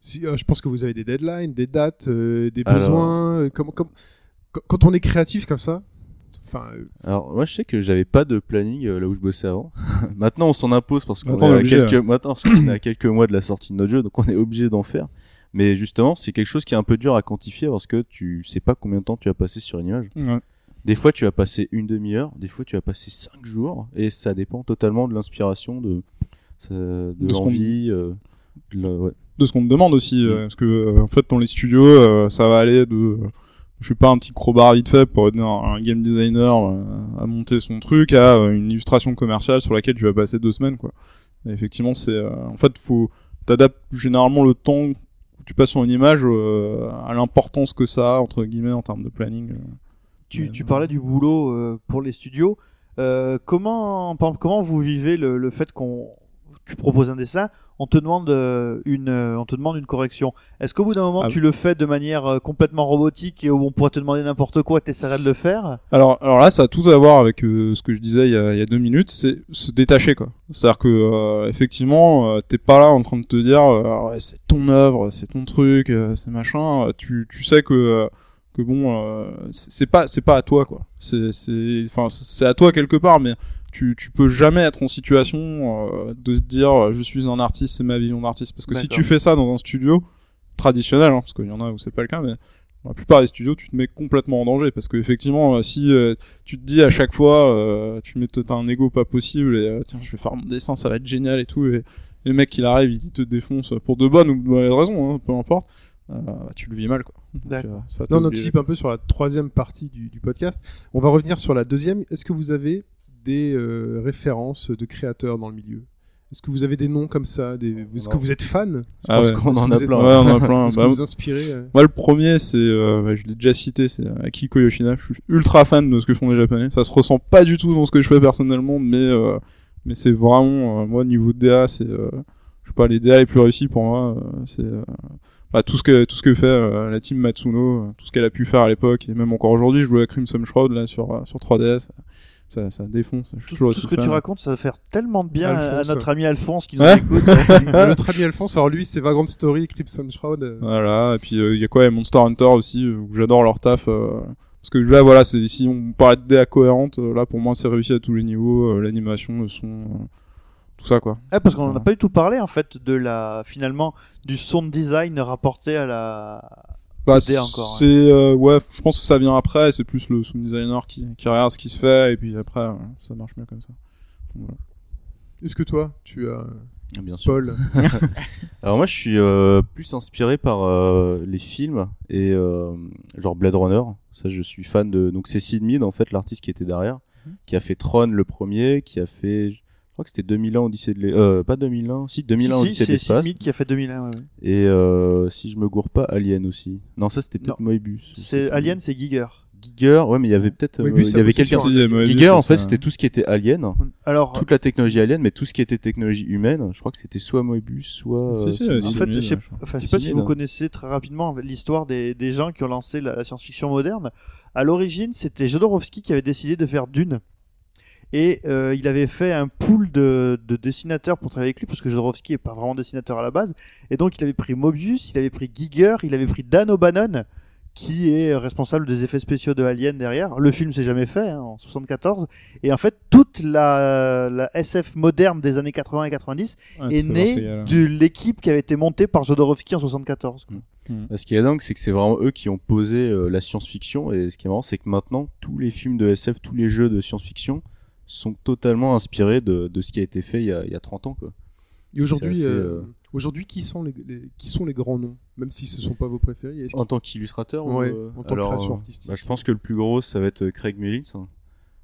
si, euh, Je pense que vous avez des deadlines, des dates, euh, des Alors- besoins. euh, quand- on est créatif comme ça, enfin, euh, Alors moi je sais que j'avais pas de planning euh, là où je bossais avant. maintenant on s'en impose parce qu'on est est est à quelques mois de la sortie de notre jeu donc on est obligé d'en faire. Mais justement c'est quelque chose qui est un peu dur à quantifier parce que tu sais pas combien de temps tu vas passer sur une image. ouais. Des fois tu vas passer une demi-heure, des fois tu vas passer cinq jours et ça dépend totalement de l'inspiration de de, De l'envie. euh, de ouais. ce qu'on te demande aussi Mm. euh, parce que euh, en fait dans les studios ça va aller de je sais pas un petit crowbar vite fait pour aider un, game designer à monter son truc à une illustration commerciale sur laquelle tu vas passer deux semaines quoi Et effectivement c'est euh, en fait faut t'adaptes généralement le temps tu passes sur une image euh, à l'importance que ça a entre guillemets en termes de planning euh. Tu, parlais du boulot euh, pour les studios. Euh, comment, par exemple, comment vous vivez le, le fait qu'on tu proposes un dessin, on te demande euh, une, euh, on te demande une correction. Est-ce qu'au bout d'un moment Ah. tu le fais de manière euh, complètement robotique et où on pourrait te demander n'importe quoi, t'essaierais de le faire? Alors, alors là, ça a tout à voir avec euh, ce que je disais il y a, il y a deux minutes, c'est se détacher quoi. C'est-à-dire que euh, effectivement, euh, t'es pas là en train de te dire ouais, c'est ton œuvre, c'est ton truc, c'est machin. Tu, tu sais que que bon, c'est c'est pas c'est pas à toi quoi. C'est c'est enfin c'est à toi quelque part, mais tu tu peux jamais être en situation euh, de se dire je suis un artiste, c'est ma vision d'artiste. Parce que si tu fais ça dans un studio traditionnel, hein, parce qu'il y en a où c'est pas le cas, mais dans la plupart des studios, tu te mets complètement en danger parce que effectivement, euh, si euh, tu te dis à chaque fois, euh, tu mets un ego pas possible et euh, tiens, je vais faire mon dessin, ça va être génial et tout, et, et le mec il arrive, il te défonce pour de bonnes ou de mauvaises raisons, hein, peu importe, euh, tu le vis mal quoi. D'accord. euh, Non, on anticipe un peu sur la troisième partie du, du podcast. On va revenir sur la deuxième. Est-ce que vous avez des euh, références de créateurs dans le milieu Est-ce que vous avez des noms comme ça des... Est-ce que vous êtes fan? Ah ouais. qu'on Est-ce en que a vous êtes- plein. Ouais, on en a plein. Est-ce Bah, que vous inspirez euh? Moi, le premier, c'est, euh, bah, je l'ai déjà cité, c'est Akiko Yoshida. Je suis ultra fan de ce que font les Japonais. Ça se ressent pas du tout dans ce que je fais personnellement, mais euh, mais c'est vraiment, euh, moi, niveau de DA, c'est, euh, je sais pas, les DA les plus réussis pour moi, euh, c'est euh, bah, tout ce que tout ce que fait euh, la team Matsuno, euh, tout ce qu'elle a pu faire à l'époque, et même encore aujourd'hui, je joue à Crimson Shroud là sur euh, sur 3DS. Ça, ça défonce. Tout, ce que tu racontes, ça va faire tellement de bien à- notre ami Alphonse qui Ouais. nous écoute. Notre ami Alphonse, alors lui, c'est Vagrant Story, Crimson Shroud. euh, Voilà, et puis il y a quoi, il y a Monster Hunter aussi, euh, où j'adore leur taf. euh, parce que là, voilà, c'est si on parlait de DA cohérente, euh, là pour moi c'est réussi à tous les niveaux, euh, l'animation, le son, euh, tout ça quoi. Ah, parce qu'on en a Voilà. pas du tout parlé en fait de la finalement du sound design rapporté à la. Bah, encore, c'est euh, ouais, je pense que ça vient après, c'est plus le sound designer qui, qui regarde ce qui se fait, et puis après euh, ça marche mieux comme ça. Voilà. Est-ce que toi, tu as Bien sûr. Paul Alors moi je suis euh, plus inspiré par euh, les films et euh, genre Blade Runner. Ça je suis fan de donc c'est Sid Mead en fait l'artiste qui était derrière, qui a fait Tron le premier, qui a fait je crois que c'était 2001 Odyssée de l'e- euh, pas 2001, si 2001 Si, si, Odyssée de c'est l'espace Mead qui a fait 2001. ouais, ouais. et euh, si je me gourre pas Alien aussi. Non ça c'était peut-être. Moebius. C'est. Alien, c'est Giger. Giger, ouais mais il y avait peut-être euh, Moebius, il y avait quelqu'un Moebius, Giger en fait ça- c'était tout ce qui était alien, Alors, toute la technologie alien mais tout ce qui était technologie humaine, je crois que c'était soit Moebius soit euh, en fait, je sais, enfin, je sais pas si vous hein. connaissez très rapidement l'histoire des, des gens qui ont lancé la, la science-fiction moderne. À l'origine, c'était Jodorowsky qui avait décidé de faire Dune. Et euh, il avait fait un pool de, de dessinateurs pour travailler avec lui, parce que Jodorowsky est pas vraiment dessinateur à la base. Et donc il avait pris Mobius, il avait pris Giger, il avait pris Dan O'Bannon, qui est responsable des effets spéciaux de Alien derrière. Le film s'est jamais fait hein, en 74 et en fait toute la, la SF moderne des années 80 et 90 Ouais, est née de l'équipe qui avait été montée par Jodorowsky en 74. quoi. Ce qui est dingue, c'est que c'est vraiment eux qui ont posé euh, la science-fiction. Et ce qui est marrant, c'est que maintenant, tous les films de SF, tous les jeux de science-fiction sont totalement inspirés de, de ce qui a été fait il y a, il y a 30 ans. Quoi. Et aujourd'hui, euh, euh, aujourd'hui, qui sont les, les- qui sont les grands noms, même si ce sont pas vos préférés est-ce En tant qu'illustrateur Ouais, ou, euh, en tant que création artistique. bah, Je pense que le plus gros, ça va être Craig Mullins. hein.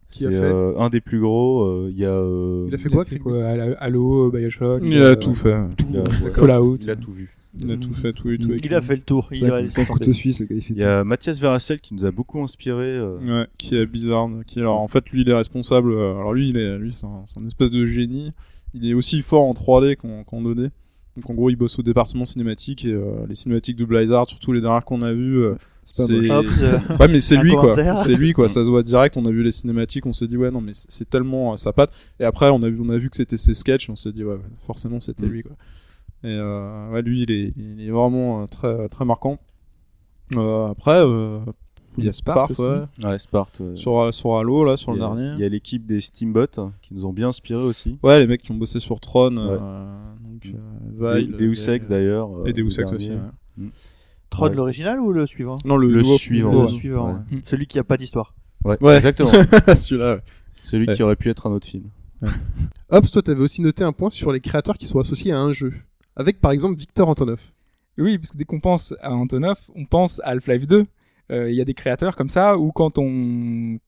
Qui a C'est fait euh, un des plus gros. euh, Il y a. euh, Il a fait Il quoi, a fait quoi Halo, Bioshock. Il a euh, tout fait. il a- Fallout. Il a tout vu. Il a tout fait, tout, tout. Il a fait le tour. Il tomber. couteau suisse, il fait Il y a Mathias Veracel qui nous a beaucoup inspiré. euh, Ouais, qui est bizarre. Qui alors en fait lui il est responsable. euh, Alors lui il est lui c'est un, espèce de génie. Il est aussi fort en 3D qu'en qu'en 2D. Donc en gros il bosse au département cinématique et euh, les cinématiques de Blizzard, surtout les dernières qu'on a vues. euh, C'est pas moche. Hop, euh, Ouais mais c'est lui quoi. C'est lui quoi. Ça se voit direct. On a vu les cinématiques, on s'est dit ouais non mais c'est tellement euh, sa patte. Et après on a vu on a vu que c'était ses sketchs, on s'est dit ouais ouais, forcément c'était Mm. lui quoi. Et euh, ouais lui il est il est vraiment euh, très très marquant. Euh, après euh, Il y a Sparte ouais. Ouais, Sparte. euh, Sur, sur Halo, là, sur le dernier. Il y a l'équipe des Steambots hein, qui nous ont bien inspiré aussi. Ouais, les mecs qui ont bossé sur Tron, euh, donc euh, Vile, Deus Ex d'ailleurs. Et Deus Ex aussi. ouais. Tron Ouais. l'original ou le suivant? Non, le, suivant. Le Ouais. suivant. Ouais. ouais. Celui qui a pas d'histoire. Ouais, Ouais. exactement. Celui-là, ouais. Celui Ouais. qui aurait pu être un autre film. Hobbs, toi, t'avais aussi noté un point sur les créateurs qui sont associés à un jeu. Avec par exemple Victor Antonov. Oui, parce que dès qu'on pense à Antonov, on pense à Half-Life 2. Euh, Il y a des créateurs comme ça où quand on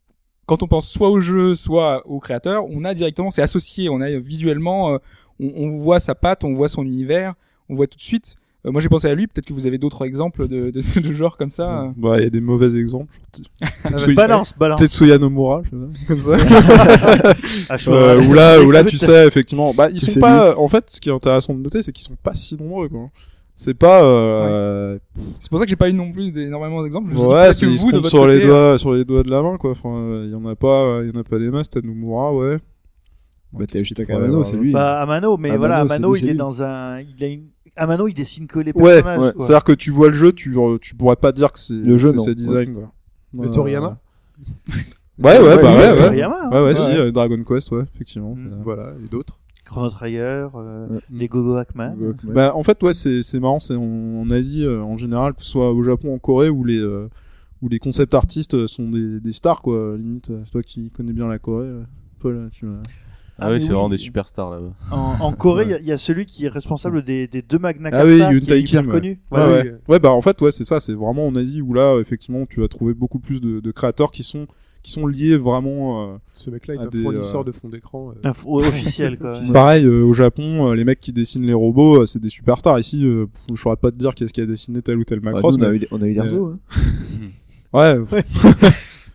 quand on pense soit au jeu, soit au créateur, on a directement, c'est associé. On a visuellement, euh, on, on voit sa patte, on voit son univers, on voit tout de suite. Euh, moi, j'ai pensé à lui. Peut-être que vous avez d'autres exemples de, de genre comme ça. euh. Bah, il y a des mauvais exemples. Tetsuya- Balance, balance. Tetsuya Nomura, je sais pas, comme ça. À Euh, où là, où là, tu sais, effectivement, bah, ils sont pas, en fait, ce qui est intéressant de noter, c'est qu'ils sont pas si nombreux, quoi. C'est pas, euh, C'est pour ça que j'ai pas eu non plus énormément d'exemples. Ouais, c'est, vous, de sur les côté, doigts, sur les doigts de la main, quoi. Enfin, il y en a pas, il y en a pas des masses, t'as Nomura, ouais. Bah, t'as Yoshitaka Ouais, Amano, ouais, c'est ouais. lui. Bah, Amano, mais Amano, voilà, Amano, lui, il est dans un, il a une, Amano, il dessine que les Ouais, personnages, ouais. quoi. C'est-à-dire que tu vois le jeu, tu, tu pourrais pas dire que c'est, Le jeu, c'est designs, quoi. Et Toriyama Ouais, ouais, Ouais, bah oui, ouais, ouais. Toriyama, hein. Ouais, ouais, Ouais. si, euh, Dragon Quest, ouais, effectivement. Mm. Voilà, et d'autres. Chrono Trigger, euh, Ouais. les Gogo Hackman. Ouais. Bah, en fait, ouais, c'est, c'est marrant, c'est en, en Asie, euh, en général, que ce soit au Japon, en Corée, où les, euh, où les concept artistes sont des, des stars, quoi. Limite, c'est toi qui connais bien la Corée. Paul, tu vois. Ah, Ah, oui, c'est oui. vraiment des superstars là-bas. En, en Corée, il y a- il y, a celui qui est responsable des, des deux Magna Ah Carta, oui, qui est Yuntai hyper Kim, ouais. connu. Ouais, ouais. Ouais, bah, en fait, ouais, c'est ça, c'est vraiment en Asie où là, effectivement, tu vas trouver beaucoup plus de, de créateurs qui sont, qui sont liés vraiment, euh, Ce mec-là est Ah, un des, fournisseur euh, de fond d'écran. euh. Officiel, quoi. Ouais. Pareil, euh, au Japon, euh, les mecs qui dessinent les robots, euh, c'est des superstars. Ici, euh, je saurais pas te dire qu'est-ce qui a dessiné tel ou tel Bah, Macross. nous, on, a mais... eu, on a eu Darzo. Hein. Ouais.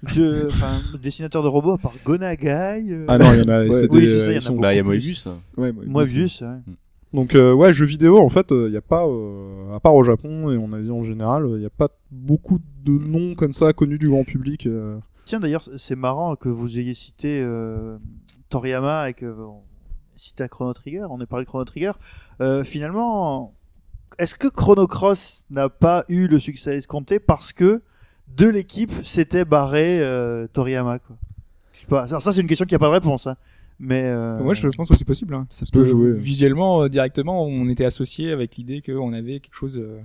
Je, enfin, dessinateur de robots à part Gonagai. euh, Ah non, il y en a. Ouais. c'est Oui, des, je sais, il y en a ils sont- beaucoup. Bah, il y a plus. Moebius. Ouais, moi, Moebius, ouais. Donc euh, ouais, jeux vidéo, en fait, il y a pas, euh, à part au Japon et en Asie en général, il y a pas beaucoup de noms comme ça connus du grand public. euh. Tiens, d'ailleurs, c'est marrant que vous ayez cité euh, Toriyama et que on cité à Chrono Trigger. On a parlé de Chrono Trigger. Euh, finalement, est-ce que Chrono Cross n'a pas eu le succès escompté parce que de l'équipe s'était barré euh, Toriyama quoi Je sais pas. Ça, ça, c'est une question qui a pas de réponse. Hein. Mais euh, Moi, je pense que c'est possible. Hein. Ça peut jouer. Visuellement, euh, directement, on était associé avec l'idée qu'on avait quelque chose. euh,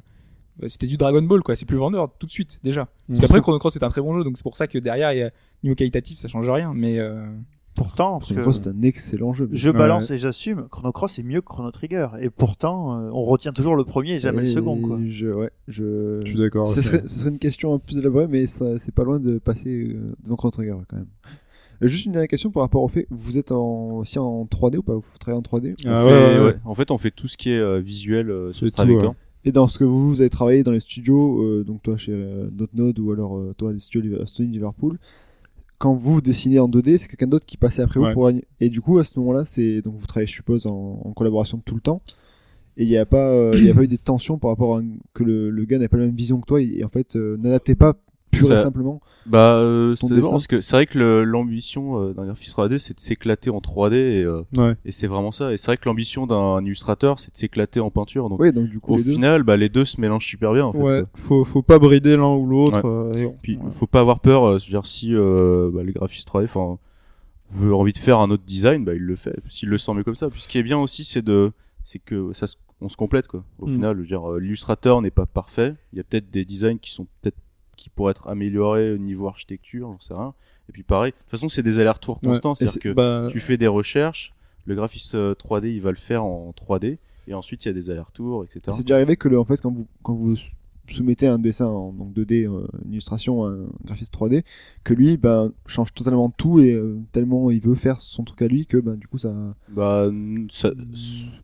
bah, C'était du Dragon Ball, quoi. C'est plus vendeur tout de suite, déjà. Parce qu'après, Chrono Cross est un très bon jeu, donc c'est pour ça que derrière, il y a, niveau qualitatif, ça change rien. Mais euh, pourtant, parce Chrono que Cross, c'est un excellent jeu. je Ouais. balance et j'assume, Chrono Cross est mieux que Chrono Trigger. Et pourtant, euh, on retient toujours le premier et jamais le second. Quoi. Je, ouais, je... Je suis d'accord. Ça ouais. serait, une question un peu plus élaborée, mais c'est pas loin de passer euh, devant Chrono Trigger quand même. Euh, Juste une dernière question par rapport au fait, vous êtes en, aussi en 3D ou pas? Vous travaillez en 3D Ah fait- ouais, ouais. En fait, on fait tout ce qui est euh, visuel euh, sur ouais. Et dans ce que vous, vous avez travaillé dans les studios, euh, donc toi chez euh, Node ou alors euh, toi les studios Sony Liverpool, quand vous dessinez en 2D, c'est quelqu'un d'autre qui passait après Ouais. vous pour. Et du coup, à ce moment-là, c'est donc vous travaillez, je suppose, en, en collaboration tout le temps. Et il n'y a pas, euh, y a pas eu des tensions par rapport à un- que le, le gars n'a pas la même vision que toi et, et en fait euh, n'adaptait pas et simplement. Bah, euh, dépend, dessin. parce que c'est vrai que l'ambition euh, d'un graphiste 3D, c'est de s'éclater en 3D et, euh, Ouais. et c'est vraiment ça. Et c'est vrai que l'ambition d'un illustrateur, c'est de s'éclater en peinture. Donc, Oui, donc du coup, au les deux. final, bah, les deux se mélangent super bien. En fait, Ouais, faut, faut pas brider l'un ou l'autre. euh, et on- Puis, ouais. faut pas avoir peur. euh, dire, si euh, bah, le graphiste 3D, enfin, veut envie de faire un autre design, bah, il le fait. S'il le sent mieux comme ça. Puis, ce qui est bien aussi, c'est de, c'est que ça, se- on se complète quoi. Au Mm. final, je veux dire, euh, l'illustrateur n'est pas parfait. Il y a peut-être des designs qui sont peut-être qui pourraient être améliorés au niveau architecture, j'en sais rien. Et puis pareil, de toute façon, c'est des allers-retours constants. C'est-à-dire c'est- que bah, tu fais des recherches, le graphiste euh, 3D, il va le faire en 3D, et ensuite il y a des allers-retours, etc. C'est déjà arrivé que le, en fait, quand vous, quand vous soumettez un dessin en donc 2D, euh, une illustration à un graphiste 3D, que lui, ben, change totalement tout et euh, tellement il veut faire son truc à lui que, ben, du coup, ça. Bah, ça,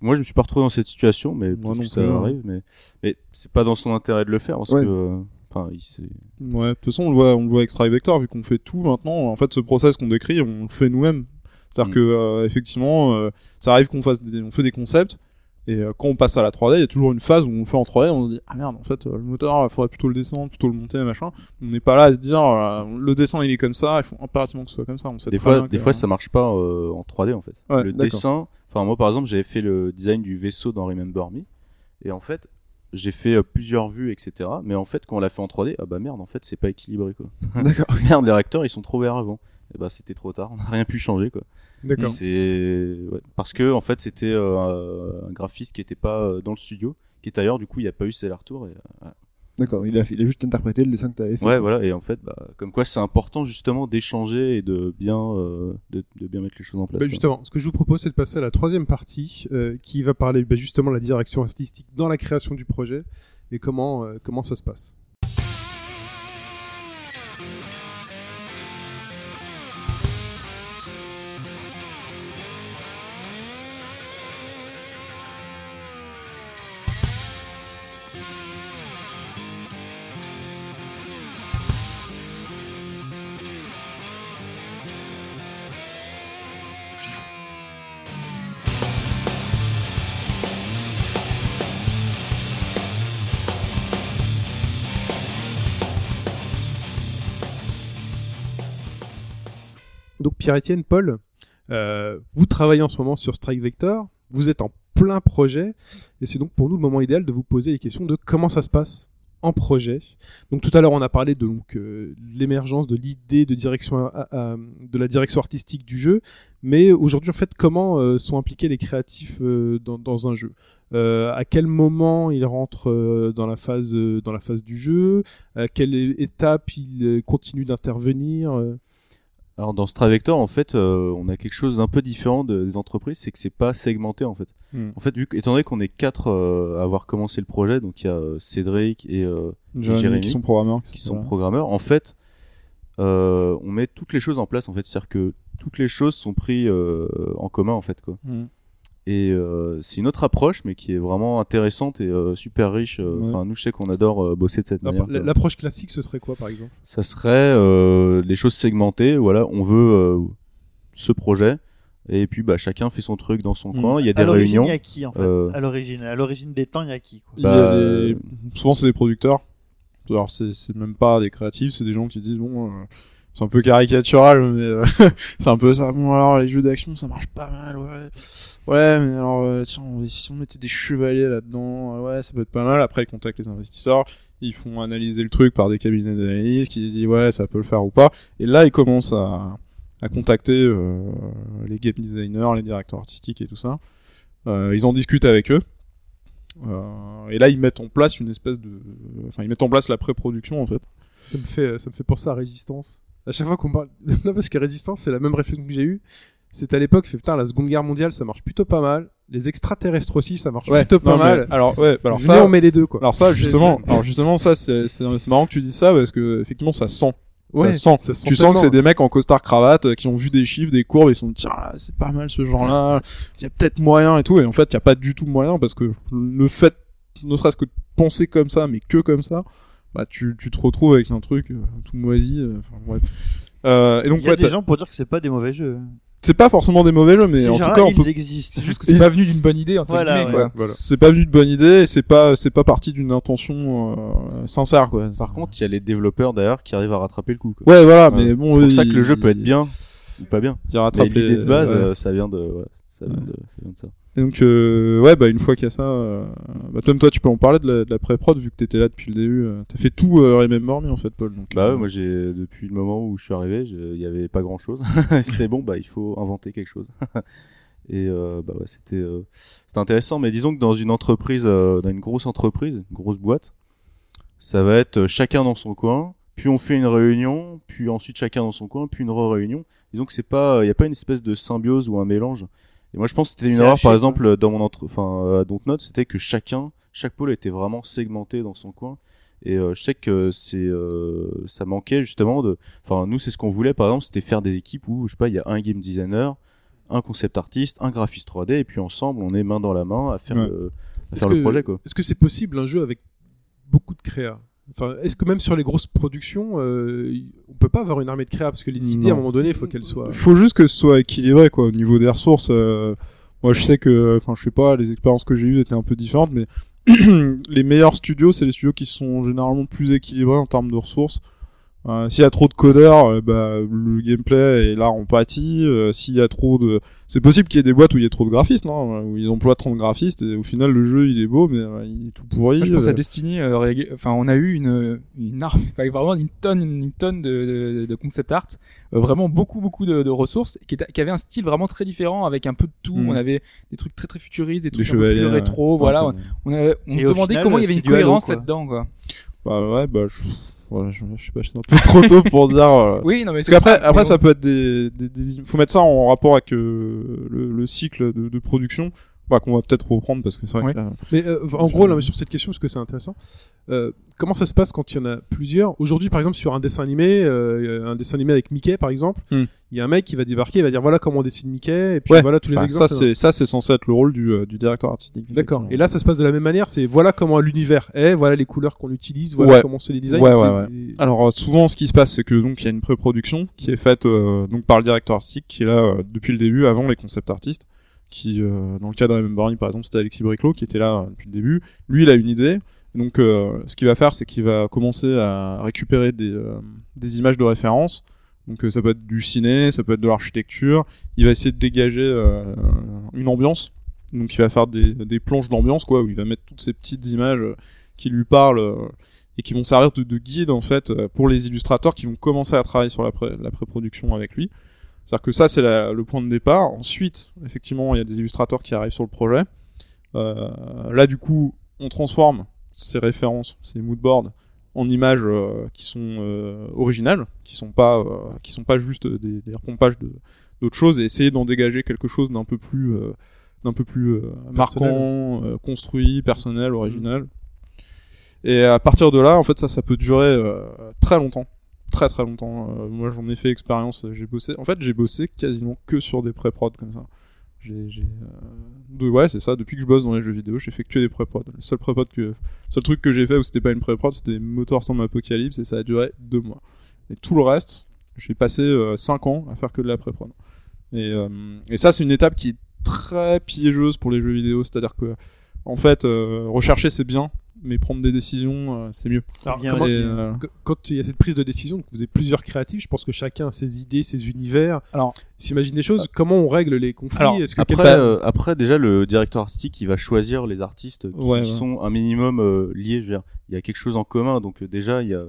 moi je me suis pas retrouvé dans cette situation, mais Moi non ça plus, hein. arrive, mais, mais c'est pas dans son intérêt de le faire, parce Ouais. que, euh, enfin, il s'est- Ouais, de toute façon, on le voit, on le voit avec Strive Vector, vu qu'on fait tout maintenant. En fait, ce process qu'on décrit, on le fait nous-mêmes. C'est-à-dire Mm. que, euh, effectivement, euh, ça arrive qu'on fasse des, on fait des concepts, et euh, quand on passe à la 3D, il y a toujours une phase où on le fait en 3D, on se dit, ah merde, en fait, le moteur, il faudrait plutôt le descendre, plutôt le monter, machin. On n'est pas là à se dire, le dessin, il est comme ça, il faut impérativement que ce soit comme ça. On sait des fois, des que- fois ça marche pas en 3D en fait. Ouais, le d'accord. dessin, enfin moi par exemple, j'avais fait le design du vaisseau dans Remember Me, et en fait, j'ai fait euh, plusieurs vues, etc. Mais en fait, quand on l'a fait en 3D, ah bah merde, en fait, c'est pas équilibré quoi. D'accord. merde, les réacteurs ils sont trop verts avant. Et bah c'était trop tard, on n'a rien pu changer quoi. D'accord. C'est ouais, parce que en fait c'était euh, un graphiste qui était pas euh, dans le studio, qui est ailleurs. Du coup, il n'y a pas eu ses retours. Et, euh, D'accord, il a, il a juste interprété le dessin que tu avais fait. ouais, voilà. Et en fait, bah, comme quoi, c'est important justement d'échanger et de bien, euh, de, de bien mettre les choses en place. Bah, justement, ce que je vous propose, c'est de passer à la troisième partie, euh, qui va parler bah, justement de la direction artistique dans la création du projet et comment euh, comment ça se passe. Pierre-Étienne, Paul, euh, vous travaillez en ce moment sur Strike Vector, vous êtes en plein projet, et c'est donc pour nous le moment idéal de vous poser les questions de comment ça se passe en projet. Donc tout à l'heure on a parlé de euh, l'émergence de l'idée de à- de la direction artistique du jeu, mais aujourd'hui en fait comment euh, sont impliqués les créatifs euh, dans, un jeu? Euh, À quel moment ils rentrent euh, dans la phase euh, dans la phase du jeu? À quelle étape ils euh, continuent d'intervenir euh? Alors dans Stravector, en fait, euh, on a quelque chose d'un peu différent de- des entreprises, c'est que c'est pas segmenté en fait. Hmm. En fait, vu que, étant donné qu'on est quatre euh, à avoir commencé le projet, donc il y a euh, Cédric et Jérémy, Jérémy, qui sont programmeurs. qui sont voilà. programmeurs, en fait, on met toutes les choses en place. En fait, c'est-à-dire que toutes les choses sont prises en commun en fait quoi. Hmm. Et euh, c'est une autre approche, mais qui est vraiment intéressante et euh, super riche. euh, Ouais. Enfin, nous, je sais qu'on adore euh, bosser de cette manière. L'approche classique, ce serait quoi, par exemple? Ça serait euh, les choses segmentées. Voilà, on veut euh, ce projet, et puis bah chacun fait son truc dans son Mm. coin. Il y a des à l'origine, réunions. il y a qui en fait? euh, À l'origine, à l'origine des temps, il y a qui quoi? Il y a Bah, Souvent, c'est des producteurs. Alors, c'est c'est même pas des créatifs, c'est des gens qui disent bon, euh, c'est un peu caricatural, mais euh, c'est un peu ça. Bon, alors les jeux d'action, ça marche pas mal, ouais. Ouais, mais alors, euh, tiens, si on mettait des chevaliers là-dedans, euh, ouais, ça peut être pas mal. Après, ils contactent les investisseurs, ils font analyser le truc par des cabinets d'analyse qui disent ouais, ça peut le faire ou pas. Et là, ils commencent à, à contacter euh, les game designers, les directeurs artistiques et tout ça. Euh, ils en discutent avec eux. Euh, et là, ils mettent en place une espèce de, enfin, ils mettent en place la pré-production en fait. Ça me fait, ça me fait penser à Résistance. À chaque fois qu'on parle, non parce que Résistance, c'est la même réflexion que j'ai eue. C'est à l'époque, fait putain, la Seconde Guerre mondiale, ça marche plutôt pas mal. Les extraterrestres aussi, ça marche plutôt pas non, mais- mal. Alors ouais, alors Venez, ça, on met les deux quoi. alors ça justement, alors justement ça, c'est marrant que tu dises ça parce que effectivement ça sent. Ouais, ça sent. ça sent tu sens que c'est des mecs en costard cravate euh, qui ont vu des chiffres, des courbes, et ils sont dit tiens là, c'est pas mal ce genre-là, il y a peut-être moyen et tout, et en fait il y a pas du tout moyen parce que le fait, ne serait-ce que de penser comme ça, mais que comme ça, bah tu, tu te retrouves avec un truc euh, tout moisi. euh, enfin, bref. Euh, et donc Il y a ouais, des gens pour dire que c'est pas des mauvais jeux. c'est pas forcément des mauvais jeux, mais Ces en tout cas, on ils peut existent. C'est juste que c'est Ils- pas venu d'une bonne idée entre Voilà, ouais. quoi. Voilà. c'est pas venu de bonne idée et c'est pas c'est pas parti d'une intention euh, sincère quoi. Par contre, il y a les développeurs derrière qui arrivent à rattraper le coup. Quoi. ouais voilà, Ouais. mais bon c'est pour ça il- que le jeu peut être bien ou pas bien. Il Mais rattrape l'idée de base, ouais. euh, ça vient de, ouais, ça vient de, ça vient de ça. Et donc euh, ouais bah une fois qu'il y a ça, euh, bah, même toi tu peux en parler de la, pré-prod vu que t'étais là depuis le début. euh, T'as fait tout euh, Remember Me en fait Paul. Donc, Bah euh, ouais, moi j'ai depuis le moment où je suis arrivé, il y avait pas grand chose. c'était bon, bah il faut inventer quelque chose. Et euh, bah ouais, c'était euh, c'était intéressant, mais disons que dans une entreprise, euh, dans une grosse entreprise, une grosse boîte, ça va être euh, chacun dans son coin, puis on fait une réunion, puis ensuite chacun dans son coin, puis une re-réunion. Disons que c'est pas, il y a pas une espèce de symbiose ou un mélange. Et moi je pense que c'était une erreur, par exemple, dans mon entre, enfin à Dontnod, c'était que chacun, chaque pôle était vraiment segmenté dans son coin. Et euh, je sais que c'est euh, ça manquait justement de enfin nous c'est ce qu'on voulait par exemple c'était faire des équipes où je sais pas il y a un game designer un concept artiste un graphiste 3D et puis ensemble on est main dans la main à faire Ouais. le à faire que- le projet quoi Est-ce que c'est possible un jeu avec beaucoup de créa Enfin, est-ce que même sur les grosses productions, euh, on peut pas avoir une armée de créa parce que les idées, à un moment donné, il faut qu'elles soient. Il faut juste que ce soit équilibré quoi au niveau des ressources. euh, moi je sais que, enfin je sais pas, les expériences que j'ai eues étaient un peu différentes, mais les meilleurs studios c'est les studios qui sont généralement plus équilibrés en termes de ressources. Euh, S'il y a trop de codeurs, euh, bah, le gameplay est là en pâtit. Euh, S'il y a trop de, c'est possible qu'il y ait des boîtes où il y ait trop de graphistes, hein, où ils emploient 30 graphistes et au final le jeu il est beau mais euh, il est tout pourri. Moi, je pense euh. à Destiny. euh, enfin, on a eu une une arme, enfin, vraiment une tonne, une tonne de, de, de concept art, euh, vraiment beaucoup, beaucoup de, de ressources, qui, qui avait un style vraiment très différent, avec un peu de tout. Mm. On avait des trucs très très futuristes, des Des trucs un peu plus ouais. rétro. Voilà, Ouais, on, a- on Et se demandait final, comment il y avait une cohérence là-dedans, quoi. Bah ouais, bah je, voilà, je, je sais pas, c'est un peu trop tôt pour dire. euh, Oui, non, mais Parce c'est qu'après, après, mais ça bon, peut être des, des, des- faut mettre ça en rapport avec euh, le, le cycle de, de production, bah, qu'on va peut-être reprendre parce que c'est vrai Ouais. que là, Mais euh, en gros, là, mais sur cette question, parce que c'est intéressant, euh, comment ça se passe quand il y en a plusieurs? Aujourd'hui, par exemple, sur un dessin animé, euh, un dessin animé avec Mickey, par exemple, il Hmm. y a un mec qui va débarquer, il va dire voilà comment on dessine Mickey, et puis Ouais. voilà tous les bah, exemples. ça c'est ça c'est censé être le rôle du, euh, du directeur artistique. D'accord. Et là, ça se passe de la même manière. C'est voilà comment l'univers est, voilà les couleurs qu'on utilise, voilà Ouais. comment c'est les designs. Ouais, ouais, Et- Alors euh, souvent, ce qui se passe, c'est que donc il y a une pré-production qui est faite euh, donc par le directeur artistique qui est là euh, depuis le début, avant les concept artistes. Qui, euh, dans le cas de Remember Me, par exemple, c'était Alexis Briclot qui était là euh, depuis le début. Lui, il a une idée. Donc, euh, ce qu'il va faire, c'est qu'il va commencer à récupérer des, des images de référence. Donc, ça peut être du ciné, ça peut être de l'architecture. Il va essayer de dégager une ambiance. Donc, il va faire des, des planches d'ambiance, quoi, où il va mettre toutes ces petites images qui lui parlent. et qui vont servir de, de guide en fait pour les illustrateurs qui vont commencer à travailler sur la, pré- la pré-production avec lui. C'est-à-dire que ça c'est le point de départ. Ensuite, effectivement, il y a des illustrateurs qui arrivent sur le projet. Euh, là, du coup, on transforme ces références, ces moodboards, en images euh, qui sont euh, originales, qui sont pas, euh, qui sont pas juste des, des repompages de d'autres choses, et essayer d'en dégager quelque chose d'un peu plus, euh, d'un peu plus marquant, euh, construit, personnel, original. Et à partir de là, en fait, ça, ça peut durer euh, très longtemps, très très longtemps. Euh, moi, j'en ai fait expérience. J'ai bossé. En fait, j'ai bossé quasiment que sur des pré-prod comme ça. J'ai, euh, ouais, c'est ça. Depuis que je bosse dans les jeux vidéo, j'ai fait que des pré-prod. Le seul pré-prod que, seul truc que j'ai fait où c'était pas une pré-prod, c'était Motorstorm Apocalypse et ça a duré deux mois. Et tout le reste, j'ai passé euh, cinq ans à faire que de la pré-prod. Et, euh, et ça, c'est une étape qui est très piégeuse pour les jeux vidéo. C'est-à-dire que, en fait, euh, rechercher c'est bien, mais prendre des décisions, euh, c'est mieux. Alors, Bien comment- Et, aussi. euh, Qu- quand il y a cette prise de décision, donc vous êtes plusieurs créatifs, je pense que chacun a ses idées, ses univers, Alors- s'imagine des choses. Comment on règle les conflits Alors, Est-ce que Après, quelqu'un- euh, après déjà le directeur artistique il va choisir les artistes qui Ouais, ouais. sont un minimum euh, liés. Je veux dire, il y a quelque chose en commun, donc euh, déjà il y a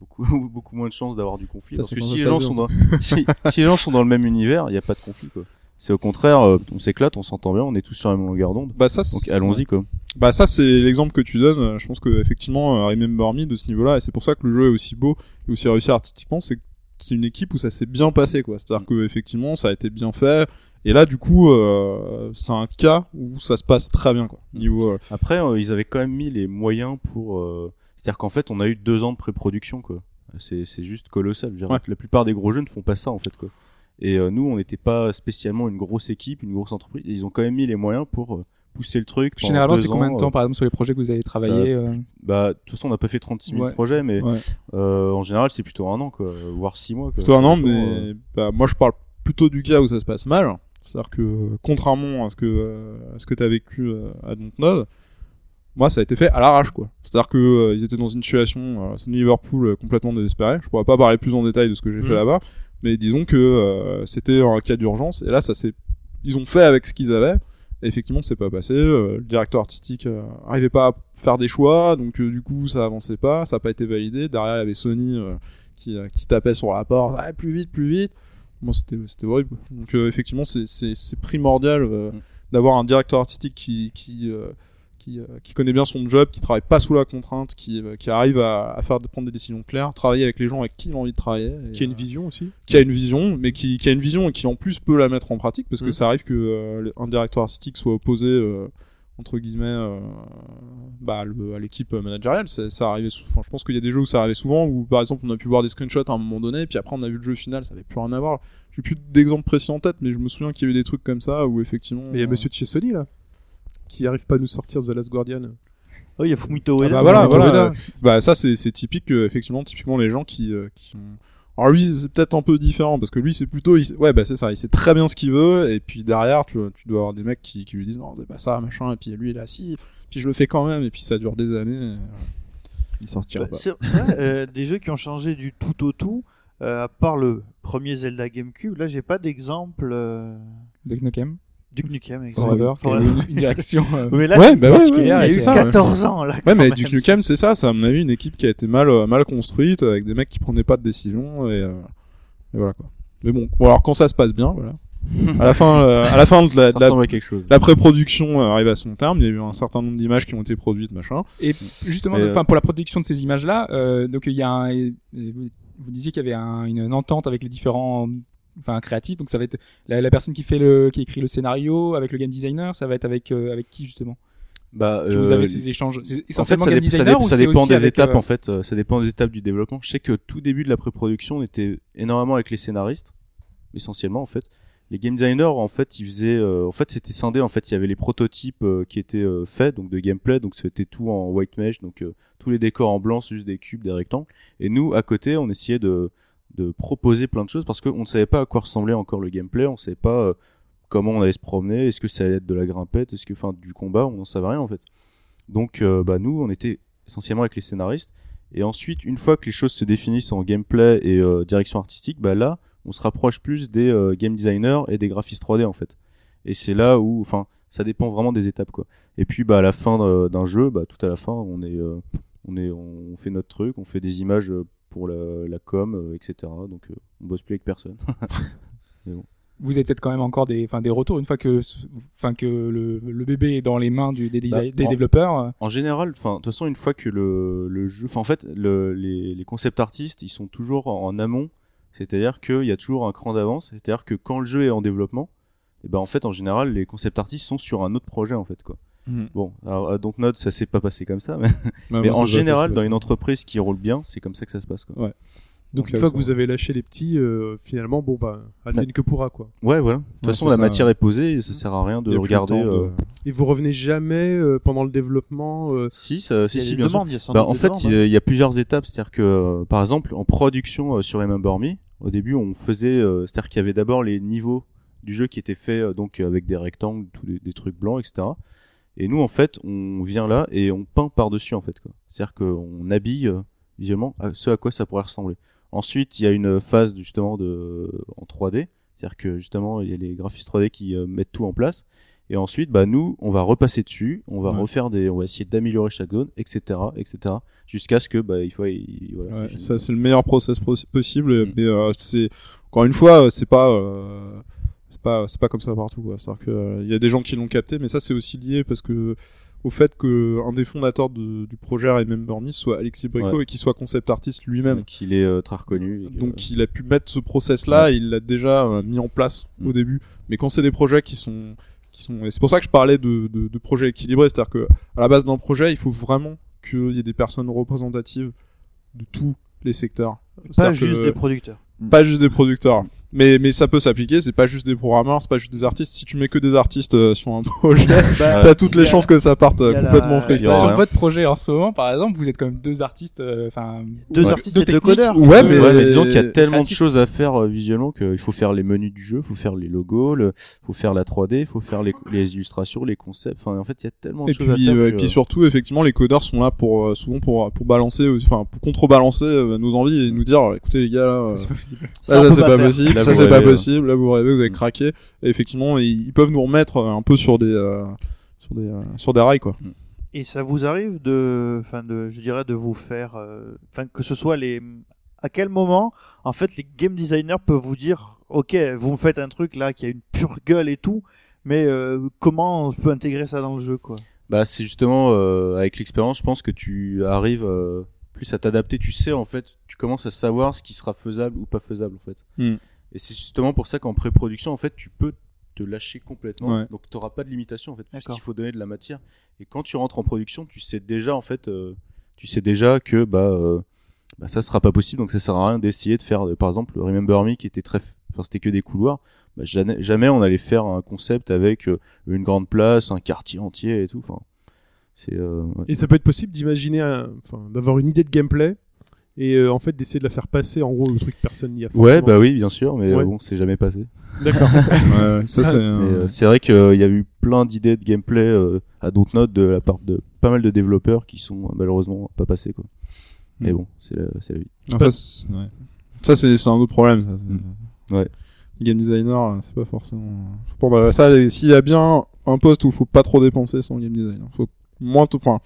beaucoup beaucoup moins de chances d'avoir du conflit. Ça, parce que si les gens sont dans si, si les gens sont dans le même univers, il n'y a pas de conflit quoi. C'est au contraire, euh, on s'éclate, on s'entend bien, on est tous sur la même longueur d'onde. bah ça, Donc allons-y quoi. Bah ça c'est l'exemple que tu donnes. Je pense que effectivement euh, Remember Me de ce niveau-là et c'est pour ça que le jeu est aussi beau et aussi réussi artistiquement, c'est c'est une équipe où ça s'est bien passé quoi. C'est-à-dire que effectivement ça a été bien fait et là du coup euh, c'est un cas où ça se passe très bien quoi. Niveau euh, Après, ils avaient quand même mis les moyens pour. C'est-à-dire qu'en fait, on a eu deux ans de pré-production, quoi. C'est c'est juste colossal. Je veux dire, Ouais. La plupart des gros jeux ne font pas ça, en fait, quoi. Et euh, nous, on n'était pas spécialement une grosse équipe, une grosse entreprise. Ils ont quand même mis les moyens pour euh, pousser le truc. Généralement, c'est combien de temps, euh, par exemple, sur les projets que vous avez travaillé euh, Bah, de toute façon, on n'a pas fait 36 000 Ouais. projets, mais Ouais. euh, en général, c'est plutôt un an, quoi, voire six mois. Quoi. plutôt un an mais euh, bah, moi je parle plutôt du cas où ça se passe mal. C'est-à-dire que contrairement à ce que euh, à ce que t'as vécu euh, à Dontnod, moi ça a été fait à l'arrache quoi. C'est-à-dire que euh, ils étaient dans une situation euh, Sony Liverpool euh, complètement désespérée. Je pourrais pas parler plus en détail de ce que j'ai fait là-bas, mais disons que euh, c'était un cas d'urgence et là ça s'est ils ont fait avec ce qu'ils avaient. Et effectivement, c'est pas passé. Euh, le directeur artistique euh, arrivait pas à faire des choix, donc euh, du coup, ça avançait pas, ça a pas été validé. Derrière, il y avait Sony qui, qui tapait sur la porte, ah, plus vite, plus vite. Bon, c'était c'était horrible. Donc effectivement, c'est c'est c'est primordial Mm. d'avoir un directeur artistique qui qui euh, qui, euh, qui connaît bien son job, qui travaille pas sous la contrainte, qui euh, qui arrive à, à faire de prendre des décisions claires, travailler avec les gens avec qui il a envie de travailler, et, Qui a une euh, vision aussi. qui a une vision, mais qui, qui a une vision et qui en plus peut la mettre en pratique, parce que Mhm. ça arrive que un directeur artistique soit opposé entre guillemets euh, bah, le- à l'équipe managériale. Ça, ça arrivait. Enfin, je pense qu'il y a des jeux où ça arrivait souvent, où par exemple on a pu voir des screenshots à un moment donné, puis après on a vu le jeu final, ça avait plus rien à voir. J'ai plus d'exemples précis en tête, mais je me souviens qu'il y a eu des trucs comme ça où effectivement. Mais il y a monsieur Sony là, qui arrive pas à nous sortir The Last Guardian. Oh, il y a Fumito Ah Ueda. bah voilà, Fumito voilà. Ueda. bah ça c'est c'est typique euh, effectivement typiquement les gens qui euh, qui sont alors lui c'est peut-être un peu différent parce que lui c'est plutôt il ouais bah c'est ça il sait très bien ce qu'il veut et puis derrière tu tu dois avoir des mecs qui, qui lui disent non c'est pas ça machin et puis lui il est si puis je le fais quand même et puis ça dure des années et, Il sortira Bah, pas. vrai, euh, des jeux qui ont changé du tout au tout, euh, à part le premier Zelda GameCube, là j'ai pas d'exemple. Euh... Duke Nukem. Forever, qui a Forever. une, une direction. euh, Mais là, Ouais, bah ouais, ouais, il y a eu c'est ça, ouais. 14 ans là. ouais mais même. Duke Nukem c'est ça c'est à mon avis une équipe qui a été mal euh, mal construite avec des mecs qui prenaient pas de décision et, euh, et voilà quoi mais bon bon, alors quand ça se passe bien voilà à la fin euh, à la fin de la, de la, ressemble à quelque chose. La pré-production arrive à son terme, il y a eu un certain nombre d'images qui ont été produites, machin. Et justement, enfin pour la production de ces images-là, euh, donc il y a un, vous, vous disiez qu'il y avait un- une, une entente avec les différents, enfin créatifs. Donc ça va être la, la personne qui fait le, qui écrit le scénario avec le game designer. Ça va être avec euh, avec qui justement? Bah, vous euh, avez ces échanges? En fait, ça, game dé- ça, designer dé- ou ça c'est dépend des étapes euh, en fait. euh, Ça dépend des étapes du développement. Je sais que tout début de la pré-production, on était énormément avec les scénaristes, essentiellement en fait. Les game designers, en fait, ils faisaient, euh, en fait, c'était scindé. En fait, il y avait les prototypes euh, qui étaient euh, faits, donc de gameplay, donc c'était tout en white mesh, donc euh, tous les décors en blanc, c'est juste des cubes, des rectangles. Et nous, à côté, on essayait de de proposer plein de choses parce qu'on ne savait pas à quoi ressemblait encore le gameplay, on savait pas euh, comment on allait se promener, est-ce que ça allait être de la grimpette, est-ce que, enfin, du combat, on n'en savait rien en fait. Donc, euh, bah nous, on était essentiellement avec les scénaristes. Et ensuite, une fois que les choses se définissent en gameplay et euh, direction artistique, bah là, on se rapproche plus des game designers et des graphistes 3D en fait. Et c'est là où, enfin, ça dépend vraiment des étapes quoi. Et puis, bah à la fin d'un jeu, bah tout à la fin, on est, on est, on fait notre truc, on fait des images pour la, la com, euh, etc. Donc, euh, on bosse plus avec personne. Vous avez peut-être quand même encore des, enfin des retours une fois que, enfin que le, le bébé est dans les mains du, des, Bah, des en- développeurs. euh, En général, enfin, de toute façon, une fois que le, le jeu, enfin, en fait, le, les, les concept artistes, ils sont toujours en, en amont. C'est-à-dire qu'il y a toujours un cran d'avance. C'est-à-dire que quand le jeu est en développement, et ben, en fait, en général, les concept artistes sont sur un autre projet, en fait, quoi. Mhm. Bon, alors, à Dontnod, ça s'est pas passé comme ça, mais, Ouais, mais moi, ça en général, passer, dans une entreprise qui roule bien, c'est comme ça que ça se passe, quoi. Ouais. Donc, Donc une fois ça que vous avez lâché les petits, euh, finalement, bon bah, advienne que pourra quoi. Ouais, voilà. De toute Ouais, façon, la ça, matière est posée et ça sert à rien de regarder. de- euh, Et vous revenez jamais euh, pendant le développement. euh, Si, ça, si, bien sûr. demandes, Bah, en fait, demandes, il y hein. a- il y a plusieurs étapes. C'est-à-dire que, euh, par exemple, en production euh, sur Remember Me, au début, on faisait, euh, c'est-à-dire qu'il y avait d'abord les niveaux du jeu qui étaient faits euh, donc avec des rectangles, tous des, des trucs blancs, etc. Et nous, en fait, on vient là et on peint par-dessus, en fait. C'est-à-dire qu'on habille euh, visuellement à ce à quoi ça pourrait ressembler. Ensuite, il y a une phase justement de en 3D, c'est-à-dire que justement, il y a les graphistes 3D qui euh, mettent tout en place. Et ensuite, bah nous, on va repasser dessus, on va Ouais. refaire des, on va essayer d'améliorer chaque zone, etc., etc., jusqu'à ce que bah il faut, il- voilà, Ouais, ça c'est le meilleur process pos- possible Mm. mais euh, c'est encore une fois euh, c'est pas euh, c'est pas c'est pas comme ça partout quoi c'est à dire que euh, il y a des gens qui l'ont capté mais ça c'est aussi lié parce que au fait que un des fondateurs de- du projet Remember Me soit Alexis Brico Ouais. et qu'il soit concept artiste lui-même Donc il est euh, très reconnu. et que- donc il a pu mettre ce process là il l'a déjà euh, mis en place Mm. au début mais quand c'est des projets qui sont qui sont et c'est pour ça que je parlais de, de, de projets équilibrés c'est à dire que à la base d'un projet il faut vraiment qu'il y ait des personnes représentatives de tous les secteurs Pas C'est-à-dire juste que- des producteurs. pas juste des producteurs Mais mais ça peut s'appliquer. C'est pas juste des programmeurs, c'est pas juste des artistes. Si tu mets que des artistes euh, sur un projet, Bah, t'as toutes les a- chances que ça parte euh, la- complètement il y a freestyle. Sur votre projet en ce moment, par exemple, vous êtes quand même deux artistes, euh, enfin Deux ouais, artistes et deux techniques. codeurs. Ouais, mais- Ouais, mais disons qu'il y a tellement créatif. de choses à faire euh, visuellement qu'il faut faire les menus du jeu, il faut faire les logos, il faut faire la 3D, il faut faire les, les illustrations, les concepts. Enfin, en fait, il y a tellement de Et choses puis, à faire. euh, et puis euh, surtout, effectivement, les codeurs sont là pour euh, souvent pour pour balancer, euh, enfin pour contrebalancer euh, nos envies et nous dire, écoutez les gars, là, Ça, euh, c'est pas possible. Ça, là, ça, c'est pas faire. possible, Là, vous rêvez, vous avez Mm. craqué. Et effectivement, ils, ils peuvent nous remettre euh, un peu sur des euh, sur des euh, sur des rails quoi. Et ça vous arrive de, enfin de, je dirais de vous faire, euh, enfin que ce soit les, à quel moment, en fait, les game designers peuvent vous dire, ok, vous me faites un truc là qui a une pure gueule et tout, mais euh, comment je peux intégrer ça dans le jeu, quoi? Bah, c'est justement euh, avec l'expérience, je pense que tu arrives euh, plus à t'adapter. Tu sais, en fait, tu commences à savoir ce qui sera faisable ou pas faisable, en fait. Hmm. Et c'est justement pour ça qu'en pré-production, en fait, tu peux te lâcher complètement. Ouais. Donc, tu n'auras pas de limitation, en fait, puisqu'il faut donner de la matière. Et quand tu rentres en production, tu sais déjà, en fait, euh, tu sais déjà que bah, euh, bah ça sera pas possible. Donc, ça sert à rien d'essayer de faire, par exemple, le Remember Me qui était très, enfin, c'était que des couloirs. Bah, jamais, jamais on allait faire un concept avec euh, une grande place, un quartier entier et tout. Enfin, c'est euh, ouais. Et ça peut être possible d'imaginer, un- enfin, d'avoir une idée de gameplay et euh, en fait d'essayer de la faire passer en gros le truc que personne n'y a. Ouais, forcément. bah oui, bien sûr, mais Ouais. euh, bon, c'est jamais passé. D'accord. Ouais, ça c'est. Mais euh, c'est vrai qu'il y a eu plein d'idées de gameplay euh, à Dontnod de la part de pas mal de développeurs qui sont malheureusement pas passés quoi. Mais Mm. bon, c'est la, c'est la vie. non, ça, c'est- ouais. Ça, c'est c'est un autre problème. Ça, Ouais. Game designer, c'est pas forcément. Faut prendre ça. S'il y a bien un poste où il faut pas trop dépenser, en game designer. Faut moins, enfin,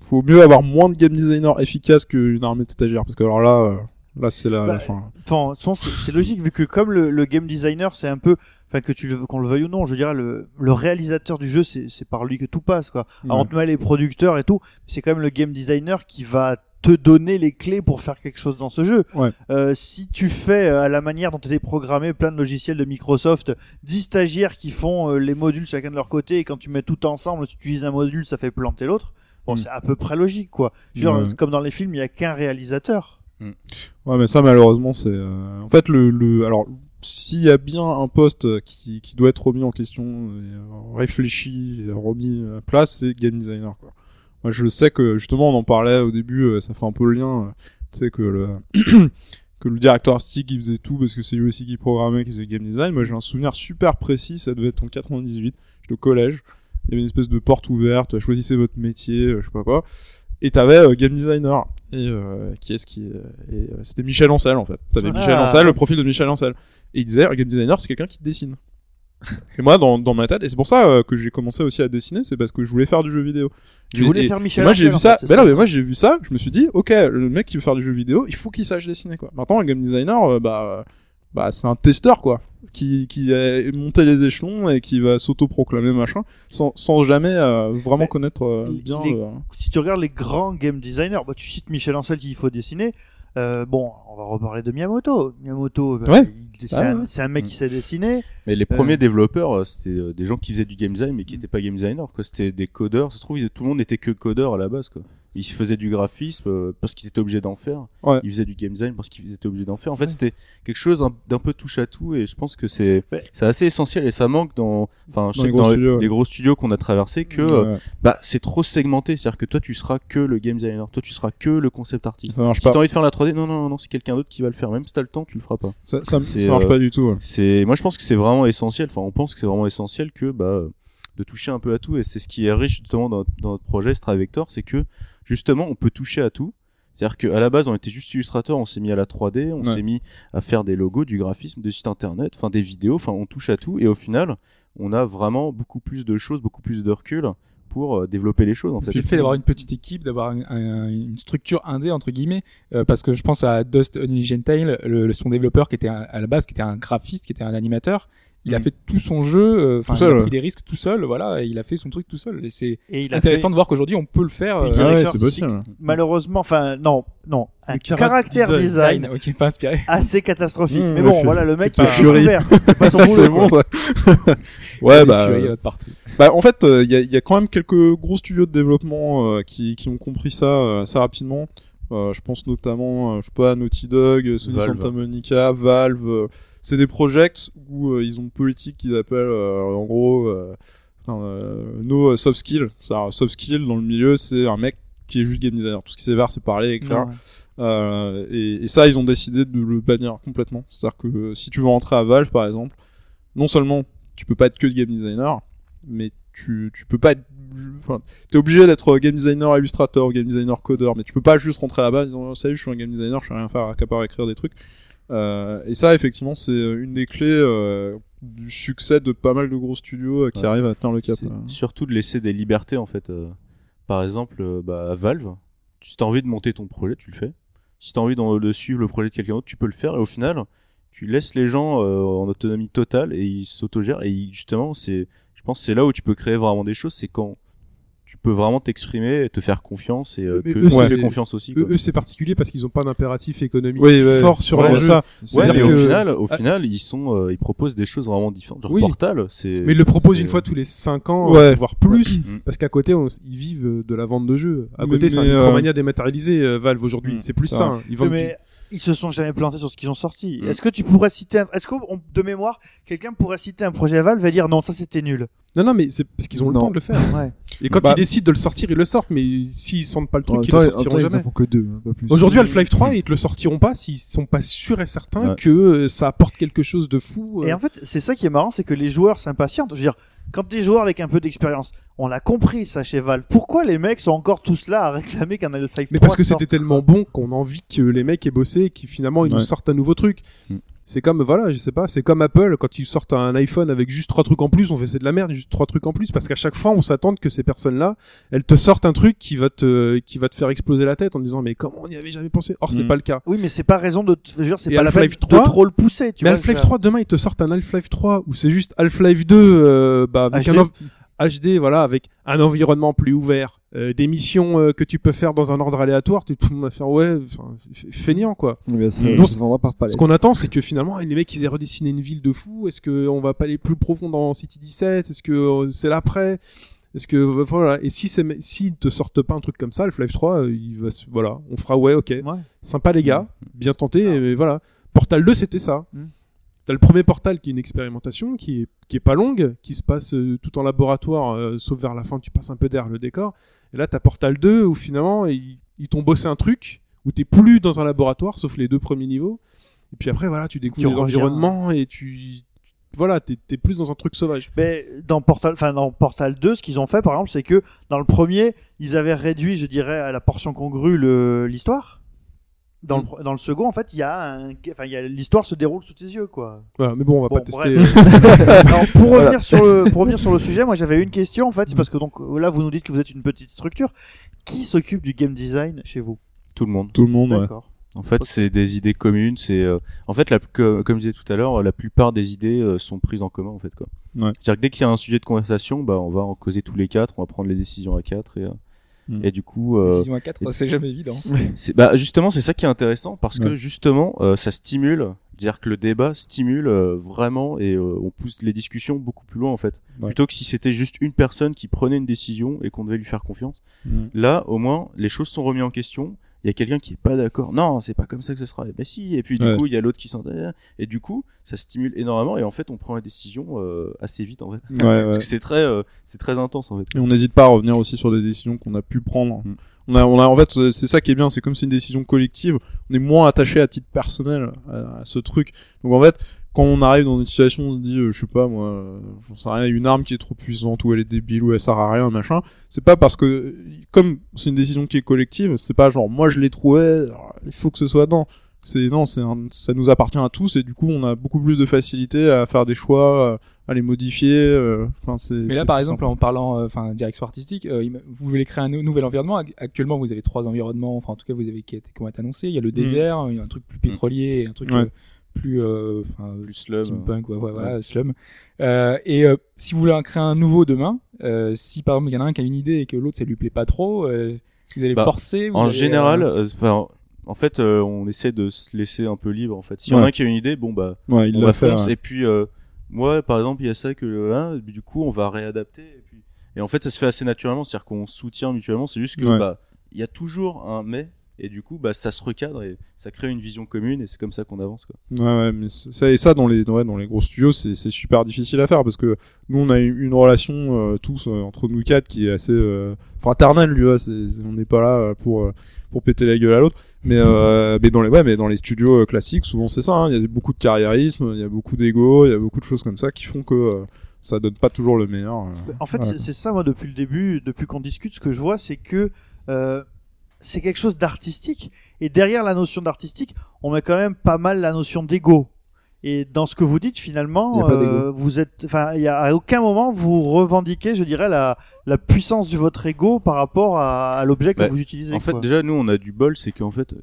faut mieux avoir moins de game designer efficaces qu'une armée de stagiaires, parce que alors là, euh, là c'est la, la Bah, fin. Enfin, c'est logique vu que comme le, le game designer, c'est un peu, enfin que tu qu'on le veuille ou non, je dirais le, le réalisateur du jeu, c'est par lui que tout passe, quoi. Alors, on te met les producteurs et tout, c'est quand même le game designer qui va te donner les clés pour faire quelque chose dans ce jeu. Ouais. Euh, si tu fais euh, à la manière dont était programmé plein de logiciels de Microsoft, 10 stagiaires qui font euh, les modules chacun de leur côté et quand tu mets tout ensemble, tu utilises un module, ça fait planter l'autre. Bon, Mm. c'est à peu près logique, quoi. Je veux dire, Ouais. Comme dans les films, il y a qu'un réalisateur. Ouais, mais ça, malheureusement, c'est. euh, En fait, le, le... alors, s'il y a bien un poste qui, qui doit être remis en question, et, euh, réfléchi, et remis à place, c'est game designer. Quoi. Moi, je sais que justement, on en parlait au début, euh, ça fait un peu le lien. Tu sais que le que le directeur artistique il faisait tout parce que c'est lui aussi qui programmait, qui faisait le game design. Moi, j'ai un souvenir super précis. Ça devait être en 98. J'étais au collège. Il y avait une espèce de porte ouverte. Choisissez votre métier, euh, je sais pas quoi. Et t'avais euh, game designer. Et euh, qui est-ce qui euh, et, euh, C'était Michel Ancel en fait. T'avais Ah. Michel Ancel, le profil de Michel Ancel. Et il disait, un game designer, c'est quelqu'un qui dessine. et moi, dans, dans ma tête, et c'est pour ça euh, que j'ai commencé aussi à dessiner, c'est parce que je voulais faire du jeu vidéo. Tu voulais et- faire Michel moi j'ai vu ça. fait, mais non, mais moi j'ai vu ça. Je me suis dit, ok, le mec qui veut faire du jeu vidéo, il faut qu'il sache dessiner quoi. Maintenant, un game designer, euh, bah, bah c'est un testeur quoi, qui qui a monté les échelons et qui va s'auto-proclamer machin, sans sans jamais euh, vraiment Mais connaître euh, bien. les- euh, si tu regardes les grands game designers, bah, tu cites Michel Ancel qu'il faut dessiner. Euh, bon, on va reparler de Miyamoto. Miyamoto, bah, Ouais. il- c'est Ah un, ouais. c'est un mec qui sait dessiner. Mais les Euh. premiers développeurs, c'était des gens qui faisaient du game design mais qui n'étaient pas game designers quoi. C'était des codeurs. Ça se trouve, tout le monde n'était que codeur à la base quoi. Ils faisaient du graphisme euh, parce qu'ils étaient obligés d'en faire. Ouais. Ils faisaient du game design parce qu'ils étaient obligés d'en faire. En fait, c'était quelque chose un- d'un peu touche à tout et je pense que c'est Ouais. c'est assez essentiel et ça manque dans enfin je Dans sais les que gros dans studios, ouais. les gros studios qu'on a traversés que euh, ouais, bah c'est trop segmenté, c'est-à-dire que toi tu seras que le game designer, toi tu seras que le concept artist. ça marche Si t'as envie de faire la 3D, non non non, non c'est quelqu'un d'autre qui va le faire. Même si t'as le temps, tu le feras pas. Ça, ça, marche euh, pas du tout. ouais. C'est, moi je pense que c'est vraiment essentiel. Enfin, on pense que c'est vraiment essentiel que bah de toucher un peu à tout. Et c'est ce qui est riche justement dans, dans notre projet Strive Vector, c'est que justement on peut toucher à tout. C'est-à-dire qu'à la base on était juste illustrateur, on s'est mis à la 3D, on Ouais. s'est mis à faire des logos, du graphisme, des sites internet, enfin des vidéos, enfin on touche à tout. Et au final, on a vraiment beaucoup plus de choses, beaucoup plus de recul pour euh, développer les choses en fait. C'est le fait d'avoir une petite équipe, d'avoir un- un- une structure indé entre guillemets, euh, parce que je pense à Dust Unleashed le, le- son développeur qui était un- à la base qui était un graphiste, qui était un animateur. Il a Mm. fait tout son jeu, euh, enfin Tout il a seul, pris des risques tout seul, voilà, et il a fait son truc tout seul. Et c'est Et il a intéressant fait- de voir qu'aujourd'hui on peut le faire. Euh, il Ah ouais, c'est possible. Malheureusement, enfin, non, non. Un Le caractère design, design. ok, pas inspiré. assez catastrophique. Mmh, Mais bon, voilà, le mec, c'est il Fury. découvert. C'est pas son boulot. bon ça. ouais bah. Il y en euh, partout. Bah, en fait, il y, a, y a quand même quelques gros studios de développement euh, qui, qui ont compris ça euh, assez rapidement. Euh, je pense notamment, euh, je sais pas, à Naughty Dog, Sony Valve. Santa Monica, Valve. euh, c'est des projects où euh, ils ont une politique qu'ils appellent euh, en gros euh, enfin, euh, no soft skill. C'est-à-dire, soft skill dans le milieu, c'est un mec qui est juste game designer. Tout ce qui sait faire, c'est parler, etc. Ouais. Euh, et, et ça, ils ont décidé de le bannir complètement. C'est-à-dire que euh, si tu veux rentrer à Valve, par exemple, non seulement tu peux pas être que game designer, mais tu, tu peux pas être. Enfin, t'es obligé d'être game designer illustrateur, game designer codeur, mais tu peux pas juste rentrer là-bas en disant salut, je suis un game designer, je sais rien faire à part écrire des trucs. Euh, et ça, effectivement, c'est une des clés euh, du succès de pas mal de gros studios euh, qui Ouais. arrivent à tenir le cap. Surtout de laisser des libertés en fait. euh. par exemple, euh, bah, Valve, si t'as envie de monter ton projet, tu le fais. Si t'as envie de suivre le projet de quelqu'un d'autre, tu peux le faire. Et au final, tu laisses les gens euh, en autonomie totale et ils s'autogèrent. Et ils- justement, c'est, pense, que c'est là où tu peux créer vraiment des choses. C'est quand tu peux vraiment t'exprimer et te faire confiance et euh, que eux, tu c'est- fais confiance aussi. quoi. Eux, c'est particulier parce qu'ils ont pas d'impératif économique Oui, ouais. fort sur Ouais, leur Ouais, jeu. ça. Ouais, au final, au Ah. final, ils sont, euh, ils proposent des choses vraiment différentes. Genre Oui. Portal, c'est. Mais ils le proposent une fois tous les 5 ans, Ouais. voire plus, Mm. parce qu'à côté, on- ils vivent de la vente de jeux. À Mais- côté, c'est un euh, Micromania dématérialisé, euh, Valve, aujourd'hui. Mm. C'est plus Ça hein. Ils vendent mais ils se sont jamais plantés sur ce qu'ils ont sorti. Mm. Est-ce que tu pourrais citer, un... est-ce que de mémoire, quelqu'un pourrait citer un projet Valve et dire non, ça c'était nul. Non, non, mais c'est parce qu'ils ont le temps de le faire. Ouais. Et quand Bah- ils décident de le sortir, ils le sortent, mais s'ils sentent pas le truc, ils le sortiront temps, ils en jamais. font que deux, hein, pas plus. Aujourd'hui, Half-Life 3, ils te le sortiront pas s'ils sont pas sûrs et certains Ouais. que euh, ça apporte quelque chose de fou. euh. Et en fait, c'est ça qui est marrant, c'est que les joueurs s'impatientent. Je veux dire, quand t'es joueur avec un peu d'expérience, on l'a compris ça chez Valve. Pourquoi les mecs sont encore tous là à réclamer qu'un Half-Life 3 Mais parce que c'était tellement bon qu'on a envie que les mecs aient bossé et qu'ils finalement ils nous sortent un nouveau truc. C'est comme voilà, je sais pas, c'est comme Apple quand ils sortent un iPhone avec juste trois trucs en plus, on fait c'est de la merde, juste trois trucs en plus parce qu'à chaque fois on s'attend que ces personnes-là, elles te sortent un truc qui va te qui va te faire exploser la tête en disant mais comment on n'y avait jamais pensé? Or c'est Mm. pas le cas. Oui, mais c'est pas raison de. Je veux dire, c'est pas la peine Half-Life de 3, trop le pousser. Tu mais vois, Half-Life je- 3 demain ils te sortent un Half-Life 3 où c'est juste Half-Life 2 euh, bah avec HD. un HD voilà avec un environnement plus ouvert, euh, des missions euh, que tu peux faire dans un ordre aléatoire, tu tout le monde va faire ouais, feignant quoi. Mais ça, Donc, ça se vendra par palette. Ce qu'on attend, c'est que finalement, les mecs, ils aient redessiné une ville de fou. Est-ce qu'on va pas aller plus profond dans City 17 Est-ce que euh, c'est l'après? Est-ce que voilà Et si c'est s'ils te sortent pas un truc comme ça, Half-Life 3, euh, il va se- voilà, on fera ouais, ok, Ouais. sympa les gars, bien tenté. Ah. Et voilà, Portal 2, c'était ça. Mm. T'as le premier Portal qui est une expérimentation, qui est qui est pas longue, qui se passe euh, tout en laboratoire, euh, sauf vers la fin, tu passes un peu d'air le décor. Et là, t'as Portal 2 où finalement ils, ils t'ont bossé un truc où t'es plus dans un laboratoire, sauf les deux premiers niveaux. Et puis après, voilà, tu découvres Tu les reviens. environnements et tu voilà, t'es t'es plus dans un truc sauvage. Mais dans Portal, enfin dans Portal 2, ce qu'ils ont fait par exemple, c'est que dans le premier, ils avaient réduit, je dirais, à la portion congrue le- l'histoire. Dans, le, Mm. dans le second, en fait, il y a un, enfin, il y a l'histoire se déroule sous tes yeux, quoi. Voilà, mais bon, on va Bon, pas tester. Alors, pour revenir sur le, pour revenir sur le sujet, moi j'avais une question en fait, c'est parce que donc là vous nous dites que vous êtes une petite structure. Qui s'occupe du game design chez vous? Tout le monde. Tout le monde, ouais. D'accord. En fait, c'est des idées communes. C'est euh, en fait, la, que- comme je disais tout à l'heure, la plupart des idées euh, sont prises en commun en fait quoi. Ouais. C'est-à-dire que dès qu'il y a un sujet de conversation, bah on va en causer tous les quatre, on va prendre les décisions à quatre et euh, Mm. et du coup, euh, Décision à 4, c'est jamais évident. c'est bah justement c'est ça qui est intéressant parce que justement euh, ça stimule, c'est-à-dire que le débat stimule euh, vraiment et euh, on pousse les discussions beaucoup plus loin en fait. Ouais. Plutôt que si c'était juste une personne qui prenait une décision et qu'on devait lui faire confiance. Mm. Là, au moins, les choses sont remises en question. Il y a quelqu'un qui est pas d'accord. Non, c'est pas comme ça que ce sera. Et ben si. Et puis du Ouais. coup, il y a l'autre qui s'en. Et du coup, ça stimule énormément. Et en fait, on prend la décision euh, assez vite en fait. Ouais, Parce ouais. que c'est très, euh, c'est très intense en fait. Et on n'hésite pas à revenir aussi sur des décisions qu'on a pu prendre. Mm. On a, on a, en fait, c'est ça qui est bien, c'est comme c'est une décision collective, on est moins attaché à titre personnel à, à ce truc. Donc en fait, quand on arrive dans une situation, on se dit, euh, je sais pas moi, euh, j'en sais rien, une arme qui est trop puissante, ou elle est débile, ou elle sert à rien, machin. C'est pas parce que, comme c'est une décision qui est collective, c'est pas genre, moi je l'ai trouvé, il faut que ce soit dans. C'est non, c'est ça nous appartient à tous et du coup on a beaucoup plus de facilité à faire des choix, euh, à les modifier. euh, Enfin c'est. Mais là, par exemple, simple. en parlant, euh, enfin, direction artistique, euh, vous voulez créer un nou- nouvel environnement. Ac- Actuellement, vous avez trois environnements. Enfin, en tout cas, vous avez qui, ont été annoncés. Il y a le désert, il y a un truc plus pétrolier, et un truc Ouais. Plus, euh, enfin, Plus slum. steampunk, ouais, ouais, voilà, slum. Euh, et euh, si vous voulez en créer un nouveau demain, si par exemple il y en a un qui a une idée et que l'autre ça lui plaît pas trop, vous allez Bah, forcer. vous En allez, général, enfin, en fait, on essaie de se laisser un peu libre en fait. S'il y en a un qui a une idée, bon bah, il on va fait. fonce. Et puis, moi, par exemple, il y a ça que, hein, du coup, on va réadapter. Et, puis... et en fait, ça se fait assez naturellement, c'est-à-dire qu'on soutient mutuellement. C'est juste que, bah, il y a toujours un mais Et du coup, bah, ça se recadre et ça crée une vision commune et c'est comme ça qu'on avance. Quoi. Ouais, ouais, mais ça et ça dans les ouais, dans les gros studios, c'est c'est super difficile à faire parce que nous on a une une relation euh, tous euh, entre nous quatre qui est assez euh, fraternelle, tu vois. c'est- on n'est pas là pour euh, pour péter la gueule à l'autre, mais euh, mais dans les ouais, mais dans les studios euh, classiques, souvent c'est ça. hein. Il y a beaucoup de carriérisme, il y a beaucoup d'ego, il y a beaucoup de choses comme ça qui font que euh, ça donne pas toujours le meilleur. euh. En fait, c'est ça, moi, depuis le début, depuis qu'on discute, ce que je vois, c'est que euh, c'est quelque chose d'artistique. Et derrière la notion d'artistique, on met quand même pas mal la notion d'ego. Et dans ce que vous dites, finalement, euh, vous êtes, enfin, il y a à aucun moment vous revendiquez, je dirais, la, la puissance de votre ego par rapport à, à l'objet que Bah, vous utilisez. En fait, déjà, nous, on a du bol, c'est qu'en fait,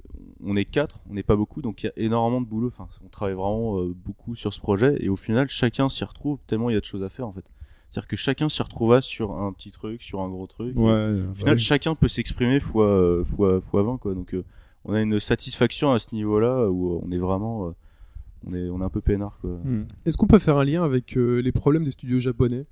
on est quatre, on n'est pas beaucoup, donc il y a énormément de boulot. Enfin, on travaille vraiment euh, beaucoup sur ce projet, et au final, chacun s'y retrouve tellement il y a de choses à faire, en fait. C'est-à-dire que chacun s'y retrouva sur un petit truc, sur un gros truc. Ouais. et euh, Au final, ouais. chacun peut s'exprimer fois, euh, fois, fois 20, quoi. Donc, euh, on a une satisfaction à ce niveau-là où on est vraiment, euh, on est, on est un peu peinard, quoi. Hmm. Est-ce qu'on peut faire un lien avec euh, les problèmes des studios japonais?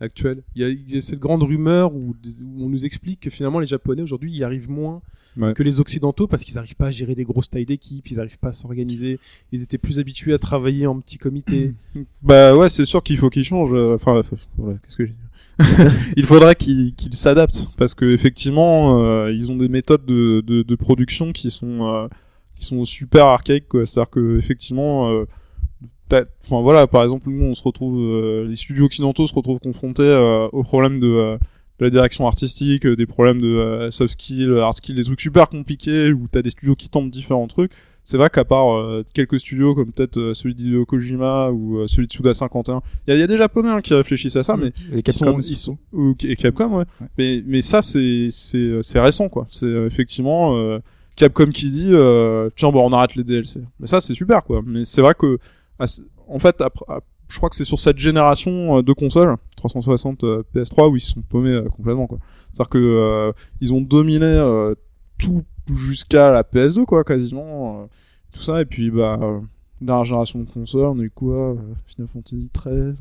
Actuels il y, a, il y a cette grande rumeur où, où on nous explique que finalement les Japonais aujourd'hui y arrivent moins Ouais. que les Occidentaux parce qu'ils n'arrivent pas à gérer des grosses tailles d'équipe, ils n'arrivent pas à s'organiser, ils étaient plus habitués à travailler en petits comités. Bah ouais, c'est sûr qu'il faut qu'il change. euh, Enfin, voilà, qu'est-ce que j'ai dit Il faudrait qu'il qu'il s'adapte parce que effectivement, euh, ils ont des méthodes de, de, de production qui sont euh, qui sont super archaïques. quoi. C'est-à-dire que effectivement, euh, enfin voilà, par exemple, nous on se retrouve, euh, les studios occidentaux se retrouvent confrontés euh, aux problèmes de euh, de la direction artistique, euh, des problèmes de euh, soft skills, hard skills, des trucs super compliqués où t'as des studios qui tentent différents trucs. C'est vrai qu'à part euh, quelques studios comme peut-être euh, celui d'Hideo Kojima ou euh, celui de Suda 51, il y, y a des japonais hein, qui réfléchissent à ça, mais Les ils sont, ils sont ou et Capcom, ouais. Mais mais ça c'est c'est c'est récent quoi. C'est euh, effectivement euh, Capcom qui dit euh, tiens bon on arrête les DLC. Mais ça c'est super quoi. Mais c'est vrai que en fait à- je crois que c'est sur cette génération euh, de consoles 360 euh, PS3 où ils se sont paumés euh, complètement quoi. C'est-à-dire que euh, ils ont dominé euh, tout jusqu'à la PS2 quoi quasiment tout ça et puis bah euh, dernière génération de consoles on a eu quoi euh, Final Fantasy 13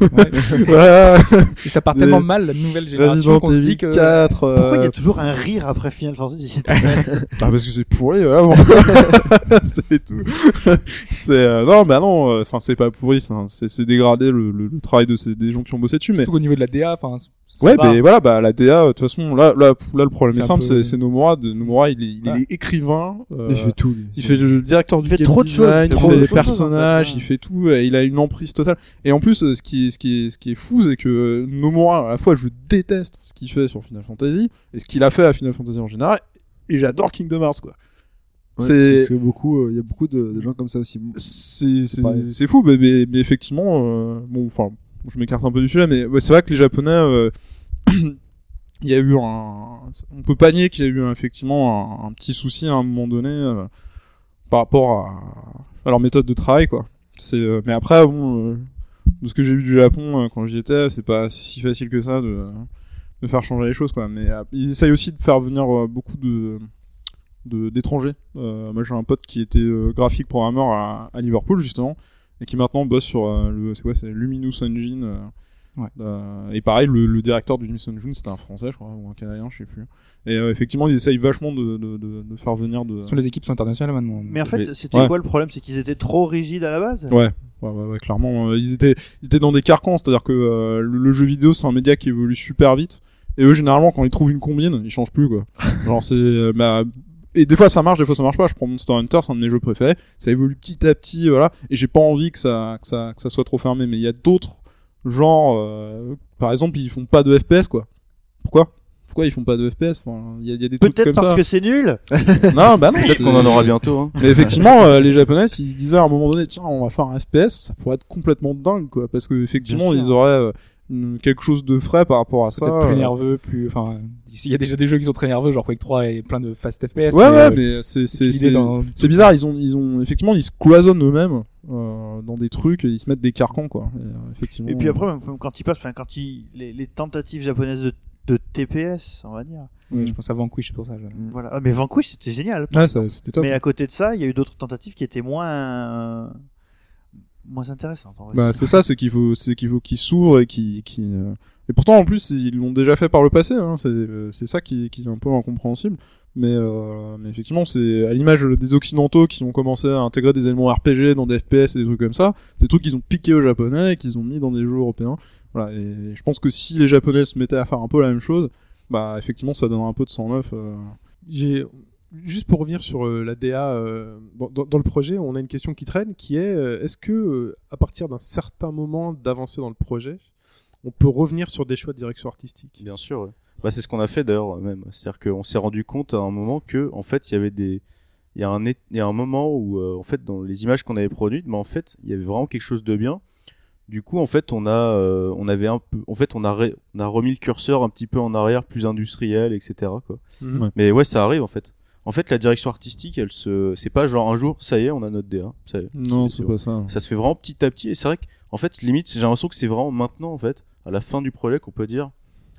Ouais. voilà Et ça part Des- tellement mal la nouvelle génération qu'on se dit que 4 Pourquoi il y euh, a toujours un rire après Final Fantasy? Ah parce que c'est pourri bon. c'est tout c'est euh, non bah non enfin c'est pas pourri c'est c'est dégradé le, le, le travail de ces des gens qui ont bossé dessus mais surtout au niveau de la DA, enfin. ouais mais voilà bah la DA de toute façon là là là le problème C'est est simple peu- c'est c'est Nomura de Nomura il est, il Ouais. est écrivain euh, Il fait tout. lui. il fait le directeur du fait game trop de choses, il fait les choses, en fait, personnages, il fait tout, et il a une emprise totale. Et en plus, ce qui est, ce qui est, ce qui est fou, c'est que euh, Nomura, à la fois, je déteste ce qu'il fait sur Final Fantasy, et ce qu'il a fait à Final Fantasy en général, et j'adore Kingdom Hearts, quoi. Ouais, c'est- beaucoup, euh, il y a beaucoup de, de gens comme ça aussi. C'est, fou, mais, mais, mais effectivement, euh, bon, enfin, je m'écarte un peu du sujet, mais ouais, c'est vrai que les Japonais, euh, il y a eu un, on peut pas nier qu'il y a eu effectivement un, un petit souci à un moment donné par rapport à, à leur méthode de travail, quoi. Euh, mais après, bon, euh, de ce que j'ai vu du Japon euh, quand j'y étais, c'est pas si facile que ça de, faire changer les choses, quoi. Mais ils essayent aussi de faire venir beaucoup de d'étrangers. Moi j'ai un pote qui était graphique programmeur à, Liverpool justement et qui maintenant bosse sur le c'est quoi c'est Luminous Engine. Ouais. euh, et pareil le, le directeur du Luminous Engine c'était un français je crois ou un canadien je sais plus. Et euh, effectivement ils essayent vachement de, de, de, de faire venir de. Façon, les équipes sont internationales maintenant. Mais en fait, c'était Ouais. quoi le problème? C'est qu'ils étaient trop rigides à la base? Ouais. Ouais, ouais, ouais, clairement, euh, ils étaient, ils étaient dans des carcans, c'est-à-dire que euh, le, le jeu vidéo c'est un média qui évolue super vite, et eux généralement quand ils trouvent une combine, ils changent plus quoi. Genre c'est, euh, bah, et des fois ça marche, des fois ça marche pas. Je prends Monster Hunter, c'est un de mes jeux préférés, ça évolue petit à petit, voilà, et j'ai pas envie que ça, que ça, que ça soit trop fermé. Mais il y a d'autres genres, euh, par exemple, ils font pas de FPS quoi. Pourquoi? Pourquoi ils font pas de FPS Enfin, Il y, a, y a des Peut-être parce ça. que c'est nul Non, bah non. Peut-être qu'on en aura bientôt. Hein. mais effectivement, euh, les Japonais, s'ils se disaient à un moment donné, tiens, on va faire un FPS, ça pourrait être complètement dingue, quoi, parce que effectivement, ils auraient euh, quelque chose de frais par rapport à ça. peut-être plus euh. nerveux, plus. Enfin, il y a déjà des jeux qui sont très nerveux, genre Quake 3 et plein de fast FPS. Ouais, ouais, euh, mais c'est c'est c'est dans- c'est bizarre. Ils ont ils ont effectivement ils se cloisonnent eux-mêmes euh, dans des trucs, ils se mettent des carcans, quoi. Et, euh, effectivement. Et puis après, même quand ils passent, enfin, quand ils, les, les tentatives japonaises de, de TPS, on va dire. Ouais, je pense à Vanquish, c'est pour ça. je- Voilà. Ah, mais Vanquish, c'était génial. Ouais, ça, c'était top. Mais à côté de ça, il y a eu d'autres tentatives qui étaient moins, euh, moins intéressantes. en vrai. Bah c'est ça, c'est qu'il faut, c'est qu'il faut qu'ils s'ouvrent et qui, qui. euh, Et pourtant en plus ils l'ont déjà fait par le passé. Hein, c'est, euh, c'est ça qui, qui est un peu incompréhensible. Mais, euh, mais effectivement, c'est à l'image des occidentaux qui ont commencé à intégrer des éléments RPG dans des FPS et des trucs comme ça. C'est des trucs qu'ils ont piqué aux japonais et qu'ils ont mis dans des jeux européens. Voilà. Et je pense que si les japonais se mettaient à faire un peu la même chose, bah effectivement, ça donnerait un peu de sang neuf. euh. J'ai juste pour revenir sur euh, la DA euh, dans, dans- dans le projet, on a une question qui traîne qui est euh, est-ce que euh, à partir d'un certain moment d'avancée dans le projet, on peut revenir sur des choix de direction artistique? Bien sûr. Bah, c'est ce qu'on a fait d'ailleurs même. C'est-à-dire qu'on s'est rendu compte à un moment que en fait il y avait des il y a un il y a un moment où euh, en fait dans les images qu'on avait produites, mais en fait il y avait vraiment quelque chose de bien. Du coup en fait on a euh, on avait un peu en fait on a ré- on a remis le curseur un petit peu en arrière, plus industriel, etc. Quoi. Mhm. Mais ouais ça arrive en fait. En fait la direction artistique elle se c'est pas genre un jour ça y est on a notre DA. Ça y est. Non, C'est c'est pas ça. Ça se fait vraiment petit à petit et c'est vrai qu'en fait limite j'ai l'impression que c'est vraiment maintenant en fait à la fin du projet qu'on peut dire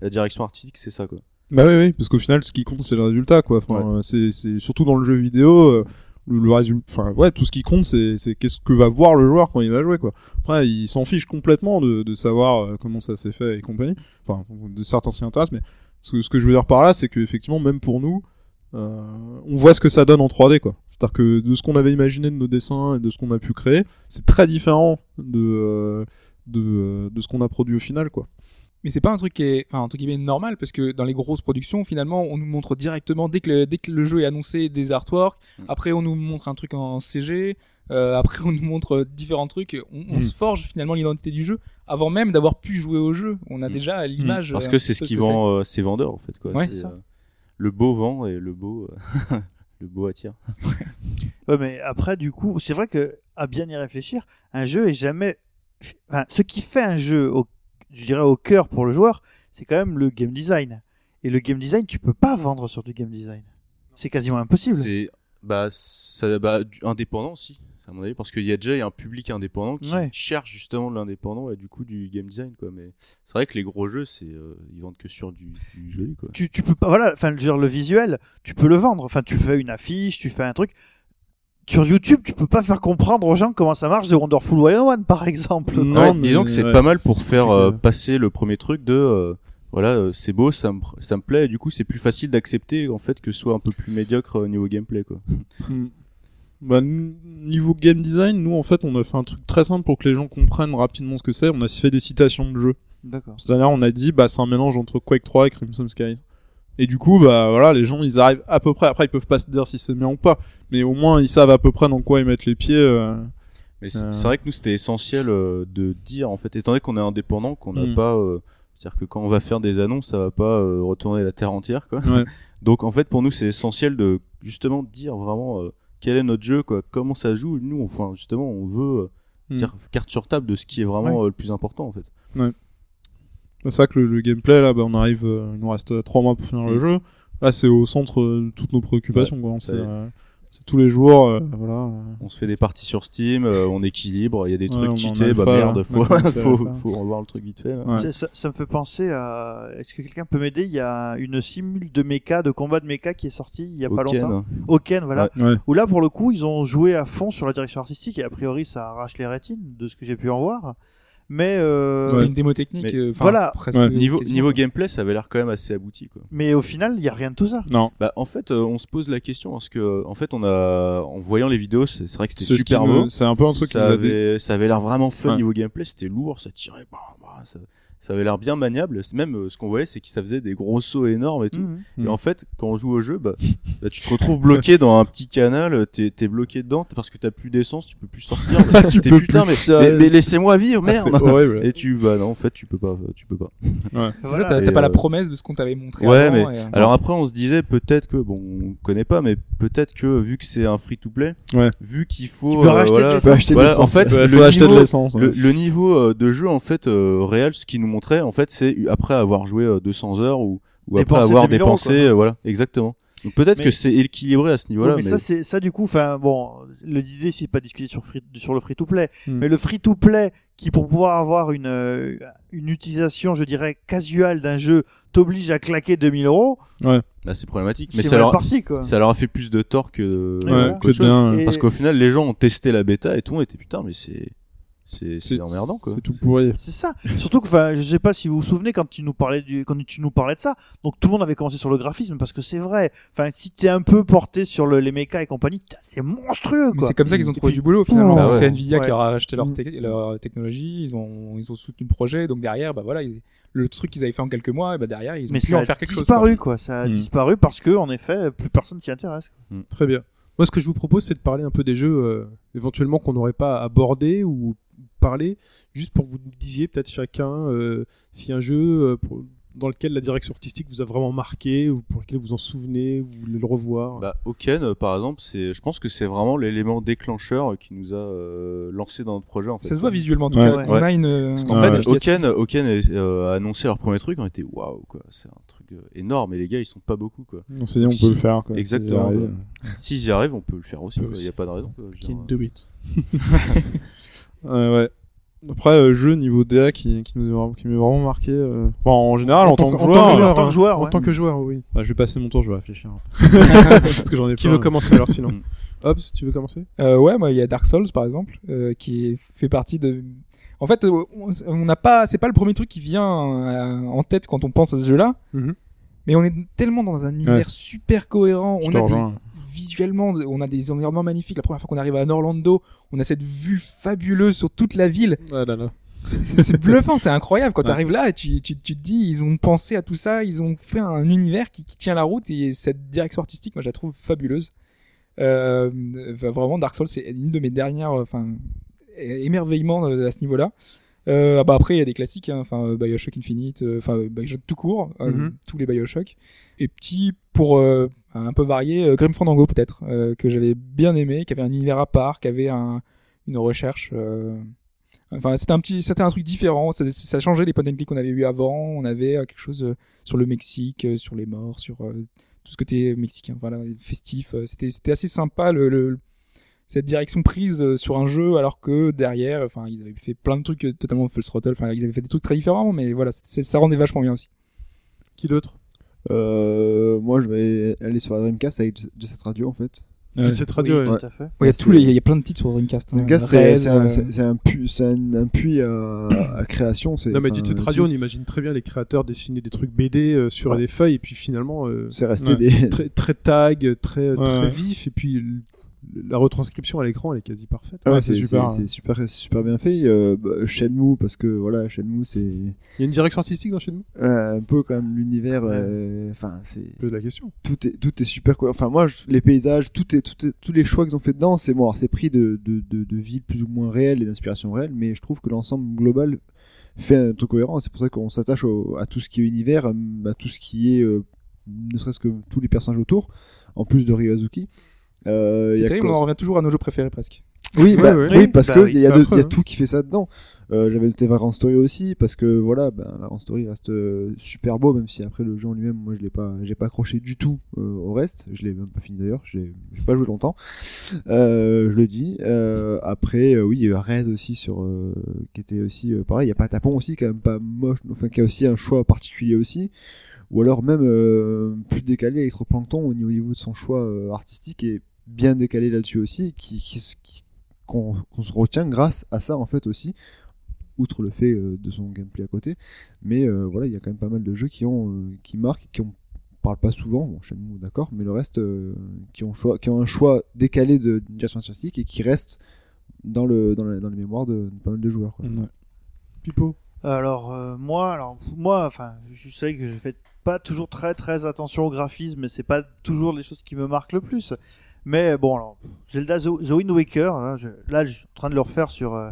la direction artistique c'est ça quoi. Bah oui, oui, parce qu'au final, ce qui compte, c'est le résultat, quoi. Enfin, Ouais. euh, c'est, c'est surtout dans le jeu vidéo, euh, le, le résultat, enfin, ouais, tout ce qui compte, c'est, c'est qu'est-ce que va voir le joueur quand il va jouer, quoi. Après, il s'en fiche complètement de, de savoir euh, comment ça s'est fait et compagnie. Enfin, de certains s'y intéressent, mais ce que, ce que je veux dire par là, c'est que effectivement, même pour nous, euh, on voit ce que ça donne en 3D, quoi. C'est-à-dire que de ce qu'on avait imaginé de nos dessins et de ce qu'on a pu créer, c'est très différent de, de, de ce qu'on a produit au final, quoi. Mais c'est pas un truc qui est, enfin, entre guillemets, normal parce que dans les grosses productions, finalement, on nous montre directement dès que le, dès que le jeu est annoncé des artworks. Mm. Après, on nous montre un truc en CG. euh, après, on nous montre différents trucs. On, on Mm. se forge finalement l'identité du jeu avant même d'avoir pu jouer au jeu. On a Mm. déjà l'image. Parce euh, que c'est ce qui vend euh, ses vendeurs en fait quoi. Ouais, ça. euh, le beau vend et le beau le beau attire. Ouais, mais après, du coup, c'est vrai que, à bien y réfléchir, un jeu est jamais. Enfin, ce qui fait un jeu, au... je dirais, au cœur pour le joueur, c'est quand même le game design. Et le game design, tu peux pas vendre sur du game design. C'est quasiment impossible. C'est bah ça bah du- indépendant aussi. À mon avis parce qu'il y a déjà un public indépendant qui Ouais. cherche justement de l'indépendant et du coup du game design quoi. Mais c'est vrai que les gros jeux c'est euh, ils vendent que sur du, du joli quoi. Tu, tu peux pas. Voilà, enfin, genre, le visuel, tu peux le vendre. Enfin, tu fais une affiche, tu fais un truc. Sur YouTube, tu peux pas faire comprendre aux gens comment ça marche The Wonderful 101, par exemple. Non, Ouais, mais- disons que c'est ouais. pas mal pour faire euh, passer le premier truc de euh, voilà euh, c'est beau ça me ça me plaît et du coup c'est plus facile d'accepter en fait que ce soit un peu plus médiocre au niveau gameplay quoi. Hmm. Bah, niveau game design, nous en fait on a fait un truc très simple pour que les gens comprennent rapidement ce que c'est. On a fait des citations de jeux. D'accord. C'est-à-dire on a dit bah c'est un mélange entre Quake 3 et Crimson Skies. Et du coup bah voilà les gens ils arrivent à peu près. Après ils peuvent pas se dire si c'est bien ou pas, mais au moins ils savent à peu près dans quoi ils mettent les pieds. euh. Mais c'est Euh. c'est vrai que nous c'était essentiel euh, de dire en fait étant donné qu'on est indépendant qu'on n'a Mm. pas euh, c'est-à-dire que quand on va faire des annonces ça va pas retourner la terre entière quoi. Ouais. Donc en fait pour nous c'est essentiel de justement dire vraiment quel est notre jeu quoi, comment ça joue. Nous enfin justement on veut euh, Mm. dire carte sur table de ce qui est vraiment le plus important en fait. C'est vrai que le, le gameplay là, bah, on arrive, euh, il nous reste trois mois pour finir le Mm. jeu. Là, c'est au centre euh, de toutes nos préoccupations. quoi. ça C'est euh, tous les jours, euh, voilà. euh. On se fait des parties sur Steam, euh, on équilibre, il y a des Ouais, trucs en cheatés, bah merde, là. faut faut, faut revoir le truc vite fait. Ouais. Ça, ça- ça me fait penser à. Est-ce que quelqu'un peut m'aider? Il y a une simule de méca, de combat de méca qui est sortie il y a pas longtemps. Oken, voilà. Ouais. Où là, pour le coup, ils ont joué à fond sur la direction artistique et a priori, ça arrache les rétines de ce que j'ai pu en voir. Mais euh, C'était une démo technique. Mais euh, voilà. presque Ouais. Niveau, quasiment, niveau gameplay, ça avait l'air quand même assez abouti quoi. mais au final, il y a rien de tout ça. Non. Bah en fait, euh, on se pose la question parce que euh, en fait, on a en voyant les vidéos, c'est vrai que c'était super me- beau. C'est un peu un truc qui Ça avait, ça avait l'air vraiment fun Ouais. niveau gameplay, c'était lourd, ça tirait, bah, bah, ça, ça avait l'air bien maniable. Même euh, ce qu'on voyait, c'est que ça faisait des gros sauts énormes et tout. Mhm. Et en fait, quand on joue au jeu, bah, bah, tu te retrouves bloqué dans un petit canal, t'es es bloqué dedans parce que t'as plus d'essence, tu peux plus sortir. bah, Tu t'es peux putain, plus mais, mais, mais laissez-moi vivre, Ah, merde. horrible. Et tu, bah non, en fait, tu peux pas, tu peux pas. C'est ça, Voilà. t'as pas la euh, promesse de ce qu'on t'avait montré Ouais, avant. mais et, euh, alors après, on se disait peut-être que bon, on connaît pas, mais peut-être que vu que c'est un free-to-play, Ouais. vu qu'il faut, Tu peux euh, racheter voilà, de l'essence. en fait, Ouais, le niveau- ouais. de jeu en fait euh, réel, ce qu'il nous montrait en fait, c'est après avoir joué euh, 200 heures ou, ou après avoir 2000 euros, dépensé, euh, voilà, exactement. Donc peut-être Mais- que c'est équilibré à ce niveau-là, Ouais, mais, mais, ça, c'est ça du coup. Enfin, bon, l'idée c'est pas discuter sur free, sur le free to play, Hmm. mais le free to play qui pour pouvoir avoir une euh, une utilisation, je dirais casual d'un jeu, t'oblige à claquer 2000 euros. bah, c'est problématique. Mais C'est ça leur, parti quoi. ça leur a fait plus de tort que, Ouais, Ouais, que chose. bien. Parce qu'au final, les gens ont testé la bêta et tout, on était putain, mais c'est c'est c'est emmerdant quoi. C'est tout pourri. C'est ça. Surtout que, enfin, je sais pas si vous vous souvenez quand tu nous parlais du, quand tu nous parlais de ça. Donc tout le monde avait commencé sur le graphisme parce que c'est vrai. Enfin, si t'es un peu porté sur le, les mechas et compagnie, c'est monstrueux Mais quoi. c'est comme ça qu'ils ont Et trouvé puis- du boulot finalement. Bah C'est ouais. Nvidia qui Ouais. leur a acheté leur, Mm. tec- leur technologie, ils ont ils ont soutenu le projet, donc derrière bah voilà, ils- le truc qu'ils avaient fait en quelques mois, bah derrière ils ont Mais pu ça en a faire quelque chose. disparu quoi. Ça a Mm. disparu parce que en effet, plus personne s'y intéresse. Très bien. Moi, ce que je vous propose, c'est de parler un peu des jeux euh, éventuellement qu'on n'aurait pas abordé ou parlé, juste pour que vous nous disiez peut-être chacun euh, si un jeu euh, pour- dans lequel la direction artistique vous a vraiment marqué ou pour lequel vous vous en souvenez, vous voulez le revoir. Bah, Oken, euh, par exemple, c'est, je pense que c'est vraiment l'élément déclencheur euh, qui nous a euh, lancé dans notre projet. En fait. Ça se voit visuellement en tout Ouais. cas. On Ouais. a une. Parce qu'en Ouais, fait. Oken, Oken euh, a annoncé leur premier truc, on était waouh quoi, c'est un truc euh, énorme et les gars ils sont pas beaucoup quoi. On s'est dit, on Si. peut le faire. Quoi. Exactement, C'est ouais. arrivé. S'ils y arrivent, on peut le faire aussi. Il aussi. y a pas de raison. Quoi. Do it. Euh, ouais. Après, euh, jeu niveau DA qui, qui nous a vraiment- qui m'est vraiment marqué. euh, Enfin, en général, en, tant que joueur. euh, en tant que joueur, En ouais. tant que joueur, oui. bah, je vais passer mon tour, je vais réfléchir. Parce que j'en ai Qui plein. veut commencer alors sinon. Hobbs, tu veux commencer? Euh, ouais, moi il y a Dark Souls par exemple, euh, qui fait partie de. En fait, euh, on on n'a pas, c'est pas le premier truc qui vient euh, en tête quand on pense à ce jeu-là. Mhm. Mais on est tellement dans un univers super cohérent. Je on te a des, rejoins. Visuellement, on a des environnements magnifiques. La première fois qu'on arrive à Orlando, on a cette vue fabuleuse sur toute la ville. Ah là là. C'est- bluffant, c'est incroyable. Quand Ouais. tu arrives là, tu, tu, tu te dis, ils ont pensé à tout ça, ils ont fait un univers qui, qui tient la route et cette direction artistique, moi, je la trouve fabuleuse. Euh, vraiment, Dark Souls, c'est une de mes dernières, euh, enfin, émerveillements euh, à ce niveau-là. Euh, ah bah après, il y a des classiques, hein, enfin, euh, Bioshock Infinite, enfin, Bioshock tout court, euh, Mhm. tous les Bioshock. Et petit, pour euh, un peu varier, euh, Grim Fandango peut-être, euh, que j'avais bien aimé, qui avait un univers à part, qui avait un, une recherche. Enfin, c'était un petit, c'était un truc différent. Ça, changeait les point and click qu'on avait eu avant. On avait quelque chose sur le Mexique, sur les morts, sur tout ce côté mexicain. Voilà, festif. C'était, assez sympa le, cette direction prise sur un jeu, alors que derrière, enfin, ils avaient fait plein de trucs totalement full throttle. Enfin, ils avaient fait des trucs très différents, mais voilà, ça rendait vachement bien aussi. Qui d'autre? Moi, je vais aller sur la Dreamcast avec Jet Radio en fait. Jet Set Radio, Oui, ouais. tout à fait. Ouais, il y tous les, il y a plein de titres sur Dreamcast. hein. Dreamcast, c'est un, euh, un puits, c'est un, un puits à, à création. Non mais Jet Set Radio, on imagine très bien les créateurs dessiner des trucs BD euh, sur Ouais. des feuilles et puis finalement euh, C'est resté Ouais. des. très très tag, très Ouais, très ouais. vif et puis la retranscription à l'écran elle est quasi parfaite. Ouais, c'est c'est super, c'est ouais. super, c'est super bien fait. Euh, bah, Shenmue parce que voilà, Shenmue c'est Il y a une direction artistique dans Shenmue? Euh, un peu quand même l'univers. euh, Enfin, c'est Je pose la question. tout est tout est super quoi. Enfin moi, je- les paysages, tout est, tout est- tous les choix qu'ils ont fait dedans, c'est bon. C'est pris de, de, de, de villes plus ou moins réelles et d'inspiration réelle, mais je trouve que l'ensemble global fait un truc cohérent. C'est pour ça qu'on s'attache à tout ce qui est univers, à tout ce qui est, euh, ne serait-ce que tous les personnages autour, en plus de Ryozuki. Euh, C'est terrible, on en revient toujours à nos jeux préférés presque. Oui, bah, ouais. oui, Oui, parce bah que oui, il y a, de- y hein. tout qui fait ça dedans. Euh, J'avais noté Vagrant Story aussi parce que voilà, Vagrant Story reste euh, super beau, même si après le jeu en lui-même, moi je l'ai pas, j'ai pas accroché du tout euh, au reste. Je l'ai même pas fini d'ailleurs. Je l'ai pas joué longtemps. Euh, je le dis. Euh, après, euh, oui, il y a eu Rez aussi sur, euh, qui était aussi euh, pareil. Il y a Patapon aussi, quand même pas moche, enfin qui a aussi un choix particulier aussi. Ou alors même euh, plus décalé, Electroplankton au niveau, au niveau de son choix euh, artistique est bien décalé là-dessus aussi, qui, qui, qu'on qu'on se retient grâce à ça en fait aussi, outre le fait euh, de son gameplay à côté. Mais euh, voilà, il y a quand même pas mal de jeux qui ont euh, qui marquent, qui ont on parle pas souvent, bon Shenmue d'accord, mais le reste euh, qui ont choix, qui ont un choix décalé de direction artistique et qui restent dans le dans, la- dans les mémoires de, de pas mal de joueurs. Quoi. Ouais. Pipo? Alors euh, moi, alors moi, enfin, je sais que je fais pas toujours très très attention au graphisme, c'est pas toujours les choses qui me marquent le plus. Mais bon, alors Zelda The, Wind Waker, là je, là, je suis en train de le refaire sur euh,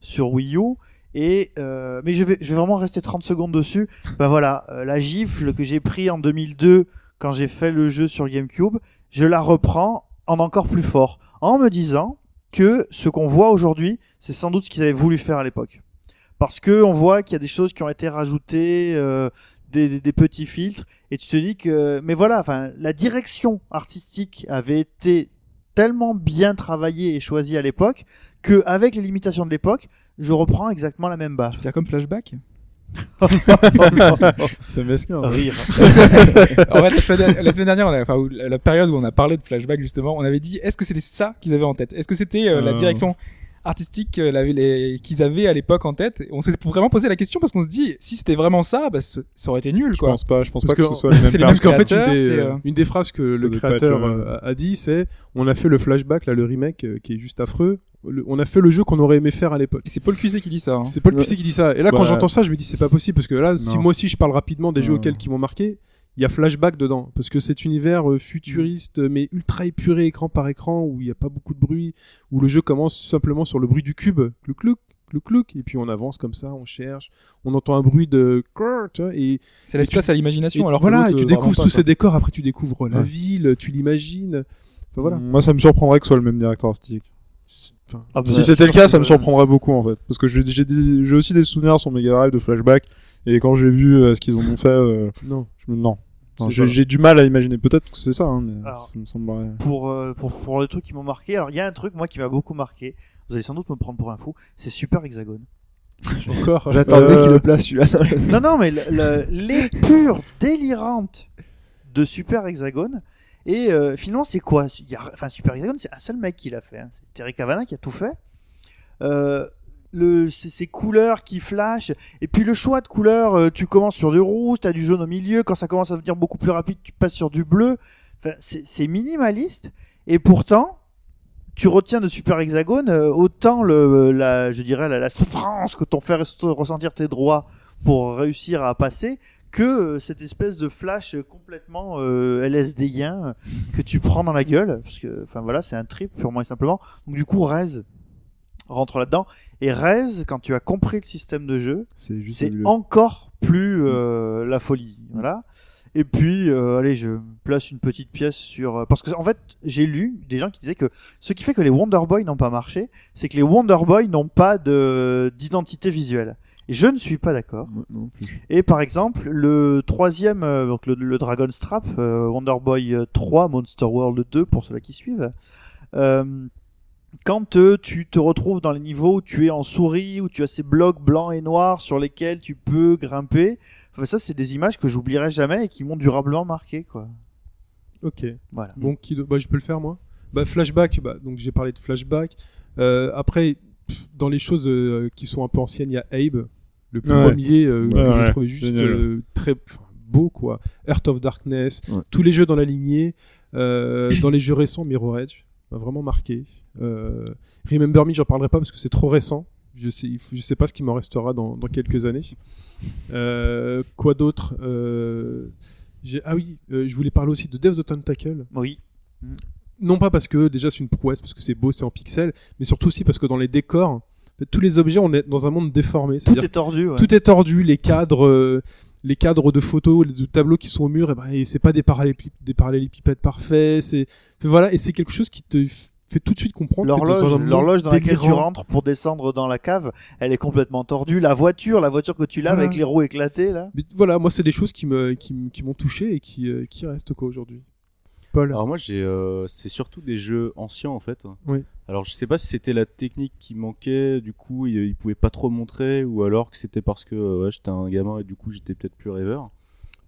sur Wii U. Et euh, mais je vais je vais vraiment rester 30 secondes dessus. Ben voilà, euh, la gifle que j'ai pris en 2002 quand j'ai fait le jeu sur GameCube, je la reprends en encore plus fort en me disant que ce qu'on voit aujourd'hui, c'est sans doute ce qu'ils avaient voulu faire à l'époque parce que on voit qu'il y a des choses qui ont été rajoutées, des, des- des petits filtres, et tu te dis que, mais voilà, enfin, la direction artistique avait été tellement bien travaillée et choisie à l'époque que, avec les limitations de l'époque, je reprends exactement la même baffe. C'est comme Flashback. C'est mesquin. ouais. Rire. en fait, la semaine, la semaine dernière, on a, enfin, où- la période où on a parlé de Flashback justement, on avait dit est-ce que c'était ça qu'ils avaient en tête? Est-ce que c'était euh, la Euh. direction artistique euh, qu'ils avaient à l'époque en tête. On s'est vraiment posé la question parce qu'on se dit si c'était vraiment ça, bah, ça aurait été nul Je pense pas, je pense Parce pas que, que- ce soit les mêmes les Parce qu'en fait, une des, c'est, euh, une des phrases que Ça le créateur être même. euh, a dit, c'est on a fait le flashback, là, le remake, euh, qui est juste affreux. Le- on a fait le jeu qu'on aurait aimé faire à l'époque. Et c'est Paul Cuisset qui dit ça. hein. C'est Paul Ouais. Cuisset qui dit ça. Et là, quand j'entends ça, je me dis c'est pas possible parce que là, si moi aussi je parle rapidement des jeux auxquels qui m'ont marqué, il y a flashback dedans parce que cet univers euh, futuriste mais ultra épuré écran par écran où il n'y a pas beaucoup de bruit, où le jeu commence simplement sur le bruit du cube, clouc clouc clouc clouc, et puis on avance comme ça, on cherche, on entend un bruit de crrr, tu vois, et C'est l'espace à l'imagination. Alors voilà, et tu découvres tous ces décors, après tu découvres la Ouais. ville, tu l'imagines. Enfin, voilà. Moi, ça me surprendrait que ce soit le même directeur artistique. Enfin, Ah, si c'était le cas, ça me surprendrait beaucoup en fait, parce que j'ai aussi des souvenirs sur Mega Drive de flashback, et quand j'ai vu euh, ce qu'ils en ont fait, euh, non. je me non. Non, C'est J'ai pas- j'ai du mal à imaginer. Peut-être que c'est ça, hein, mais Alors, ça me semblerait. pour, euh, pour, pour les trucs qui m'ont marqué. Alors, il y a un truc, moi, qui m'a beaucoup marqué. Vous allez sans doute me prendre pour un fou. C'est Super Hexagone. Encore. J'attendais Euh, qu'il le place celui-là. le- non, non, mais le- le- l'épure délirante de Super Hexagone. Et euh, finalement, c'est quoi? Il y a- Enfin, Super Hexagone, c'est un seul mec qui l'a fait. hein. C'est Terry Cavana qui a tout fait. Euh, le, ces, couleurs qui flashent. Et puis le choix de couleurs, euh, tu commences sur du rouge, t'as du jaune au milieu. Quand ça commence à devenir beaucoup plus rapide, tu passes sur du bleu. Enfin, c'est minimaliste. Et pourtant, tu retiens de Super Hexagone euh, autant le, la, je dirais, la, la souffrance que t'ont fait res- ressentir tes droits pour réussir à passer que euh, cette espèce de flash complètement euh, LSDien que tu prends dans la gueule parce que enfin voilà c'est un trip purement et simplement donc du coup Rez rentre là-dedans. Et Rez quand tu as compris le système de jeu C'est encore plus euh, la folie voilà. Et puis euh, allez je place une petite pièce sur euh, parce que en fait j'ai lu des gens qui disaient que ce qui fait que les Wonder Boy n'ont pas marché c'est que les Wonder Boy n'ont pas de d'identité visuelle. Et je ne suis pas d'accord. Et par exemple, le troisième, euh, donc le, le Dragon Strap, euh, Wonder Boy euh, 3, Monster World 2 pour ceux qui suivent, quand euh, tu te retrouves dans les niveaux où tu es en souris, où tu as ces blocs blancs et noirs sur lesquels tu peux grimper, enfin, ça c'est des images que j'oublierai jamais et qui m'ont durablement marqué quoi. Ok. Voilà. Bon, qui do- bah, je peux le faire moi? Bah, flashback, bah, donc j'ai parlé de flashback. Euh, après, pff, dans les choses euh, qui sont un peu anciennes, il y a Abe, le Ouais. premier euh, Ouais, que j'ai trouvé juste euh, très beau quoi. Earth of Darkness, Ouais. tous les jeux dans la lignée, euh, dans les jeux récents, Mirror Edge m'a vraiment marqué. Euh, Remember Me, j'en parlerai pas parce que c'est trop récent. Je sais, je sais pas ce qui m'en restera dans, dans quelques années. Euh, quoi d'autre Euh, Ah oui, je voulais parler aussi de Death of the Tentacle Oui. non pas parce que déjà c'est une prouesse, parce que c'est beau, c'est en pixels, mais surtout aussi parce que dans les décors, tous les objets, on est dans un monde déformé. Tout est tordu. ouais. tout est tordu, les cadres, les cadres de photos, de tableaux qui sont au mur, et ben, c'est pas des, des parallélépipèdes parfaits, c'est voilà, et c'est quelque chose qui te fait tout de suite comprendre L'horloge, l'horloge dans laquelle tu rentres pour descendre dans la cave, elle est complètement tordue. La voiture, la voiture que tu laves Voilà. avec les roues éclatées là. Mais voilà, moi c'est des choses qui me qui m'ont touché et qui euh, qui restent quoi aujourd'hui. Paul. Alors moi j'ai euh, c'est surtout des jeux anciens en fait. Oui. Alors je sais pas si c'était la technique qui manquait, du coup ils, ils pouvaient pas trop montrer ou alors que c'était parce que euh, ouais, j'étais un gamin et du coup j'étais peut-être plus rêveur.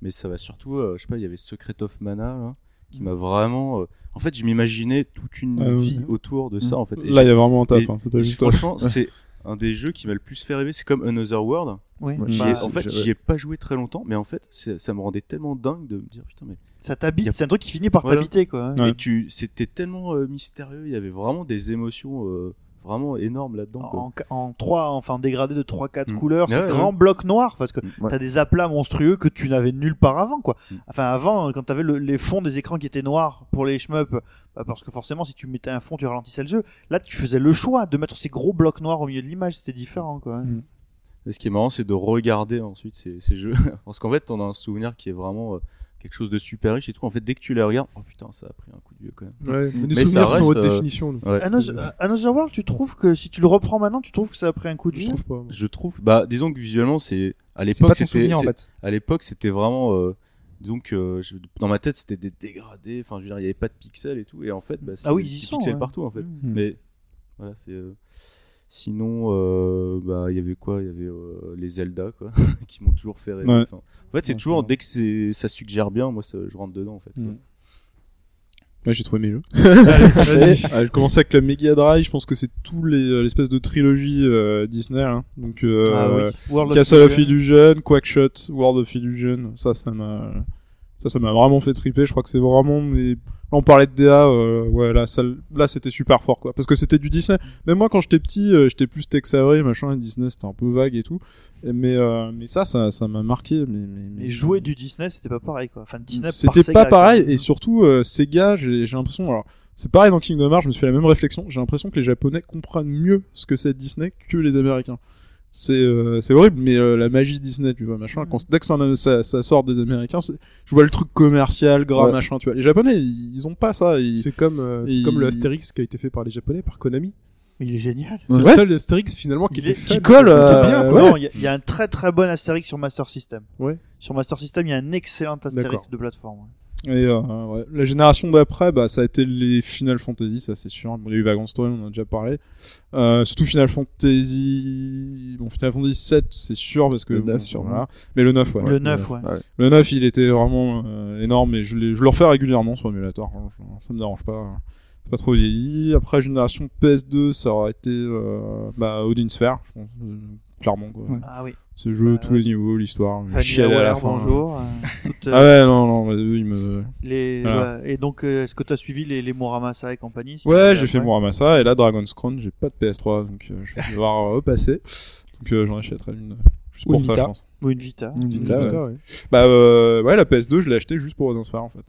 Mais ça va surtout euh, je sais pas, il y avait Secret of Mana là, qui m'a vraiment euh, en fait, je m'imaginais toute une Ah oui. vie autour de ça en fait. Et Là, il y a vraiment un taf. hein, c'est pas juste. franchement, c'est un des jeux qui m'a le plus fait rêver, c'est comme Another World. Oui. Ouais. Bah, ai- en fait, j'y ai pas joué très longtemps, mais en fait, ça me rendait tellement dingue de me dire putain mais ça t'habite. a- C'est un truc qui finit par Voilà. t'habiter quoi. hein. Ouais. et tu c'était tellement euh, mystérieux, il y avait vraiment des émotions euh, vraiment énormes là-dedans. en, en 3 enfin dégradé de 3 4 Mm. couleurs, Ouais, ces ouais. grands blocs noirs parce que Ouais. t'as des aplats monstrueux que tu n'avais nulle part avant quoi. Mm. Enfin avant euh, quand t'avais le, les fonds des écrans qui étaient noirs pour les shmups bah, parce que forcément si tu mettais un fond tu ralentissais le jeu. Là tu faisais le choix de mettre ces gros blocs noirs au milieu de l'image, c'était différent quoi. Mm. Et ce qui est marrant, c'est de regarder ensuite ces, ces jeux. Parce qu'en fait, on a un souvenir qui est vraiment euh, quelque chose de super riche et tout. En fait, dès que tu les regardes, oh putain, ça a pris un coup de vieux quand même. Ouais, mais des Mais souvenirs ça sont haute reste, euh, définition. Ouais. Another, Another World, tu trouves que si tu le reprends maintenant, tu trouves que ça a pris un coup de Je vieux trouve pas. moi. Je trouve, bah, disons que visuellement, c'est à l'époque, c'était, en fait. à l'époque, c'était vraiment, euh, disons que euh, je- dans ma tête, c'était des dégradés. Enfin, je veux dire, il y avait pas de pixels et tout. Et en fait, bah, c'est Ah oui, des sont, pixels ouais. partout en fait. Mm. Mais voilà, c'est. Sinon, euh, bah, il y avait quoi? Il y avait euh, les Zelda, quoi, qui m'ont toujours fait rêver. Ouais. Enfin, en fait, c'est Ouais, toujours dès que c'est, ça suggère bien, moi, ça, je rentre dedans, en fait. quoi. Mm. Ouais, j'ai trouvé mes jeux. Allez. Ah, j'ai commencé avec la Mega Drive. Je pense que c'est tout les euh, l'espèce de trilogie euh, Disney. Hein. Donc euh, Ah oui. World of Castle of Illusion. Illusion, Quackshot, World of Illusion. Ça, ça m'a ça, ça m'a vraiment fait triper. Je crois que c'est vraiment mais Là, on parlait de DA, euh, ouais, là, ça, là, c'était super fort, quoi. Parce que c'était du Disney. Même moi, quand j'étais petit, euh, j'étais plus Tex Avery, machin, et Disney, c'était un peu vague et tout. Et- mais, euh, mais ça, ça, ça m'a marqué. Mais, mais, mais- Et jouer du Disney, c'était pas pareil, quoi. Enfin, Disney C'était pas pareil, et surtout, euh, Sega, j'ai j'ai l'impression, alors, c'est pareil dans Kingdom Hearts, je me suis fait la même réflexion, j'ai l'impression que les Japonais comprennent mieux ce que c'est Disney que les Américains. C'est euh, c'est horrible, mais euh, la magie Disney, tu vois, machin, quand, dès que ça, ça, ça sort des Américains, c'est- je vois le truc commercial, gras, Ouais. machin, tu vois. Les Japonais, ils, ils ont pas ça. Ils... C'est comme, euh, c'est comme le Astérix qui a été fait par les Japonais, par Konami. Mais il est génial. C'est Ouais. le seul Astérix finalement qui Il est- qui colle, qui est euh, bien. ouais. Non, il y, a- il y a un très très bon Astérix sur Master System. Ouais. Sur Master System, il y a un excellent Astérix de plateforme. Ouais. Et euh, ouais. la génération d'après, bah, ça a été les Final Fantasy, ça c'est sûr. Bon, il y a eu Vagrant Story, on en a déjà parlé. Euh, surtout Final Fantasy, bon, Final Fantasy 7, c'est sûr parce que Le 9 bon, sûrement. voilà. Mais le 9, ouais. Le 9, ouais. Le 9, il était vraiment euh, énorme et je, l'ai- je le refais régulièrement sur émulateur. hein, ça me dérange pas. C'est pas trop vieilli. Après, génération PS2, ça aurait été euh, bah, Odin Sphere, je pense. euh, clairement, quoi. Ouais. Ah oui. Ce jeu, tous les niveaux, l'histoire. Vanilla à la fin. bonjour. euh, toutes, Ah euh, ouais, non, non, eux, ils me. les, Voilà. ouais. Et donc, euh, est-ce que tu as suivi les, les Muramasa et compagnie si Ouais, j'ai fait Muramasa et là Dragon's Crown, j'ai pas de PS3 donc euh, je vais devoir euh, repasser. Donc euh, j'en achèterai une juste Ou pour une ça, Vita. je pense. Ou une Vita. Une Vita, Une ouais. Bah euh, ouais, la PS2, je l'ai acheté juste pour Odin Sphere en fait.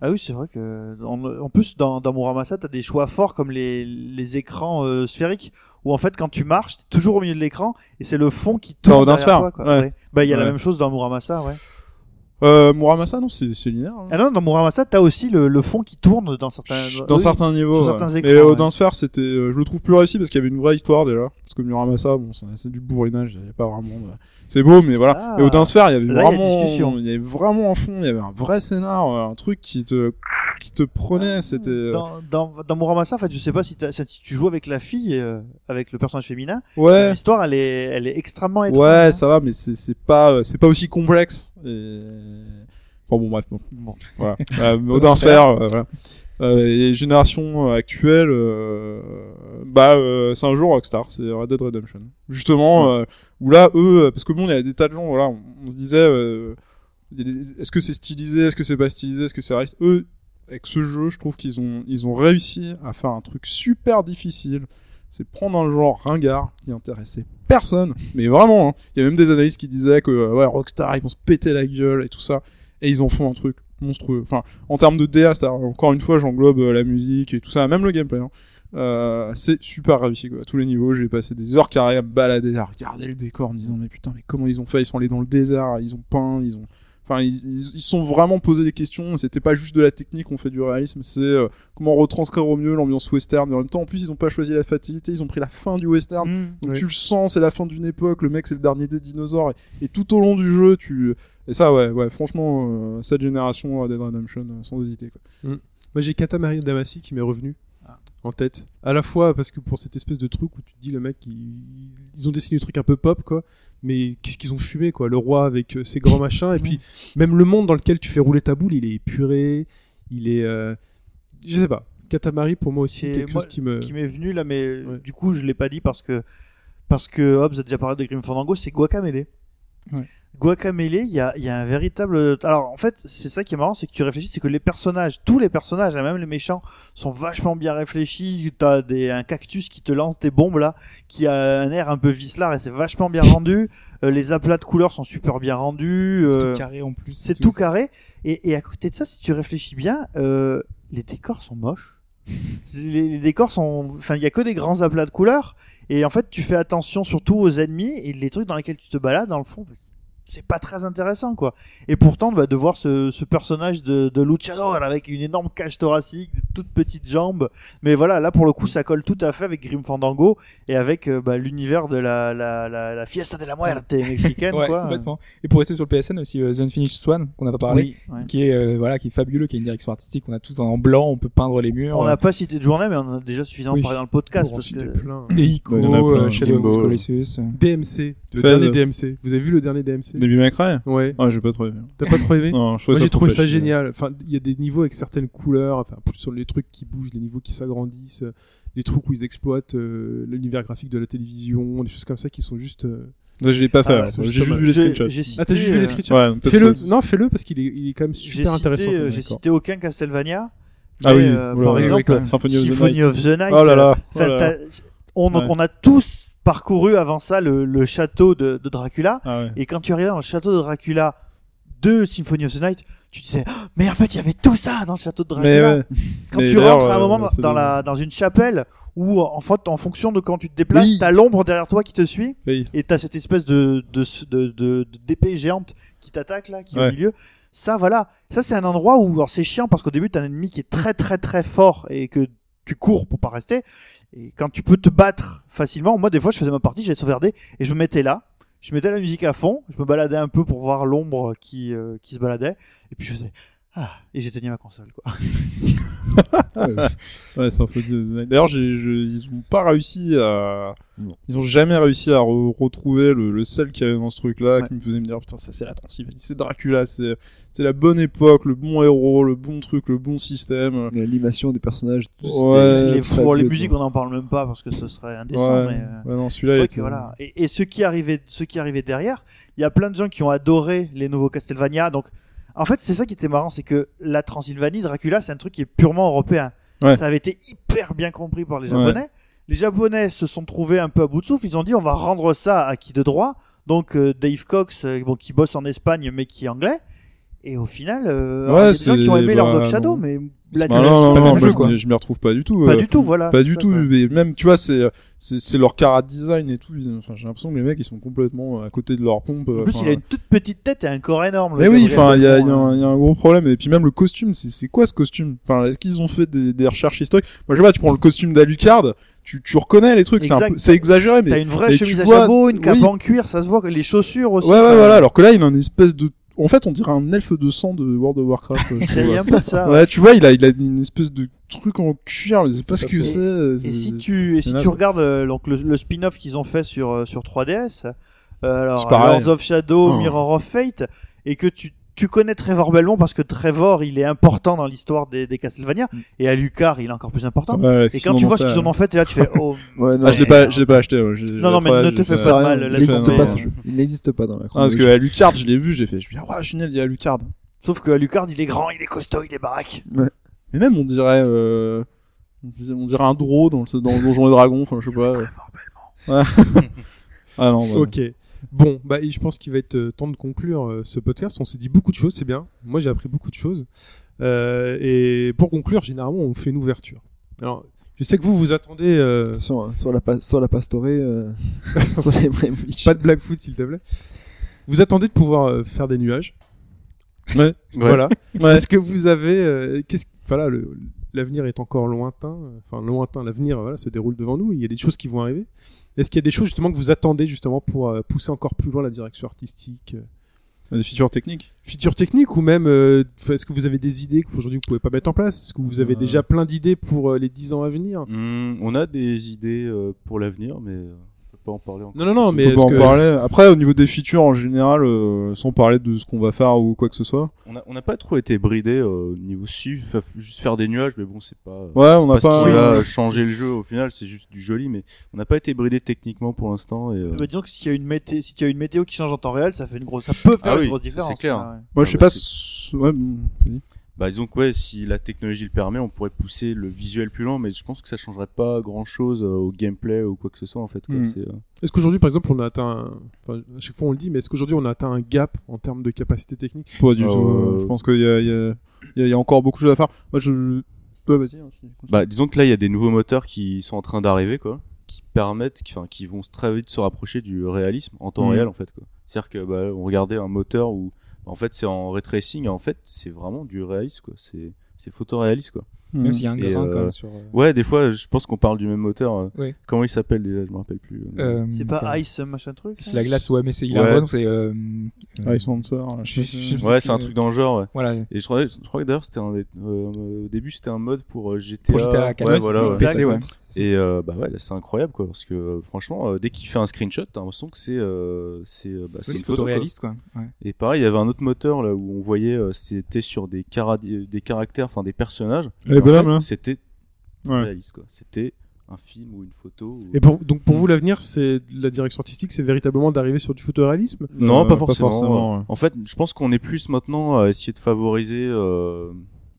Ah oui, c'est vrai que en, en plus dans, dans Muramasa, t'as des choix forts comme les, les écrans euh, sphériques où en fait quand tu marches, t'es toujours au milieu de l'écran et c'est le fond qui Dans tourne derrière toi. Quoi. ouais. Ouais. Bah il y a la même chose dans Muramasa, ouais. Euh, Muramasa non, c'est c'est linéaire. hein. Ah non, dans Muramasa, t'as aussi le, le fond qui tourne dans certains Dans oui. certains niveaux. sur ouais. certains Mais écrans, Odin ouais. Sphere, c'était, euh, je le trouve plus réussi parce qu'il y avait une vraie histoire déjà. Parce que Muramasa, bon, c'est c'est du bourrinage, il y avait pas vraiment. de- C'est beau, mais voilà. Ah. Et Odin Sphere, il y avait Là, il y a vraiment, discussion. il y avait vraiment un fond, il y avait un vrai scénar, euh, un truc qui te, qui te prenait. C'était. euh, Dans, dans, dans Muramasa, en fait, je sais pas si, t'as- si tu joues avec la fille, euh, avec le personnage féminin, Ouais. l'histoire elle est, elle est extrêmement étrange. Ouais, hein. ça va, mais c'est c'est pas euh, c'est pas aussi complexe. Et... Bon, bon, bref, bon, Bon. voilà. Euh, Odin Sphere, euh, voilà. Euh, et génération euh, actuelle, euh, bah euh, c'est un jeu Rockstar, c'est Red Dead Redemption. Justement, euh, où là eux, parce que bon, il y a des tas de gens, voilà, on, on se disait, est-ce que c'est stylisé, est-ce que c'est pas stylisé, est-ce que c'est réaliste? Eux, avec ce jeu, je trouve qu'ils ont ils ont réussi à faire un truc super difficile. C'est prendre un genre ringard qui intéressait personne, mais vraiment. hein. Il y a même des analystes qui disaient que euh, ouais, Rockstar ils vont se péter la gueule et tout ça, et ils en font un truc monstrueux. Enfin, en termes de DA, encore une fois, j'englobe euh, la musique et tout ça, même le gameplay. hein. Euh, c'est super quoi. À tous les niveaux, j'ai passé des heures carrées à balader, à regarder le décor en me disant mais putain mais comment ils ont fait? Ils sont allés dans le désert, ils ont peint, ils ont Enfin, ils, ils, sont vraiment posé des questions. C'était pas juste de la technique, on fait du réalisme. C'est euh, comment retranscrire au mieux l'ambiance western. Mais en même temps, en plus, ils ont pas choisi la facilité. Ils ont pris la fin du western. Mmh. Donc Oui. tu le sens, c'est la fin d'une époque. Le mec, c'est le dernier des dinosaures. Et, et tout au long du jeu, tu et ça, ouais, ouais. Franchement, euh, cette génération Red Dead Redemption, euh, sans hésiter. Quoi. Moi j'ai Katamari Damacy qui m'est revenu. En tête. À la fois parce que pour cette espèce de truc où tu te dis le mec ils, ils ont dessiné le truc un peu pop quoi, mais qu'est-ce qu'ils ont fumé quoi, le roi avec euh, ses grands machins et puis même le monde dans lequel tu fais rouler ta boule, il est épuré, il est euh, je sais pas. Katamari pour moi aussi C'est quelque moi chose qui me qui m'est venu là, mais Ouais. du coup je l'ai pas dit parce que parce que Hobbs a déjà parlé de Grim Fandango, c'est Guacamele. Ouais. Guacamele, il y a, y a un véritable. Alors en fait, c'est ça qui est marrant, c'est que tu réfléchis, c'est que les personnages, tous les personnages, même les méchants, sont vachement bien réfléchis. T'as des un cactus qui te lance des bombes là, qui a un air un peu vicelard et c'est vachement bien rendu. Euh, les aplats de couleurs sont super bien rendus. C'est euh, tout carré en plus. c'est tout carré. Et, et à côté de ça, si tu réfléchis bien, euh, les décors sont moches. Les, les décors sont, enfin, il y a que des grands aplats de couleurs. Et en fait, tu fais attention surtout aux ennemis et les trucs dans lesquels tu te balades, dans le fond, c'est pas très intéressant, quoi. Et pourtant, bah, de voir ce, ce personnage de, de luchador avec une énorme cage thoracique, de toutes petites jambes. Mais voilà, là, pour le coup, ça colle tout à fait avec Grim Fandango et avec euh, bah, l'univers de la, la, la, la fiesta de la muerte mexicaine, Ouais, quoi. complètement. Et pour rester sur le PSN aussi, euh, The Unfinished Swan, qu'on n'a pas parlé, Oui, ouais. qui est euh, voilà, qui est fabuleux, qui a une direction artistique, on a tout en blanc, on peut peindre les murs. On n'a pas cité de journée, mais on a déjà suffisamment Oui. parlé dans le podcast. Parce que... plein. Et Ico, plein. euh, Shadow of the Limbo. Colossus. euh. DMC, le dernier DMC. Vous avez vu le dernier DMC Devil May Cry Ouais. Ah, j'ai pas trop aimé. T'as pas trop aimé Non, je Moi j'ai trouvé ça génial. Enfin, il y a des niveaux avec certaines couleurs, enfin plus sur les trucs qui bougent, les niveaux qui s'agrandissent, euh, les trucs où ils exploitent euh, l'univers graphique de la télévision, des choses comme ça qui sont juste. euh, Ouais, Je l'ai pas fait. Ah, J'ai juste juste vu les J'ai- screenshots. cité, Ah t'as juste vu euh, les screenshots? Ouais, Fais-le. Non, fais-le parce qu'il est, il est quand même super cité, intéressant. euh, j'ai cité aucun Castlevania. Ah oui, euh, par exemple, Symphony of the Symphony Night. of the Night. Oh là là. Oh là là. t'as- on, donc Ouais. on a tous parcouru avant ça le, le château de, de Dracula. Ah ouais. Et quand tu arrives dans le château de Dracula de Symphony of the Night, tu disais, Oh, mais en fait, il y avait tout ça dans le château de Dracula. ouais. Quand Mais tu rentres à un euh, moment dans, la, dans une chapelle où, en fait, en fonction de quand tu te déplaces, Oui. t'as l'ombre derrière toi qui te suit Oui. et t'as cette espèce de, de, de, d'épée géante qui t'attaque là, qui est au milieu. Ça, voilà. Ça, c'est un endroit où, alors c'est chiant parce qu'au début, t'as un ennemi qui est très, très, très fort et que tu cours pour pas rester. Et quand tu peux te battre facilement, moi, des fois, je faisais ma partie, j'allais sauvegarder et je me mettais là. Je mettais la musique à fond, je me baladais un peu pour voir l'ombre qui, euh, qui se baladait, et puis je faisais ah, et j'éteignais ma console quoi. Ouais, of the Night. D'ailleurs, j'ai, je- ils ont pas réussi à, Non. ils ont jamais réussi à re- retrouver le, le sel qu'il y avait dans ce truc-là, Ouais. qui me faisait me dire, putain, ça c'est la Transylvanie, c'est Dracula, c'est, c'est la bonne époque, le bon héros, le bon truc, le bon système. L'animation des personnages. tout, Ouais, les, les musiques, on n'en parle même pas parce que ce serait Ouais, indécent. mais, euh, ouais, non, c'est celui-là, était- voilà. Et, et ce qui arrivait, ce qui arrivait derrière, il y a plein de gens qui ont adoré les nouveaux Castlevania. Donc, en fait, c'est ça qui était marrant, c'est que la Transylvanie, Dracula, c'est un truc qui est purement européen. Ouais. Ça avait été hyper bien compris par les Ouais. Japonais. Les Japonais se sont trouvés un peu à bout de souffle. Ils ont dit, on va rendre ça à qui de droit? Donc, euh, Dave Cox, euh, bon, qui bosse en Espagne mais qui est anglais. Et au final, euh, alors, il y a des gens qui ont aimé Lord bah, of Shadow, mais Bah, non, non, pas jeu, je quoi. m'y- je m'y retrouve pas du tout. pas euh, du tout, voilà. Pas du tout, mais même tu vois, c'est c'est c'est leur cara design et tout. Enfin, j'ai l'impression que les mecs ils sont complètement à côté de leur pompe. En plus, il a une toute petite tête et un corps énorme. Mais oui, enfin, il y, a- il y a Delmont, un- il y a un gros problème. Et puis même le costume, c'est c'est quoi ce costume? Enfin, est-ce qu'ils ont fait des, des recherches historiques? Moi, je sais pas. Tu prends le costume d'Alucard, tu tu reconnais les trucs. C'est un Exact. peu- c'est exagéré, mais T'as une vraie chemise à vois- jabot, une cape oui. en cuir, ça se voit les chaussures aussi. Ouais, ouais, voilà. Alors que là, il a une espèce de. En fait, on dirait un elfe de sang de World of Warcraft. je Il trouve. y a un peu ça. Ouais, tu vois, il a, il a une espèce de truc en cuir, mais c'est pas ce que fait. c'est. Et c'est- si tu, et c'est si naze. tu regardes euh, donc le, le spin-off qu'ils ont fait sur euh, sur 3DS, euh, alors C'est. Lords of Shadow, Oh. Mirror of Fate, et que tu tu connais Trevor Belmont parce que Trevor il est important dans l'histoire des, des Castlevania Mm. et Alucard il est encore plus important. Ouais, et quand tu vois ce qu'ils en ont fait, et là tu fais oh Ouais, non, Ah, je l'ai pas, je l'ai pas acheté. ouais, j'ai- Non, non, mais ne te fais à mal, laisse Il n'existe pas pas dans la Ah, parce que chronologie. Alucard, je l'ai vu, j'ai fait, je me dis, ah, génial, il y a Alucard. sauf que Alucard il est grand, il est costaud, il est baraque. Mais même, on dirait, euh, on dirait, un draw dans le, dans le Donjon et Dragon, enfin, je sais pas. Trevor Belmont. Ah non, bah, Ok. Bon, bah, je pense qu'il va être euh, temps de conclure euh, ce podcast. On s'est dit beaucoup de choses, c'est bien. Moi, j'ai appris beaucoup de choses. Euh, et pour conclure, généralement, on fait une ouverture. Alors, je sais que vous vous attendez. euh, Attention, hein, sur la, pa- sur la pastorée, euh, sur les pas de Blackfoot, s'il te plaît. Vous attendez de pouvoir euh, faire des nuages. Ouais. Ouais. Voilà. Ouais. Est-ce que vous avez. euh, qu'est-ce voilà, le- l'avenir est encore lointain. Enfin, lointain, l'avenir voilà, se déroule devant nous. Il y a des choses qui vont arriver. Est-ce qu'il y a des choses justement que vous attendez justement pour euh, pousser encore plus loin la direction artistique euh, Des features techniques. features techniques ou même euh, est-ce que vous avez des idées qu'aujourd'hui vous pouvez pas mettre en place? Est-ce que vous avez Euh. déjà plein d'idées pour euh, les 10 ans à venir? Hmm, on a des idées pour l'avenir, mais pas en parler encore. Non, non, non, On mais peut est-ce pas en que... parler. Après, au niveau des features en général, euh, sans parler de ce qu'on va faire ou quoi que ce soit. On on n'a pas trop été bridé euh, au niveau su, fa- juste faire des nuages, mais bon, c'est pas. Ouais, c'est on n'a ce pas- qui va Oui. changer le jeu au final, c'est juste du joli, mais on n'a pas été bridé techniquement pour l'instant. Et, euh, Bah, disons que s'il y a une météo, si tu as une météo qui change en temps réel, ça fait une grosse, ça peut faire Ah une oui, grosse c'est différence. clair. Ouais. Moi, Ah je sais bah, pas. c'est- Ouais, vas-y. Bah disons que ouais, si la technologie le permet, on pourrait pousser le visuel plus loin, mais je pense que ça changerait pas grand chose au gameplay ou quoi que ce soit en fait. Hmm. Euh, Est-ce qu'aujourd'hui par exemple on a atteint... un- Enfin, à chaque fois on le dit, mais est-ce qu'aujourd'hui on a atteint un gap en termes de capacité technique? Pas du Euh, tout. Je pense qu'il y a, il y, a, y a- il y a encore beaucoup de choses à faire. Moi, je. Ouais, vas-y. hein. Bah disons que là il y a des nouveaux moteurs qui sont en train d'arriver quoi, qui permettent, qui, enfin qui vont très vite se rapprocher du réalisme en temps Hmm. réel en fait quoi. C'est-à-dire que bah, on regardait un moteur où en fait c'est en ray tracing, en fait c'est vraiment du réalisme quoi. C'est c'est photoréaliste quoi. Même s'il y a un grain euh, quand même sur. euh, Ouais, des fois je pense qu'on parle du même moteur. euh, Oui. Comment il s'appelle déjà Je me rappelle plus. euh, C'est pas enfin, Ice machin truc. C'est la glace, ouais, mais c'est il Ouais. a un vrai nom, c'est euh. Je- je- je sais Ouais, c'est un truc dans le genre. Ouais. Voilà. Et je crois, je crois que d'ailleurs c'était un des- euh, au début c'était un mode pour euh, GTA. Pour GTA 4. Ouais, Ouais, voilà. ouais. PC, ouais. Et euh, bah ouais, là, c'est incroyable quoi, parce que euh, franchement, euh, dès qu'il fait un screenshot, t'as l'impression que c'est euh, c'est euh, bah, C'est c'est une photo, quoi. photoréaliste, quoi. Ouais. Et pareil, il y avait un autre moteur là où on voyait euh, c'était sur des caractères, enfin des personnages. Hein. C'était Ouais. réaliste quoi. C'était un film ou une photo. ou- Et pour, donc pour vous, l'avenir, c'est la direction artistique, c'est véritablement d'arriver sur du photoréalisme? Non, Euh, pas forcément. ouais. En fait, je pense qu'on est plus maintenant à essayer de favoriser euh,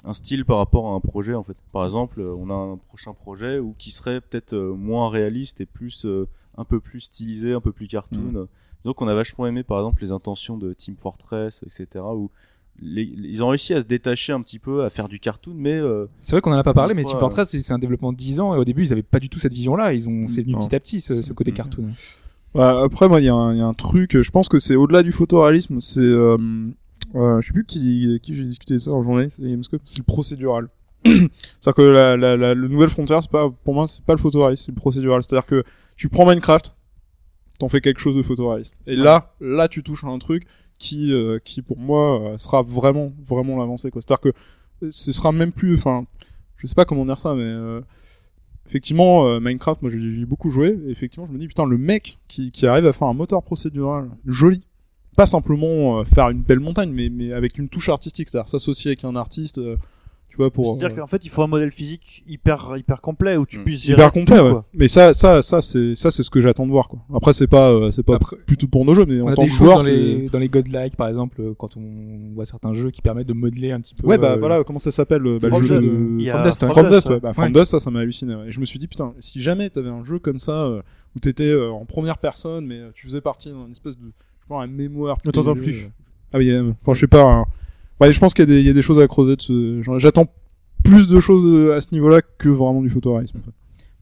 un style par rapport à un projet. En fait, par exemple, euh, on a un prochain projet ou qui serait peut-être moins réaliste et plus euh, un peu plus stylisé, un peu plus cartoon. Donc, on a vachement aimé, par exemple, les intentions de Team Fortress, etc. Où les- ils ont réussi à se détacher un petit peu, à faire du cartoon, mais euh, C'est vrai qu'on en a pas parlé, mais Ouais. Team Fortress, c'est- un développement de 10 ans, et au début, ils avaient pas du tout cette vision-là. Ils ont, c'est venu Non. petit à petit, ce, ce côté Mhm. cartoon. Après, moi, il y, a un- il y a un truc, je pense que c'est au-delà du photoréalisme, c'est, euh, euh, je sais plus qui, qui j'ai discuté de ça en journée, c'est Gamescope, c'est le procédural. C'est-à-dire que la, la, la, le nouvelle frontière, c'est pas, pour moi, c'est pas le photoréalisme, c'est le procédural. C'est-à-dire que tu prends Minecraft, t'en fais quelque chose de photoréaliste. Et là, là, tu touches à un truc qui, euh, qui pour moi, euh, sera vraiment, vraiment l'avancée, quoi. C'est-à-dire que euh, ce sera même plus, enfin, je sais pas comment dire ça, mais, effectivement, Minecraft, moi, j'ai beaucoup joué, effectivement, je me dis, putain, le mec qui, qui arrive à faire un moteur procédural joli, pas simplement faire une belle montagne, mais, mais avec une touche artistique, c'est-à-dire s'associer avec un artiste, tu vois, pour... C'est-à-dire euh, qu'en fait, il faut un modèle physique hyper, hyper complet où tu Mm. puisses gérer hyper complet, tout, ouais. quoi. Mais ça, ça, ça, c'est, ça, c'est ce que j'attends de voir, quoi. Après, c'est pas, euh, c'est pas Après, plutôt pour nos jeux, mais on en a tant des que joueur, dans c'est. les, dans les godlike, par exemple, euh, quand on voit certains jeux qui permettent de modeler un petit peu. Ouais, bah euh, voilà, comment ça s'appelle bah, le From jeu Dust. de From Dust, ouais. From Dust, ouais. ouais. Bah, From Ouais. Dust, ça, ça m'a halluciné. ouais. Et je me suis dit, putain, si jamais t'avais un jeu comme ça, euh, où t'étais euh, en première personne, mais tu faisais partie d'une espèce de, je pas, un mémoire. Ne t'entends plus. Ah oui, enfin, je sais pas. Ouais, je pense qu'il y, a des- il y a des choses à creuser de ce genre. J'attends plus de choses euh, à ce niveau-là que vraiment du photoréalisme. en fait.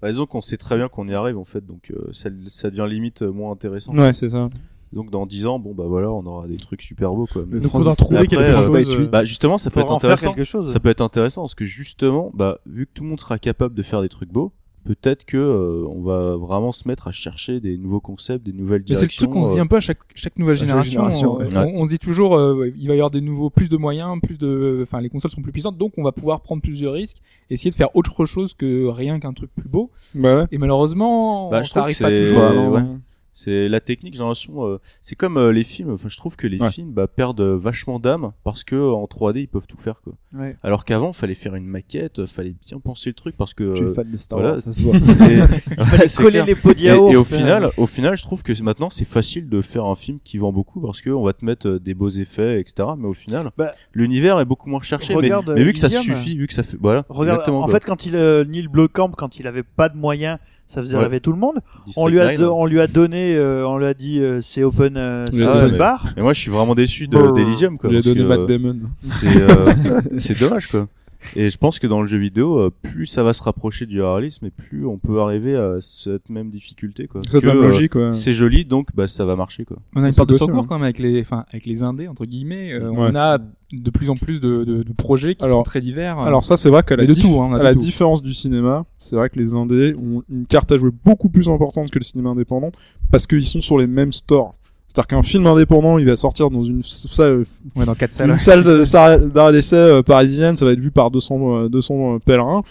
bah, disons qu'on sait très bien qu'on y arrive en fait, donc euh, ça, ça devient limite euh, moins intéressant. Ouais, c'est ça. Donc dans 10 ans, bon bah voilà, on aura des trucs super beaux quoi. Mais Donc faudra trouver quelque euh, chose. euh, bah justement, ça peut être intéressant. quelque chose. Ça peut être intéressant parce que justement, bah vu que tout le monde sera capable de faire des trucs beaux, peut-être que euh, on va vraiment se mettre à chercher des nouveaux concepts, des nouvelles Mais c'est le directions. truc qu'on se dit euh, un peu à chaque, chaque nouvelle chaque génération. génération, on, ouais. on- on se dit toujours, euh, il va y avoir des nouveaux, plus de moyens, plus de, enfin, les consoles sont plus puissantes, donc on va pouvoir prendre plus de risques, essayer de faire autre chose que rien qu'un truc plus beau. Bah ouais. Et malheureusement, Bah, je ça arrive pas toujours. Ouais, non, ouais. non. C'est la technique, j'ai l'impression. euh, c'est comme euh, les films. Enfin, je trouve que les Ouais. films bah, perdent vachement d'âme parce que en 3D ils peuvent tout faire quoi. Ouais. Alors qu'avant, fallait faire une maquette, fallait bien penser le truc parce que. Tu es euh, fan de Star voilà. Wars, ça se voit. et- Coller les pots de Et, yaourt. et au final, au final, je trouve que maintenant c'est facile de faire un film qui vend beaucoup parce que on va te mettre euh, des beaux effets, etc. Mais au final, Bah, l'univers est beaucoup moins recherché. Mais, vu que ça suffit, vu que ça fait, voilà. Regarde, en quoi. fait, quand il, euh, Neil Blomkamp, quand il avait pas de moyens, ça faisait Ouais. rêver tout le monde. District On lui a, 9, do- hein. on lui a donné, euh, on lui a dit, euh, c'est open, euh, c'est Ah open mais- bar. Mais moi, je suis vraiment déçu de- Brrr. d'Elysium, quoi. Il a donné que, Matt Damon. c'est euh, c'est dommage quoi. Et je pense que dans le jeu vidéo, euh, plus ça va se rapprocher du réalisme et plus on peut arriver à cette même difficulté quoi. Cette Que, même euh, logique, ouais. c'est joli donc bah ça va marcher quoi. On a une part de secours hein. quand même avec les, enfin, avec les indés entre guillemets. euh, Ouais. On a de plus en plus de, de, de projets qui Alors- sont très divers. Alors ça, c'est vrai qu'à la, de tout, hein, à la tout. différence du cinéma, c'est vrai que les indés ont une carte à jouer beaucoup plus importante que le cinéma indépendant parce qu'ils sont sur les mêmes stores. C'est-à-dire qu'un film indépendant, il va sortir dans une salle, ouais, dans quatre salles. une salle d'arrêt d'essai euh, parisienne, ça va être vu par 200, euh, 200 pèlerins.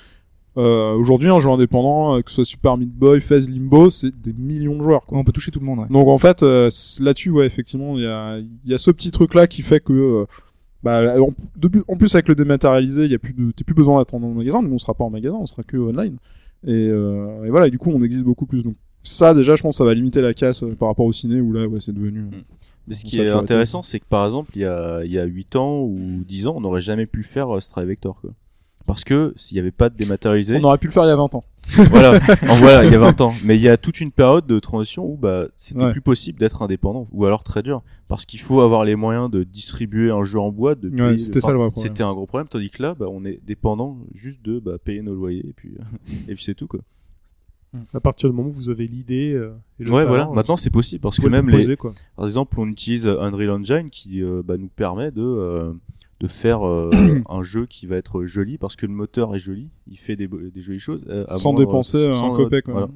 Euh, Aujourd'hui, un jeu indépendant, euh, que ce soit Super Meat Boy, Fez, Limbo, c'est des millions de joueurs. Quoi. on peut toucher tout le monde. Ouais. Donc en fait, euh, là-dessus, ouais, effectivement, il y a, y a ce petit truc-là qui fait que, euh, bah, en, de plus, en plus avec le dématérialisé, il y a plus de, t'es plus besoin d'attendre dans le magasin, mais on sera pas en magasin, on sera que online. Et, euh, et voilà, et du coup, on existe beaucoup plus. Donc ça, déjà, je pense, ça va limiter la casse euh, par rapport au ciné où là, ouais, c'est devenu. euh, Mais ce qui est intéressant, c'est que par exemple, il y a, il y a 8 ans ou 10 ans, on n'aurait jamais pu faire euh, Stray Vector, quoi. Parce que s'il n'y avait pas de dématérialisé, On aurait pu le faire il y a 20 ans. voilà, en voilà, il y a 20 ans. Mais il y a toute une période de transition où bah c'était Ouais. plus possible d'être indépendant, ou alors très dur, parce qu'il faut avoir les moyens de distribuer un jeu en boîte. De Ouais, c'était ça le vrai problème. C'était un gros problème, tandis que là, bah, on est dépendant juste de bah, payer nos loyers et puis et puis c'est tout quoi. À partir du moment où vous avez l'idée euh, et le Ouais, talent, voilà. euh, Maintenant, c'est possible parce que même les, quoi. par exemple, on utilise Unreal Engine qui euh, bah, nous permet de euh, de faire euh, un jeu qui va être joli parce que le moteur est joli, il fait des, des jolies choses. euh, Sans moindre- dépenser sans, un copec. euh, voilà.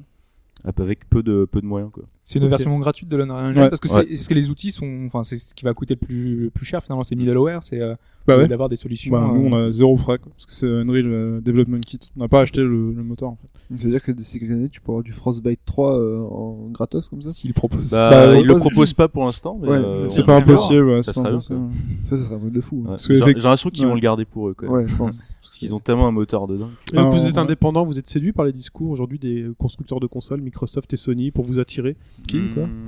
Avec peu de peu de moyens quoi. C'est une version gratuite de l'Unreal Engine Ouais. parce que c'est c'est ce que les outils sont, enfin c'est ce qui va coûter le plus, le plus cher finalement, c'est middleware, c'est euh, Bah ouais. d'avoir des solutions. Bah, nous, euh, on a zéro frais, quoi, parce que c'est Unreal euh, Development Kit. On n'a pas acheté le, le moteur, en fait. Ça veut dire que d'ici quelques années, tu peux avoir du Frostbite 3 euh, en gratos comme ça S'ils proposent. Bah, Bah, ils le propose- proposent pas pour l'instant, mais Ouais, euh, c'est pas impossible, ouais, Ça c'est pas serait impossible. Ça, ça serait un truc de fou. Que J'ai l'impression qu'ils vont le garder pour eux quand même. Ouais, je pense. Qu'ils ont tellement un moteur dedans. Ah, vous êtes ouais. indépendant, vous êtes séduit par les discours aujourd'hui des constructeurs de consoles, Microsoft et Sony, pour vous attirer. Qui, quoi Hmm.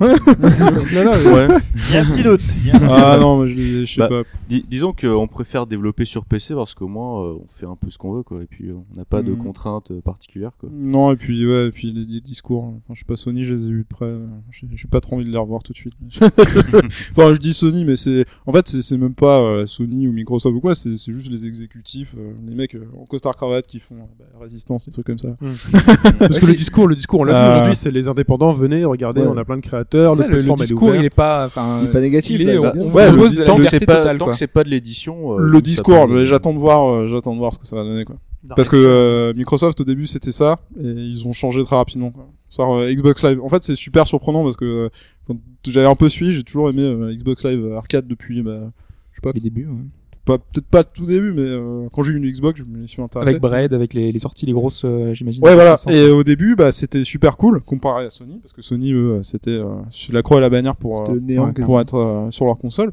Non, non, Ouais. Il y a un petit doute. Ah non, mais je, je sais Bah, pas. Dis- disons qu'on préfère développer sur PC parce qu'au moins euh, on fait un peu ce qu'on veut quoi et puis euh, on n'a pas de Mhm. contraintes euh, particulières quoi. Non, et puis, ouais, et puis les, les discours. Enfin, je sais pas, Sony, je les ai vus de près. euh, J'ai pas trop envie de les revoir tout de suite. enfin, je dis Sony, mais c'est. En fait, c'est- même pas euh, Sony ou Microsoft ou quoi, c'est c'est juste les exécutifs, euh, les mecs euh, en costard cravate qui font euh, bah, résistance, des trucs comme ça. Parce que le discours, le discours, on l'a vu Euh, aujourd'hui, c'est les indépendants, venez, regardez, Ouais. on a plein de créateurs, Ça, le le, elle est discours, il est pas, Il est pas négatif, il est, on, Ouais, Tant que c'est pas totale, tant quoi. que c'est pas de l'édition. euh, le discours, j'attends de voir, euh, j'attends de voir ce que ça va donner, quoi. Parce que euh, Microsoft au début c'était ça et ils ont changé très rapidement. Quoi. Euh, Xbox Live. En fait c'est super surprenant parce que euh, j'avais un peu suivi, j'ai toujours aimé euh, Xbox Live arcade depuis, bah, je sais pas, Les débuts, ouais. Pas peut-être pas tout début, mais euh, quand j'ai eu une Xbox, je me suis intéressé. Avec Braid, avec les, les sorties, les grosses, euh, j'imagine. Ouais voilà. Et euh, au début bah c'était super cool comparé à Sony parce que Sony eux c'était euh, sur la croix et la bannière pour C'était euh, le néant. ouais, quasiment. pour être euh, sur leur console.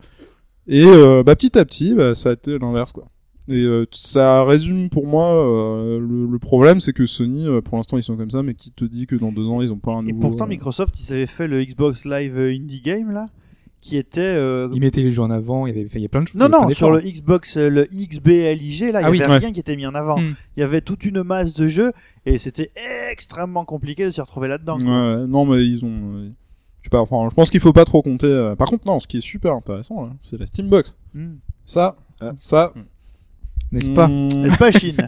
Et euh, bah, petit à petit, bah, ça a été l'inverse quoi. Et euh, ça résume pour moi euh, le, le problème, c'est que Sony, euh, pour l'instant, ils sont comme ça, mais qui te dit que dans deux ans, ils ont pas un Et nouveau. pourtant, euh, Microsoft, ils avaient fait le Xbox Live Indie Game là, qui était. euh, Ils mettaient les jeux en avant, il y avait, enfin, il y a plein de choses. Non, il non, sur le Xbox, euh, le XBLIG, là, il Ah y oui, avait ouais. rien qui était mis en avant. Hmm. Il y avait toute une masse de jeux et c'était extrêmement compliqué de s'y retrouver là-dedans. Ouais, non, mais ils ont. euh, je sais pas. Enfin, je pense qu'il faut pas trop compter. euh. Par contre, non, ce qui est super intéressant, là, c'est la Steambox. Hmm. Ça, Ah. ça. N'est-ce pas hmm, N'est-ce pas, Chine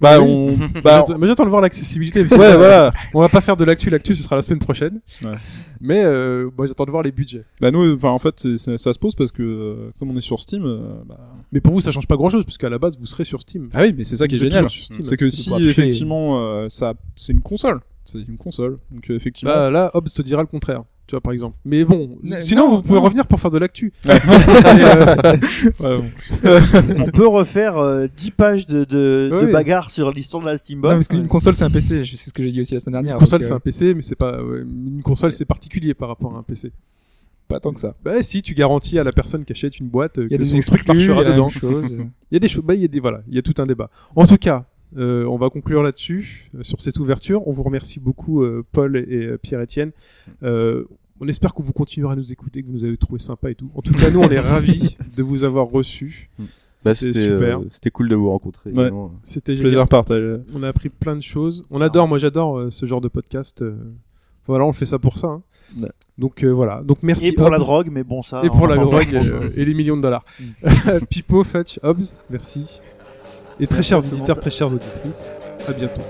Bah, Oui. on. bah, J'attends- mais j'attends de voir l'accessibilité. parce ouais, voilà. On va pas faire de l'actu, l'actu ce sera la semaine prochaine. Ouais. Mais euh, moi j'attends de voir les budgets. Bah nous, enfin, en fait, ça se pose parce que euh, comme on est sur Steam, euh, bah... Mais pour vous ça change pas grand chose puisqu'à la base vous serez sur Steam. ah oui, mais c'est ça qui est génial. C'est que si effectivement, euh, ça, c'est une console. C'est une console. Donc effectivement. Bah là Hobbs te dira le contraire. Tu vois par exemple. Mais bon, Mais sinon non, vous pouvez non. revenir pour faire de l'actu. Euh. On peut refaire euh, 10 pages de, de, Ouais, de ouais. bagarre sur l'histoire de la Non, Steambox. parce qu'une console, c'est un PC. C'est ce que j'ai dit aussi la semaine dernière. une console c'est euh, un PC mais c'est pas ouais, une console c'est particulier par rapport à un PC. Pas tant que ça. Bah si tu garantis à la personne qui achète une boîte euh, Il y a que des son truc exclus, il y marchera dedans. Il y a des choses, bah, il y a des, voilà, il y a tout un débat. En tout cas, euh, on va conclure là-dessus, euh, sur cette ouverture. On vous remercie beaucoup, euh, Paul et, euh. Euh, on espère que vous continuerez à nous écouter, que vous nous avez trouvé sympa et tout. En tout cas, nous, on est ravis de vous avoir reçus. Bah, C'était super. euh, c'était cool de vous rencontrer. Ouais. C'était génial. Plaisir partagé. On a appris plein de choses. On adore, moi j'adore euh, ce genre de podcast. euh. Voilà, on le fait ça pour ça. hein. Ouais. Donc euh, voilà. Donc merci. Et pour la drogue, mais bon, ça. Et pour va la drogue euh, et les millions de dollars. Pipo, Fetch, Hobbs, merci. Et très chers auditeurs, très chères auditrices, à bientôt.